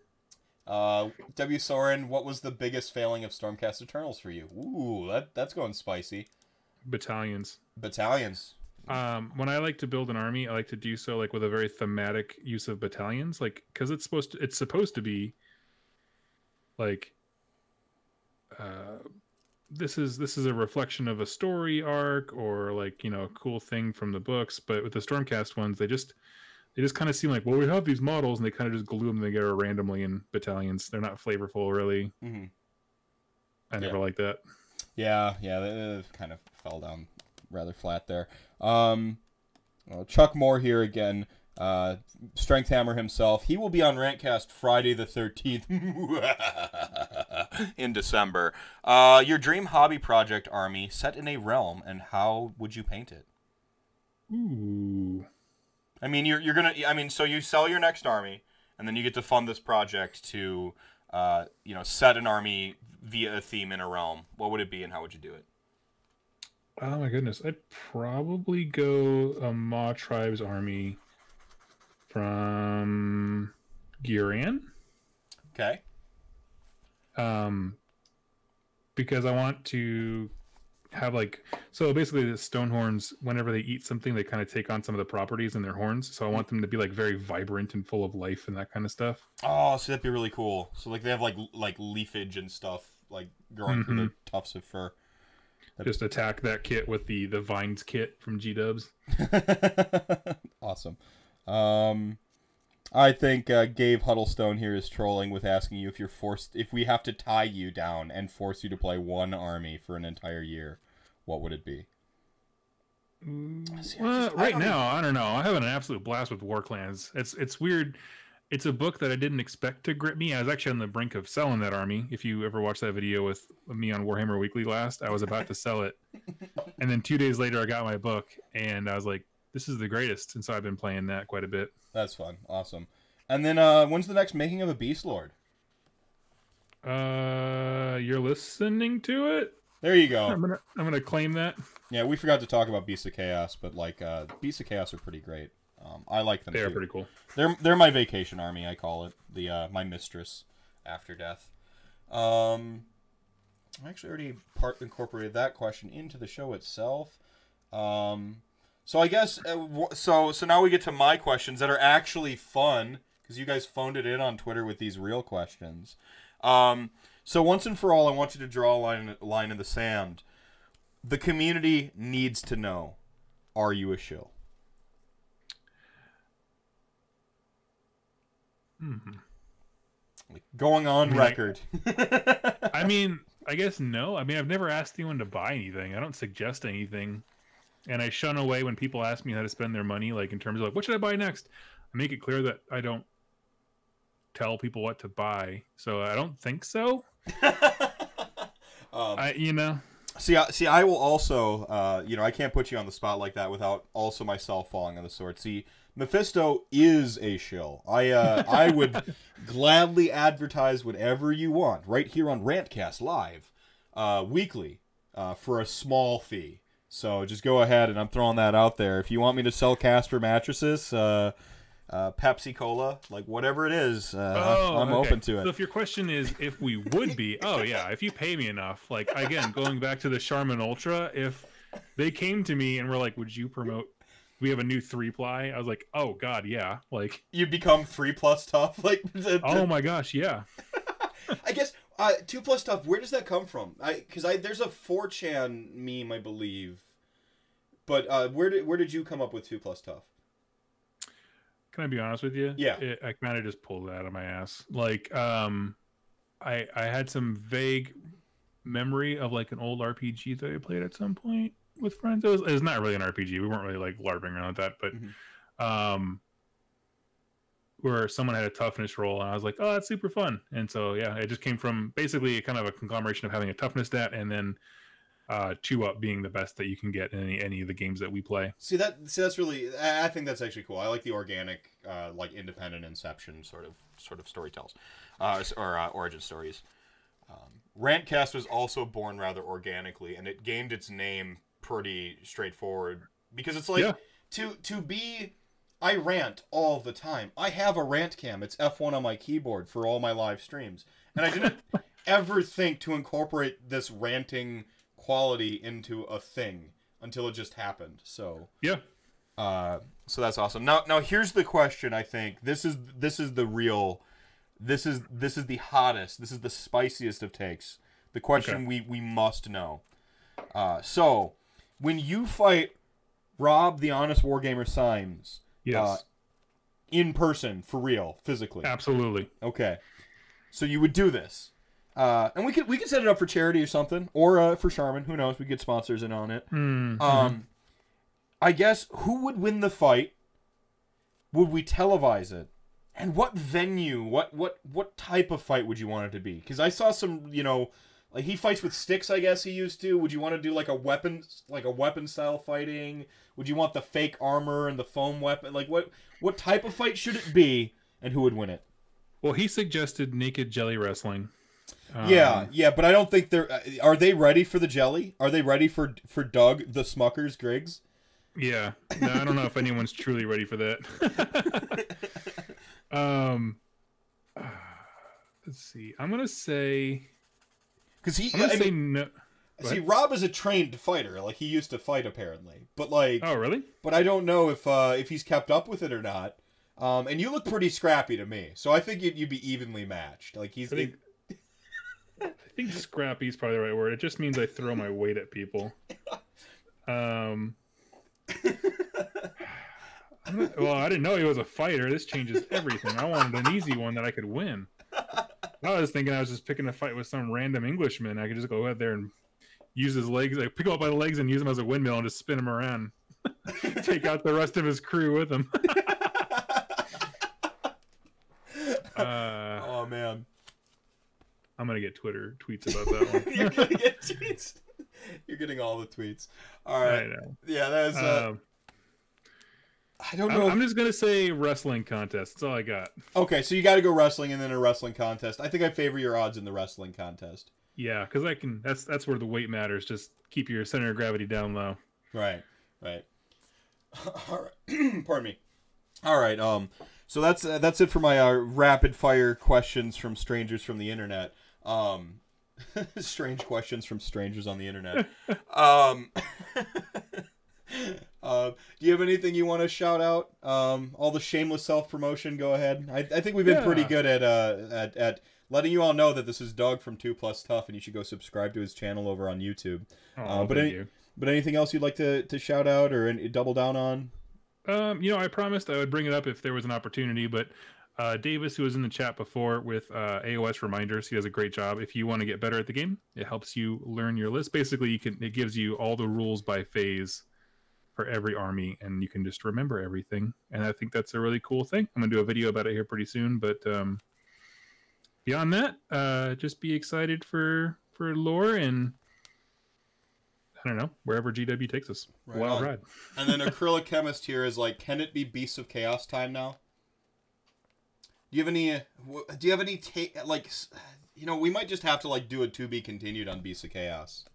Uh, W. Soren, what was the biggest failing of Stormcast Eternals for you? Ooh, that that's going spicy. Battalions. Battalions. um when i like to build an army i like to do so like with a very thematic use of battalions like because it's supposed to it's supposed to be like uh, this is this is a reflection of a story arc or like you know a cool thing from the books. But with the Stormcast ones, they just they just kind of seem like well we have these models and they kind of just glue them together randomly in battalions. They're not flavorful really. hmm I never Yeah. liked that. Yeah, yeah, they, they kind of fell down rather flat there. Um, well, Chuck Moore here again. Uh, Strength Hammer himself. He will be on Rantcast Friday the 13th in December. Uh, your dream hobby project, Army, set in a realm, and how would you paint it? Ooh. I mean, you're, you're gonna. I mean, so you sell your next army, and then you get to fund this project to, uh, you know, set an army via a theme in a realm. What would it be, and how would you do it? Oh my goodness. I'd probably go a Maw Tribes army from Ghyran. Okay. Um because I want to have like so basically the stone horns whenever they eat something they kind of take on some of the properties in their horns so i want them to be like very vibrant and full of life and that kind of stuff Oh, so that'd be really cool. So like they have like like leafage and stuff like growing through their tufts of fur. just attack that kit with the the vines kit from g-dubs awesome. Um, I think uh, Gabe Huddlestone here is trolling with asking you if you're forced if we have to tie you down and force you to play one army for an entire year, what would it be? See, I just- well, I right don't now i don't know. I have an absolute blast with war clans it's it's weird. It's a book that i didn't expect to grip me. I was actually on the brink of selling that army. If you ever watched that video with me on warhammer weekly last i was about to sell it. And then two days later i got my book and i was like this is the greatest and so i've been playing that quite a bit That's fun. Awesome. And then uh, when's the next making of a Beast Lord? uh you're listening to it There you go. i'm gonna i'm gonna claim that Yeah, we forgot to talk about Beasts of Chaos, but like uh, Beasts of Chaos are pretty great. Um, I like them they are pretty cool They're they're my vacation army. I call it the uh, my mistress after death. Um, I actually already part incorporated that question into the show itself. Um, so I guess uh, so. So now we get to my questions that are actually fun because you guys phoned it in on Twitter with these real questions. Um, so once and for all, I want you to draw a line line in the sand. The community needs to know: Are you a shill? Mhm. Like, going on mean, record. I mean, I guess no. I mean, I've never asked anyone to buy anything. I don't suggest anything, and I shun away when people ask me how to spend their money. Like in terms of like, what should I buy next? I make it clear that I don't tell people what to buy. So I don't think so. um, I, you know, see, I, see, I will also, uh, you know, I can't put you on the spot like that without also myself falling on the sword. See, Mephisto is a shill. I, uh, I would gladly advertise whatever you want right here on Rantcast live, uh, weekly, uh, for a small fee. So just go ahead, and I'm throwing that out there. If you want me to sell Casper mattresses, uh, uh, Pepsi Cola, like whatever it is, uh, I'm okay. open to it. So if your question is if we would be, oh yeah, if you pay me enough, like again, going back to the Charmin Ultra, if they came to me and were like, "Would you promote?" We have a new three ply. I was like, "Oh God, yeah!" Like, you become three plus tough like the, oh my gosh, yeah. i guess uh two plus tough where does that come from i because i there's a 4chan meme i believe but uh where did where did you come up with two plus tough Can I be honest with you? Yeah. It, I kind of just pulled it out of my ass. Like, um, I I had some vague memory of like an old RPG that I played at some point with friends. It was, it was not really an RPG. We weren't really like larping around with that, but Mhm. um, where someone had a toughness roll, and I was like, oh, that's super fun. And so yeah, it just came from basically kind of a conglomeration of having a toughness stat and then uh, chew up being the best that you can get in any any of the games that we play. see that see that's really i I think that's actually cool i like the organic uh like independent inception sort of sort of story tells uh or uh, origin stories um, rantcast was also born rather organically and it gained its name pretty straightforward because it's like Yeah. to to be I rant all the time. I have a rant cam. It's F1 on my keyboard for all my live streams. And I didn't ever think to incorporate this ranting quality into a thing until it just happened. So, Yeah. uh so that's awesome. Now now here's the question I think. This is this is the real this is this is the hottest. This is the spiciest of takes. The question we we must know. Uh, so, when you fight Rob, the honest wargamer Symes, Yes, uh, in person for real, physically. absolutely. Okay. So you would do this. Uh, and we could we could set it up for charity or something, or uh, for Charmin. Who knows? We get sponsors in on it. Mm, Um, I guess who would win the fight? Would we televise it? And what venue? What what what type of fight would you want it to be? Because I saw some, you know, like he fights with sticks. I guess he used to. Would you want to do like a weapon, like a weapon style fighting? Would you want the fake armor and the foam weapon? Like what what type of fight should it be? And who would win it? well, he suggested naked jelly wrestling. Um, yeah, yeah, but I don't think they're. uh, Are they ready for the jelly? Are they ready for for Doug the Smuckers Griggs? Yeah, no, I don't know if anyone's truly ready for that. um, let's see. I'm gonna say. Because he, I mean, no. see, Rob is a trained fighter. Like he used to fight apparently, but like, Oh, really? but I don't know if uh if he's kept up with it or not. Um, and you look pretty scrappy to me, so I think you'd, you'd be evenly matched. Like he's I think, I think scrappy is probably the right word. It just means I throw my weight at people. Um. Well, I didn't know he was a fighter. This changes everything. I wanted an easy one that I could win. I was thinking I was just picking a fight with some random Englishman. I could just go out there and use his legs, like pick him up by the legs and use him as a windmill and just spin him around. Take out the rest of his crew with him. uh, oh man, I'm gonna get Twitter tweets about that one. you're gonna get tweets. You're getting all the tweets. All right, yeah, that was. Uh, Um, I don't I'm, know. I'm just gonna say wrestling contest. That's all I got. Okay, so you got to go wrestling and then a wrestling contest. I think I favor your odds in the wrestling contest. Yeah, because I can. That's that's where the weight matters. Just keep your center of gravity down low. Right, right. All right. Pardon me. All right. Um. So that's uh, that's it for my uh, rapid fire questions from strangers from the internet. Um. strange questions from strangers on the internet. um. Uh, do you have anything you want to shout out? Um, all the shameless self promotion. Go ahead. I, I think we've been pretty good at uh at, at letting you all know that this is Doug from Two Plus Tough, and you should go subscribe to his channel over on YouTube. Oh, Uh, but thank any- you. But anything else you'd like to, to shout out or any, double down on? Um, you know, I promised I would bring it up if there was an opportunity, but uh, Davis, who was in the chat before with uh, AOS reminders, he does a great job. If you want to get better at the game, it helps you learn your list. Basically, you can it gives you all the rules by phase for every army, and you can just remember everything. And I think that's a really cool thing. I'm gonna do a video about it here pretty soon. But um, beyond that, uh, just be excited for for lore and. I don't know wherever GW takes us. Right Wild on. ride. And then Acrylic Chemist here is like, can it be Beasts of Chaos time now? Do you have any? Do you have any take? Like, you know, we might just have to like do a to be continued on Beasts of Chaos,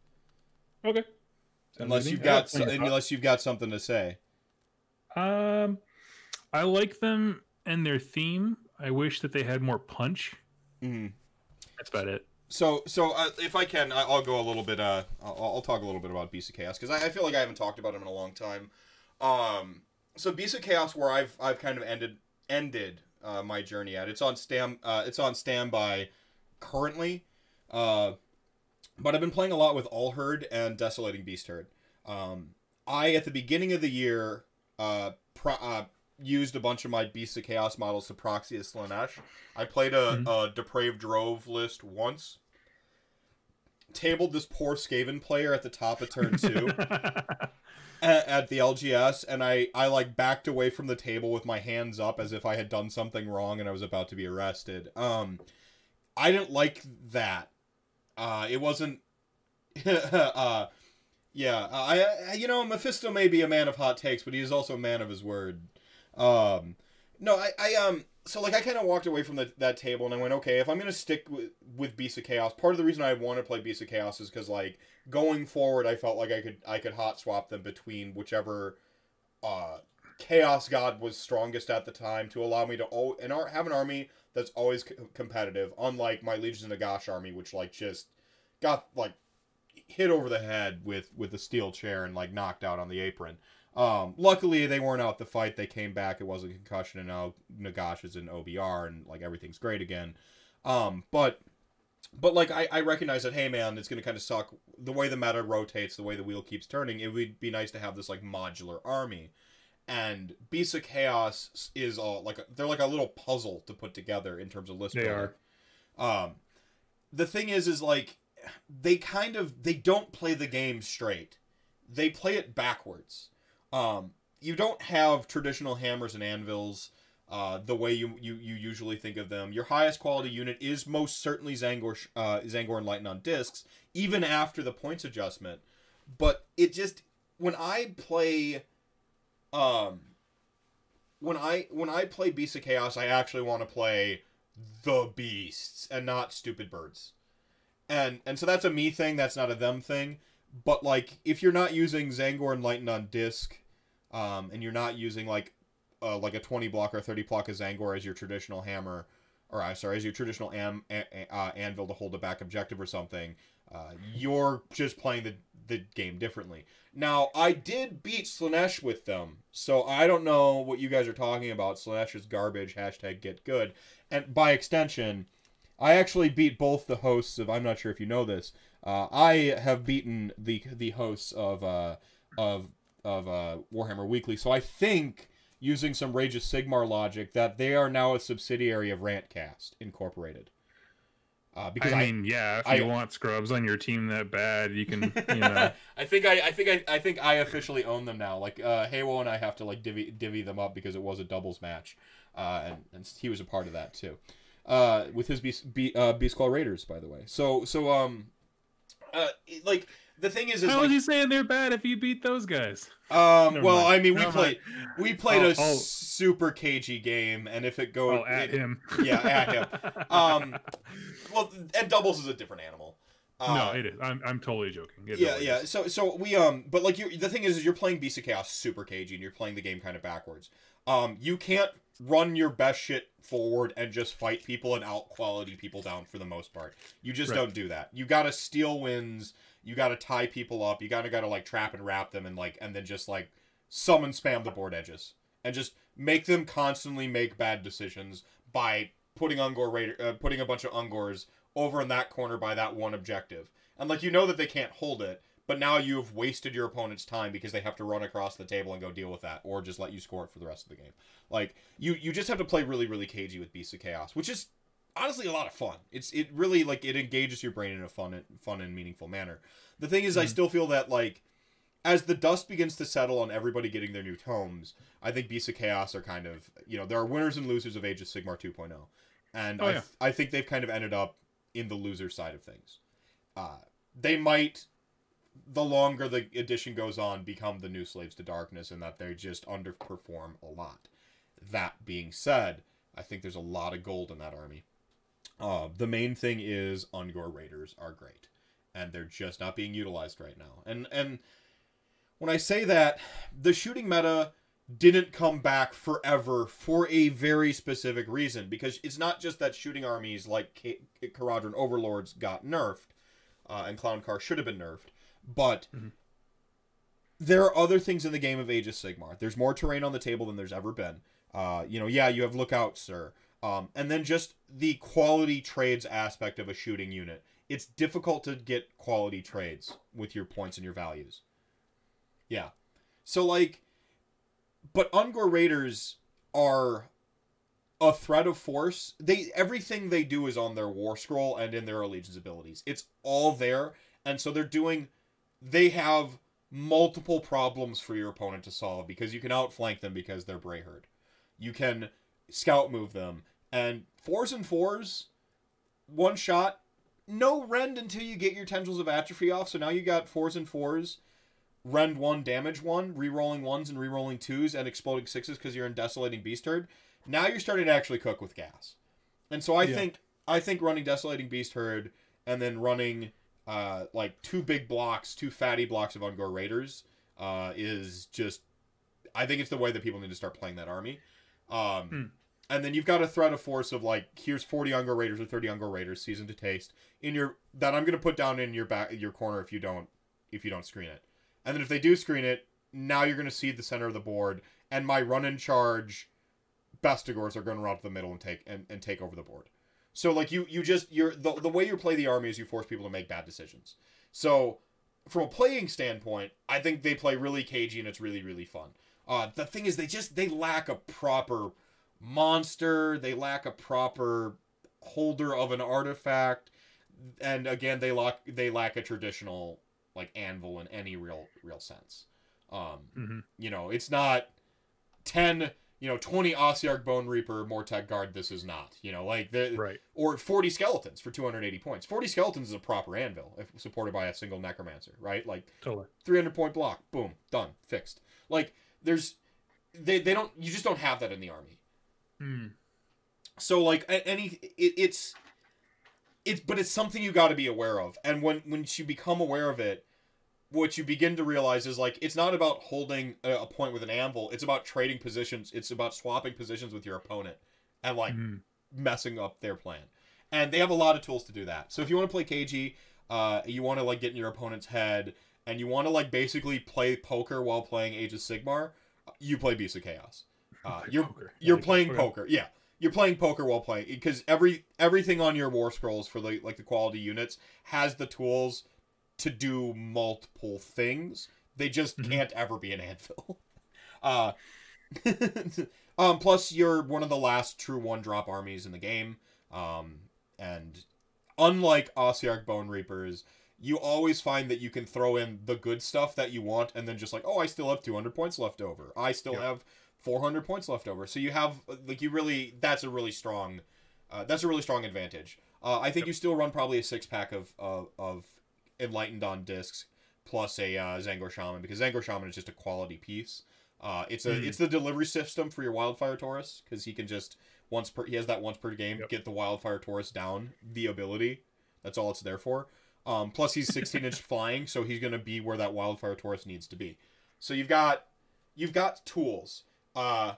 Okay. Unless you've good. I like got so, unless you've got something to say. Um, I like them and their theme. I wish that they had more punch. Mhm. That's about it. So, so uh, if I can, I- I'll go a little bit. Uh, I'll, I'll talk a little bit about Beast of Chaos because I, I feel like I haven't talked about him in a long time. Um, so Beast of Chaos, where I've I've kind of ended ended uh, my journey at. It's on stand. Uh, it's on standby currently. Uh, but I've been playing a lot with All Herd and Desolating Beast Herd. Um, I at the beginning of the year uh, pro- uh used a bunch of my Beast of Chaos models to proxy as Slaanesh. I played a, Mhm. a Depraved Drove list once. Tabled this poor Skaven player at the top of turn two at, at the LGS, and I, I like backed away from the table with my hands up as if I had done something wrong and I was about to be arrested. Um, I didn't like that. Uh, it wasn't. uh, yeah, I, I, you know, Mephisto may be a man of hot takes, but he is also a man of his word. Um, no, I, I, um, so like I kind of walked away from the, that table and I went, okay, if I'm gonna stick with with Beast of Chaos, part of the reason I want to play Beast of Chaos is because like going forward, I felt like I could I could hot swap them between whichever uh Chaos God was strongest at the time to allow me to oh and ar- have an army that's always c- competitive, unlike my Legions of Nagash army, which like just got like hit over the head with with a steel chair and like knocked out on the apron. Um, luckily they weren't out the fight. They came back. It was a concussion, and now Nagash is in OBR, and like everything's great again. Um, but but like I, I recognize that hey man it's gonna kind of suck the way the meta rotates the way the wheel keeps turning it would be nice to have this like modular army and Beasts of Chaos is all like a, they're like a little puzzle to put together in terms of list They building. Um, the thing is, is like they kind of they don't play the game straight. They play it backwards. Um, you don't have traditional hammers and anvils. Uh, the way you, you, you usually think of them. Your highest quality unit is most certainly Tzaangor, uh, Tzaangor Enlighten on discs, even after the points adjustment. But it just when I play um when I when I play Beasts of Chaos, I actually want to play the beasts and not stupid birds. And and so that's a me thing, that's not a them thing. But like if you're not using Tzaangor Enlightened on disc, um, and you're not using like uh, like a 20 block or 30 block of Tzaangor as your traditional hammer, or I'm sorry, as your traditional am, a, a- uh, anvil to hold a back objective or something, uh, you're just playing the, the game differently. Now, I did beat Slaanesh with them, so I don't know what you guys are talking about. Slaanesh is garbage, hashtag get good. And by extension, I actually beat both the hosts of, I'm not sure if you know this, uh, I have beaten the the hosts of uh, of of uh, Warhammer Weekly. So I think using some Rageous Sigmar logic that they are now a subsidiary of Rantcast Incorporated. Uh, because I I, mean, yeah, if I- you want scrubs on your team that bad, you can, you know. I think I, I think I, I think I officially own them now. Like uh, Haywo and I have to like divvy divvy them up because it was a doubles match, uh, and and he was a part of that too, uh, with his Beast Be, uh, Beast Claw Raiders, by the way. So so um, uh, like the thing is is How like, was he saying they're bad if you beat those guys? um, Never well mind. I mean we Never played we played Oh, a oh. super cagey game, and if it goes Oh, at it- him. yeah, at him. Um, well, and doubles is a different animal. Uh, no, it is. I'm, I'm totally joking. It yeah, yeah. is. So, so we um, but like you, the thing is, is you're playing Beast of Chaos super cagey, and you're playing the game kind of backwards. Um, you can't run your best shit forward and just fight people and out quality people down for the most part. You just Right. don't do that. You gotta steal wins. You gotta tie people up. You gotta gotta like trap and wrap them and like and then just like summon spam the board edges and just make them constantly make bad decisions by putting Ungor Raider, uh, putting a bunch of Ungors over in that corner by that one objective. And like you know that they can't hold it, but now you've wasted your opponent's time because they have to run across the table and go deal with that, or just let you score it for the rest of the game. Like you, you just have to play really, really cagey with Beasts of Chaos, which is honestly a lot of fun. It's it really like it engages your brain in a fun, and fun and meaningful manner. The thing is, I Mhm. still feel that like as the dust begins to settle on everybody getting their new tomes, I think Beasts of Chaos are kind of you know there are winners and losers of Age of Sigmar 2.0, and Oh, I, yeah. I think they've kind of ended up in the loser side of things. Uh, they might, the longer the edition goes on, become the new slaves to darkness, and that they just underperform a lot. That being said, I think there's a lot of gold in that army. Uh, the main thing is Ungor Raiders are great, and they're just not being utilized right now. And and when I say that, the shooting meta didn't come back forever for a very specific reason because it's not just that shooting armies like K- Kharadron Overlords got nerfed, uh, and Clown Car should have been nerfed, but Mhm. there are other things in the game of Age of Sigmar. There's more terrain on the table than there's ever been. Uh, you know, yeah, you have Lookout, sir. Um, and then just the quality trades aspect of a shooting unit. It's difficult to get quality trades with your points and your values. Yeah. So, like, but Ungor Raiders are a threat of force. They everything they do is on their war scroll and in their allegiance abilities. It's all there, and so they're doing. They have multiple problems for your opponent to solve because you can outflank them because they're Brayherd. You can scout move them and fours and fours, one shot, no rend until you get your tendrils of atrophy off. So now you got fours and fours rend one, damage one, re-rolling ones and re-rolling twos, and exploding sixes because you're in desolating beast herd. Now you're starting to actually cook with gas, and so I Yeah. think I think running desolating beast herd and then running uh like two big blocks, two fatty blocks of Ungor Raiders uh is just I think it's the way that people need to start playing that army. Um Hmm. And then you've got a threat of force of like here's 40 Ungor Raiders or 30 Ungor Raiders seasoned to taste in your that I'm going to put down in your back your corner if you don't if you don't screen it. And then if they do screen it, now you're going to see the center of the board and my run and charge Bestigors are going to run up the middle and take and, and take over the board. So like you you just you're the the way you play the army is you force people to make bad decisions. So from a playing standpoint, I think they play really cagey and it's really really fun. Uh, the thing is they just they lack a proper monster. They lack a proper holder of an artifact, and again they lack they lack a traditional like anvil in any real real sense. Um, hmm you know, it's not 10, you know, 20 Ossiarch Bone Reaper Mortek Guard. This is not, you know, like the Right. or 40 skeletons for 280 points. 40 skeletons is a proper anvil if supported by a single necromancer, right? Like Totally. 300 point block, boom, done, fixed. Like there's they they don't you just don't have that in the army. Mm. So like any it, it's it's but it's something you got to be aware of. And when when you become aware of it, what you begin to realize is like it's not about holding a, a point with an anvil. It's about trading positions. It's about swapping positions with your opponent and like Mhm. messing up their plan. And they have a lot of tools to do that. So if you want to play KG, uh, you want to like get in your opponent's head, and you want to like basically play poker while playing Age of Sigmar, you play Beast of Chaos. Uh, you're poker. you're playing poker. Yeah, you're playing poker while playing because every everything on your war scrolls for the like the quality units has the tools to do multiple things. They just Mhm. can't ever be an anvil. Uh, um, plus, you're one of the last true one drop armies in the game. Um, and unlike Ossiarch Bone Reapers, you always find that you can throw in the good stuff that you want and then just like, oh, I still have 200 points left over. I still Yep. have 400 points left over. So you have, like, you really, that's a really strong, uh, that's a really strong advantage. Uh, I think Yep. you still run probably a six pack of, of, of Enlightened on discs plus a uh, Tzaangor Shaman because Tzaangor Shaman is just a quality piece. Uh, it's a Mm. it's the delivery system for your Wildfire Taurus because he can just once per he has that once per game Yep. get the Wildfire Taurus down the ability. That's all it's there for. Um, plus he's 16 inch flying, so he's gonna be where that Wildfire Taurus needs to be. So you've got you've got tools. Uh,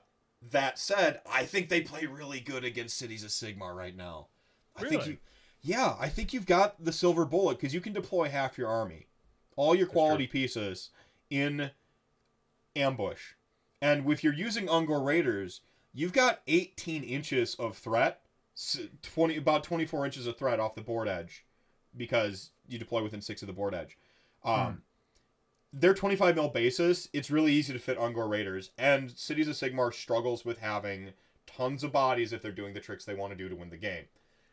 that said, I think they play really good against Cities of Sigmar right now. I think Really? you, yeah, I think you've got the silver bullet because you can deploy half your army, all your quality pieces in ambush, and if you're using Ungor Raiders, you've got 18 inches of threat, 20 about 24 inches of threat off the board edge, because you deploy within six of the board edge. Um, They're 25 mil bases. It's really easy to fit Ungor Raiders, and Cities of Sigmar struggles with having tons of bodies if they're doing the tricks they want to do to win the game.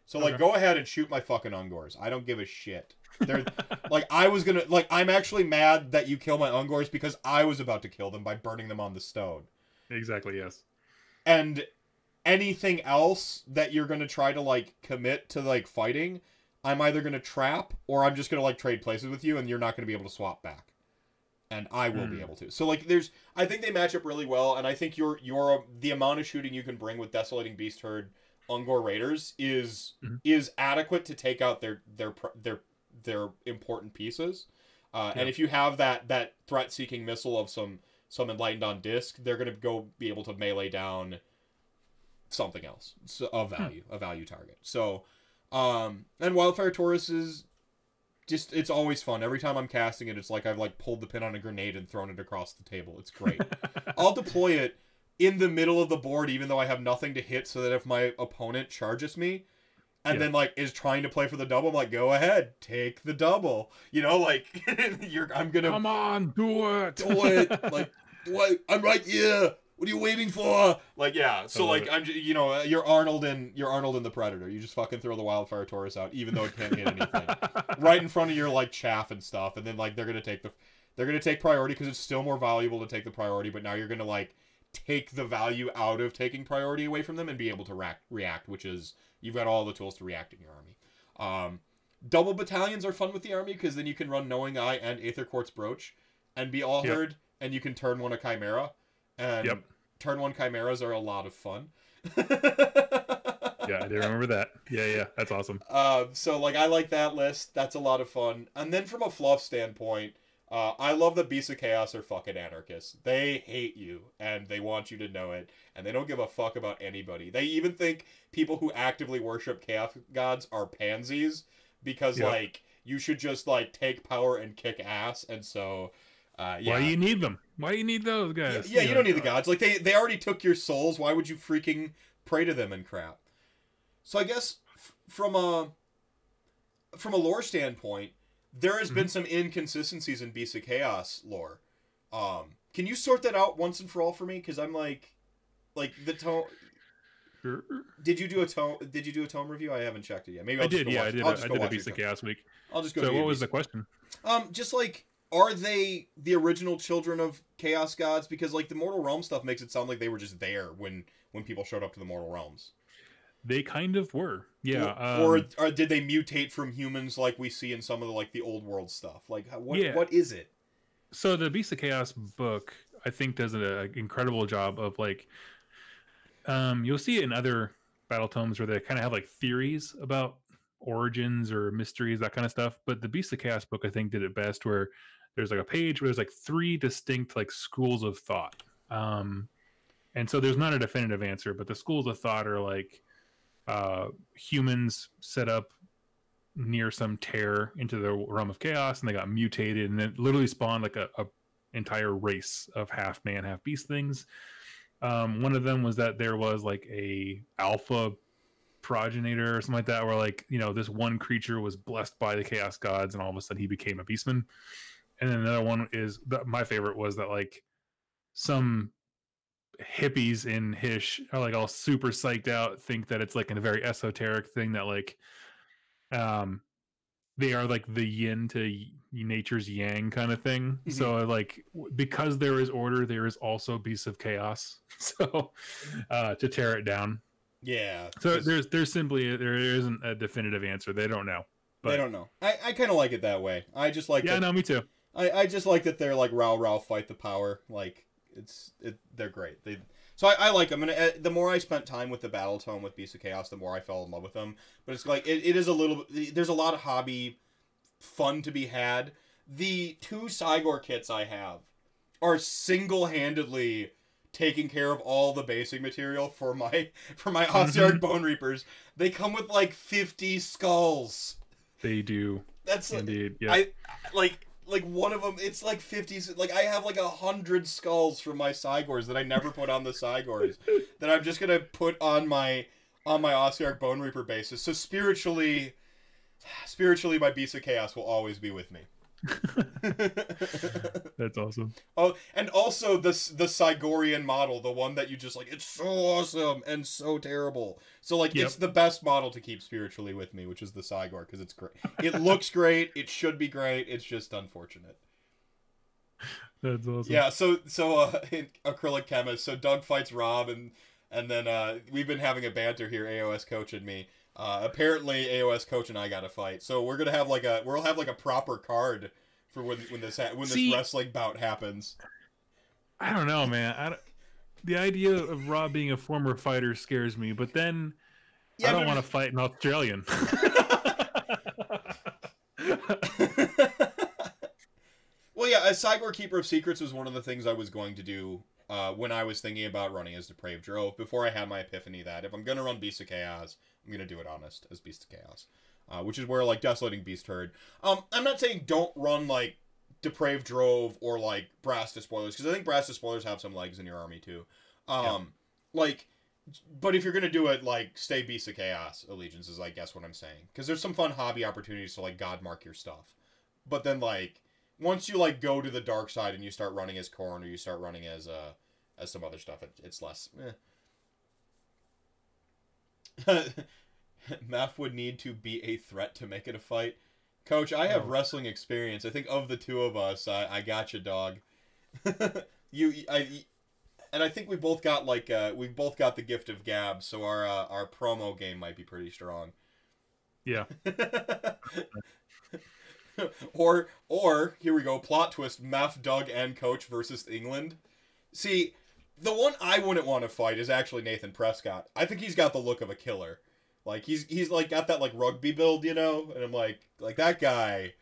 So like, go ahead and shoot my fucking Ungors. I don't give a shit. They're like, I was gonna like, I'm actually mad that you kill my Ungors because I was about to kill them by burning them on the stone. Exactly. Yes. And anything else that you're gonna try to like commit to like fighting, I'm either gonna trap or I'm just gonna like trade places with you, and you're not gonna be able to swap back. And I will be Hmm. able to. So like, there's, I think they match up really well, and I think your your the amount of shooting you can bring with Desolating Beast Herd, Ungor Raiders is Mhm. is adequate to take out their their their their important pieces. Uh, And if you have that that threat seeking missile of some some enlightened on disc, they're gonna go be able to melee down something else so, of value, a value target. So, um, and Wildfire Taurus is just it's always fun. Every time I'm casting it, it's like I've like pulled the pin on a grenade and thrown it across the table. It's great. I'll deploy it in the middle of the board, even though I have nothing to hit, so that if my opponent charges me, and Yeah. then like is trying to play for the double, I'm like, go ahead, take the double. You know, like you're I'm gonna Come on, do it. do it. Like, what? I'm right here. What are you waiting for? Like, yeah. So, like, it. I'm, ju- you know, uh, you're Arnold and you're Arnold and the Predator. You just fucking throw the Wildfire Taurus out, even though it can't hit anything, right in front of your like chaff and stuff. And then like they're gonna take the, they're gonna take priority because it's still more valuable to take the priority. But now you're gonna like take the value out of taking priority away from them and be able to react, react which is you've got all the tools to react in your army. Um, double battalions are fun with the army because then you can run Knowing Eye and Aether Quartz Brooch and be all Yep. herd, and you can turn one a Chimera. And Yep. turn one Chimeras are a lot of fun. yeah, I do remember that. Yeah, yeah, that's awesome. Um, so like I like that list. That's a lot of fun. And then from a fluff standpoint, uh, I love that Beasts of Chaos are fucking anarchists. They hate you and they want you to know it, and they don't give a fuck about anybody. They even think people who actively worship chaos gods are pansies because Yeah. like you should just like take power and kick ass. And so, uh, yeah. Why do you need them? Why do you need those guys? yeah, you don't need the gods. Like they they already took your souls. Why would you freaking pray to them and crap? So I guess f- from a from a lore standpoint, there has been some inconsistencies in Beast of Chaos lore. Um, can you sort that out once and for all for me? Because I'm like, like the tone. Sure. Did you do a tome? Did you do a tome review? I haven't checked it yet. Maybe I'll I just did, go yeah, watch- I did. I'll just go did a Beast of. Chaos week. I'll just go. So what was the question? Um, just like, are they the original children of Chaos Gods? Because like the Mortal Realm stuff makes it sound like they were just there when when people showed up to the Mortal Realms. They kind of were, yeah. Or, um, or, or did they mutate from humans like we see in some of the like the old world stuff? Like, what Yeah. what is it? so the Beast of Chaos book, I think, does an incredible job of like, um, you'll see it in other battle tomes where they kind of have like theories about origins or mysteries, that kind of stuff. But the Beast of Chaos book, I think, did it best, where there's like a page where there's like three distinct like schools of thought. Um, and so there's not a definitive answer, but the schools of thought are like uh, humans set up near some tear into the realm of chaos and they got mutated and then literally spawned like a, a entire race of half man half beast things um, one of them was that there was like a alpha progenitor or something like that where like you know this one creature was blessed by the chaos gods and all of a sudden he became a beastman and then another one is that my favorite was that like some hippies in Hysh are like all super psyched out, think that it's like a very esoteric thing that like um they are like the yin to nature's yang kind of thing. Mhm. So like because there is order, there is also beasts of chaos. So uh to tear it down. Yeah. So 'cause there's there's simply there isn't a definitive answer. They don't know. they but- don't know. I, I kind of like it that way. I just like Yeah, that. no, me too. I, I just like that they're like Rao Rao fight the power. Like it's it they're great. They so I, I like them. And uh, the more I spent time with the battle tome with Beast of Chaos, the more I fell in love with them. But it's like it, it is a little. There's a lot of hobby fun to be had. The two Cygor kits I have are single handedly taking care of all the basic material for my for my Ossiarch Bone Reapers. They come with like 50 skulls. They do That's like, indeed. Yeah. I like like one of them. It's like fifty. Like I have like a hundred skulls from my Cygors that I never put on the Cygors that I'm just gonna put on my on my Ossiarch Bone Reaper basis. So spiritually, spiritually, my Beast of Chaos will always be with me. That's awesome. oh, and also the the Cygorian model, the one that you just like. It's so awesome and so terrible. So like, Yep. it's the best model to keep spiritually with me, which is the Cygor, because it's great. It looks great. It should be great. It's just unfortunate. That's awesome. Yeah, so so uh acrylic chemist, so Doug fights Rob and and then uh we've been having a banter here, AOS coach and me. Uh apparently AOS coach and I got a fight. So we're going to have like a we'll have like a proper card for when when this ha- when this wrestling bout happens. I don't know, man. I don't, the idea of Rob being a former fighter scares me, but then I don't want to fight an Australian. well, yeah, a Cygor Keeper of Secrets was one of the things I was going to do uh, when I was thinking about running as Depraved Drove before I had my epiphany that if I'm going to run Beast of Chaos, I'm going to do it honest as Beast of Chaos. Uh, which is where, like, Desolating Beast Herd. Um, I'm not saying don't run, like, Depraved Drove or, like, Brass Spoilers, because I think Brass Spoilers have some legs in your army, too. Um, like, but if you're going to do it, like, stay Beast of Chaos Allegiance is, I guess, what I'm saying. Because there's some fun hobby opportunities to, like, God mark your stuff. But then, like, once you like go to the dark side and you start running as Khorne or you start running as uh as some other stuff, it, it's less. Eh. Maph would need to be a threat to make it a fight. Coach, I have Oh. wrestling experience. I think of the two of us, I, I got you, dog. you, I, and I think we both got like uh, we both got the gift of gab, so our uh, our promo game might be pretty strong. yeah. or or here we go plot twist Math Doug and Coach versus England. See, the one I wouldn't want to fight is actually Nathan Prescott. I think he's got the look of a killer. Like he's he's like got that like rugby build, you know, and I'm like like that guy.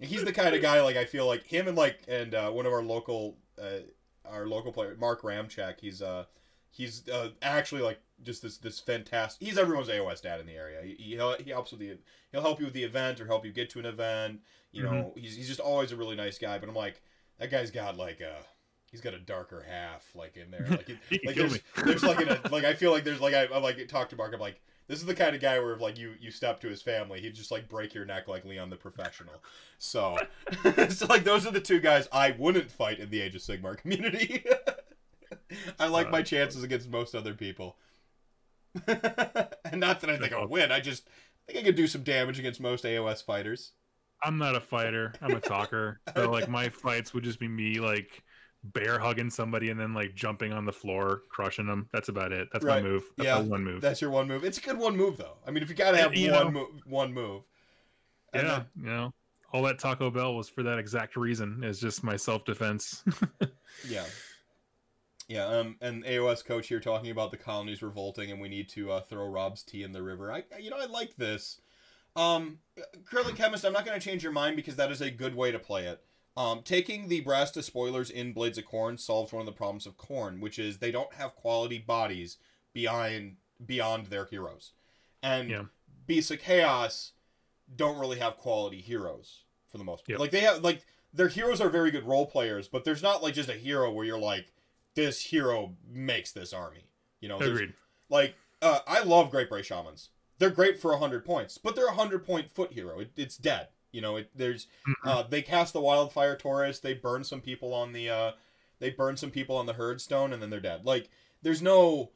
He's the kind of guy like I feel like him and like and uh, one of our local uh, our local player Mark Ramchek. He's uh he's uh, actually like just this this fantastic. He's everyone's AOS dad in the area. He, he, he helps with the he'll help you with the event or help you get to an event. You know, he's he's just always a really nice guy. But I'm like that guy's got like a he's got a darker half like in there. Like, it, He can like there's me. there's like in a like I feel like there's like I, I like talk to Mark. I'm like This is the kind of guy where if like you you step to his family, he'd just like break your neck like Leon the Professional. So, so like those are the two guys I wouldn't fight in the Age of Sigmar community. I like my chances against most other people. and not that I think I'll oh. win. I just think I could do some damage against most AOS fighters. I'm not a fighter. I'm a talker. so like my fights would just be me like bear hugging somebody and then like jumping on the floor, crushing them. That's about it. That's Right. my move. That's Yeah, my one move. That's your one move. It's a good one move though. I mean, if you gotta have You one know. move, one move. And yeah, then- you know, all that Taco Bell was for that exact reason. Is just my self defense. Yeah. Yeah, um, and AOS coach here talking about the colonies revolting, and we need to uh, throw Rob's tea in the river. I, you know, I like this. Um, Curly Chemist, I'm not going to change your mind because that is a good way to play it. Um, taking the Brass Despoilers in Blades of Khorne solves one of the problems of Khorne, which is they don't have quality bodies beyond beyond their heroes, and Yeah. Beasts of Chaos don't really have quality heroes for the most part. Yep. Like they have like their heroes are very good role players, but there's not like just a hero where you're like, this hero makes this army. You know, Agreed. like uh, I love Great Bray Shamans. They're great for hundred points, but they're a hundred point foot hero. It, it's dead. You know, it, there's Mhm. uh, they cast the Wildfire Taurus. They burn some people on the uh, they burn some people on the Herd Stone, and then they're dead. Like there's no.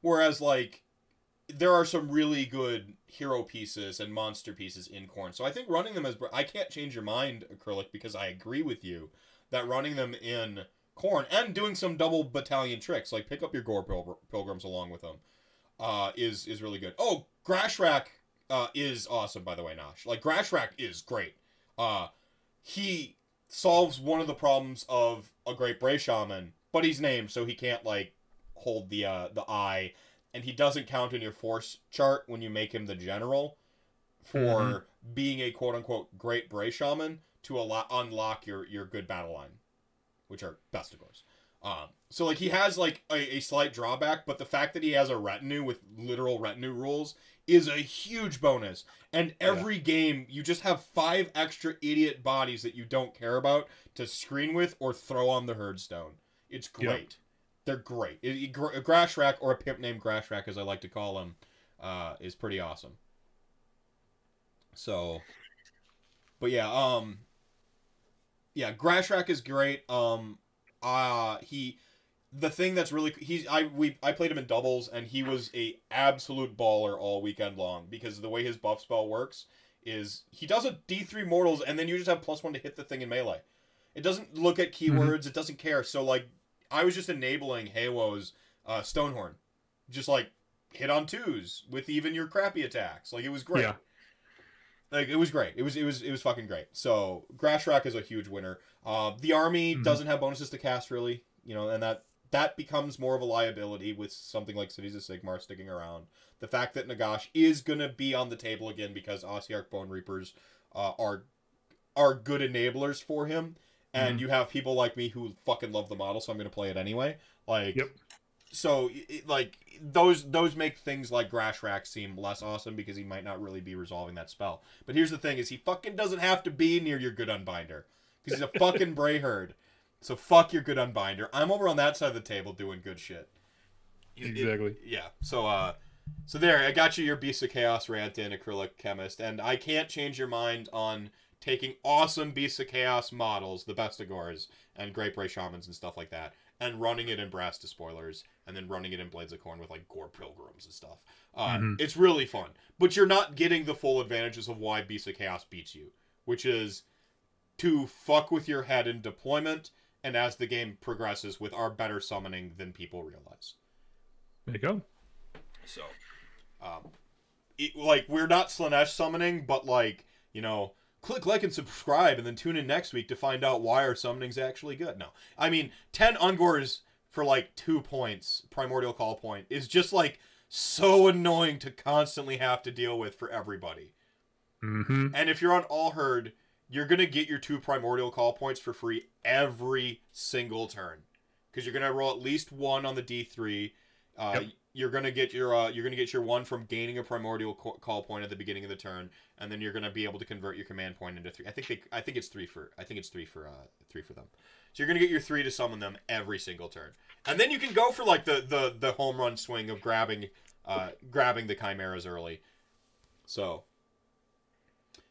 Whereas like there are some really good hero pieces and monster pieces in Khorne. So I think running them as I can't change your mind, Acrylic, because I agree with you that running them in Khorne and doing some double battalion tricks, like pick up your Gore Pil- Pilgrims along with them, uh, is is really good. Oh, Grashrak uh, is awesome, by the way, Nosh. Like Grashrak is great. Uh, he solves one of the problems of a Great Bray Shaman, but he's named, so he can't like hold the uh, the eye, and he doesn't count in your force chart when you make him the general for Mhm. being a quote unquote Great Bray Shaman to allow unlock your your good battle line, which are Bestigors. Um, so like he has like a, a slight drawback, but the fact that he has a retinue with literal retinue rules is a huge bonus. And every game you just have five extra idiot bodies that you don't care about to screen with or throw on the herdstone. It's Yep. great. They're great. It, it, Gr- Grashrak or a pimp named Grashrak, as I like to call him, uh, is pretty awesome. So, but yeah, um, yeah, Grashrak is great. Um, uh, he, the thing that's really he's I we I played him in doubles and he was a absolute baller all weekend long because the way his buff spell works is he does a D three mortals and then you just have plus one to hit the thing in melee. It doesn't look at keywords. It doesn't care. So like, I was just enabling Haywo's uh, Stonehorn, just like hit on twos with even your crappy attacks. Like it was great. Yeah. Like it was great. It was it was it was fucking great. So Grashrak is a huge winner. Uh, the army Mhm. doesn't have bonuses to cast really, you know, and that that becomes more of a liability with something like Cities of Sigmar sticking around. The fact that Nagash is gonna be on the table again because Ossiarch Bone Reapers uh, are are good enablers for him, and Mhm. you have people like me who fucking love the model, so I'm gonna play it anyway. Like, Yep. so it, like those those make things like Grashrak seem less awesome because he might not really be resolving that spell. But here's the thing: is he fucking doesn't have to be near your good unbinder because he's a fucking Bray herd. So fuck your good unbinder. I'm over on that side of the table doing good shit. It- it- Exactly. yeah. So uh, so there, I got you your Beast of Chaos rant in acrylic chemist, and I can't change your mind on taking awesome Beast of Chaos models, the Bestigors and Great Bray Shamans and stuff like that, and running it in Brass Despoilers, and then running it in Blades of Khorne with like Gore Pilgrims and stuff. Uh, Mhm. It's really fun, but you're not getting the full advantages of why Beast of Chaos beats you, which is to fuck with your head in deployment, and as the game progresses, with our better summoning than people realize. There you go. So, um, it, like we're not Slaanesh summoning, but like you know, click like and subscribe, and then tune in next week to find out why our summoning's actually good. No, I mean ten Ungors for like two points, primordial call point is just like so annoying to constantly have to deal with for everybody. Mm-hmm. And if you're on All Herd, you're gonna get your two primordial call points for free every single turn, because you're gonna roll at least one on the D three. Uh, Yep. You're gonna get your uh, you're gonna get your one from gaining a primordial call point at the beginning of the turn, and then you're gonna be able to convert your command point into three. I think they I think it's three for I think it's three for uh three for them. So you're gonna get your three to summon them every single turn, and then you can go for like the the the home run swing of grabbing uh, grabbing the chimeras early. So,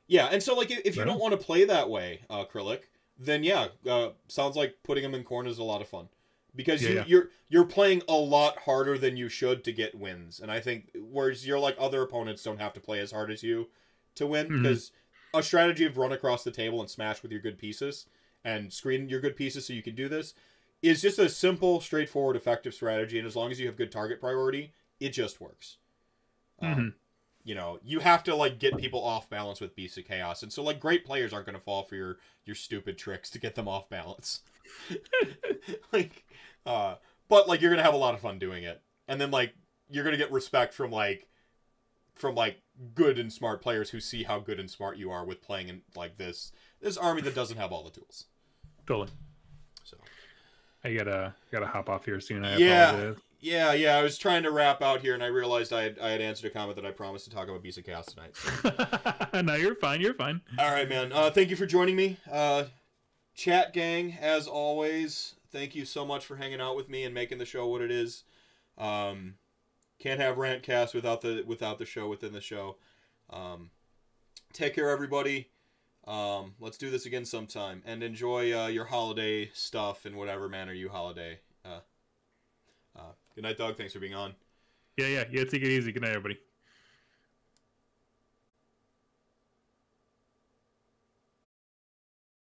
yeah, and so like if you Right don't want to play that way, uh, acrylic, then yeah, uh, sounds like putting them in corners is a lot of fun because Yeah, you, yeah. you're you're playing a lot harder than you should to get wins, and I think whereas you're like other opponents don't have to play as hard as you to win because a strategy of run across the table and smash with your good pieces and screen your good pieces so you can do this is just a simple, straightforward, effective strategy, and as long as you have good target priority, it just works. Um, Mhm. You know, you have to like get people off balance with Beasts of Chaos, and so like great players aren't going to fall for your your stupid tricks to get them off balance. like, uh, but like you're gonna have a lot of fun doing it, and then like you're gonna get respect from like from like good and smart players who see how good and smart you are with playing in like this this army that doesn't have all the tools. Totally. So. I gotta gotta hop off here soon. I Yeah. apologize. Yeah, yeah. I was trying to wrap out here, and I realized I had, I had answered a comment that I promised to talk about Beast of Chaos tonight. So. no, you're fine. You're fine. All right, man. Uh, thank you for joining me, uh, chat gang. As always, thank you so much for hanging out with me and making the show what it is. Um, can't have rantcast without the without the show within the show. Um, take care, everybody. Um, let's do this again sometime, and enjoy uh, your holiday stuff in whatever manner you holiday. Good night, Doug. Thanks for being on. Yeah, yeah, yeah. Take it easy. Good night, everybody.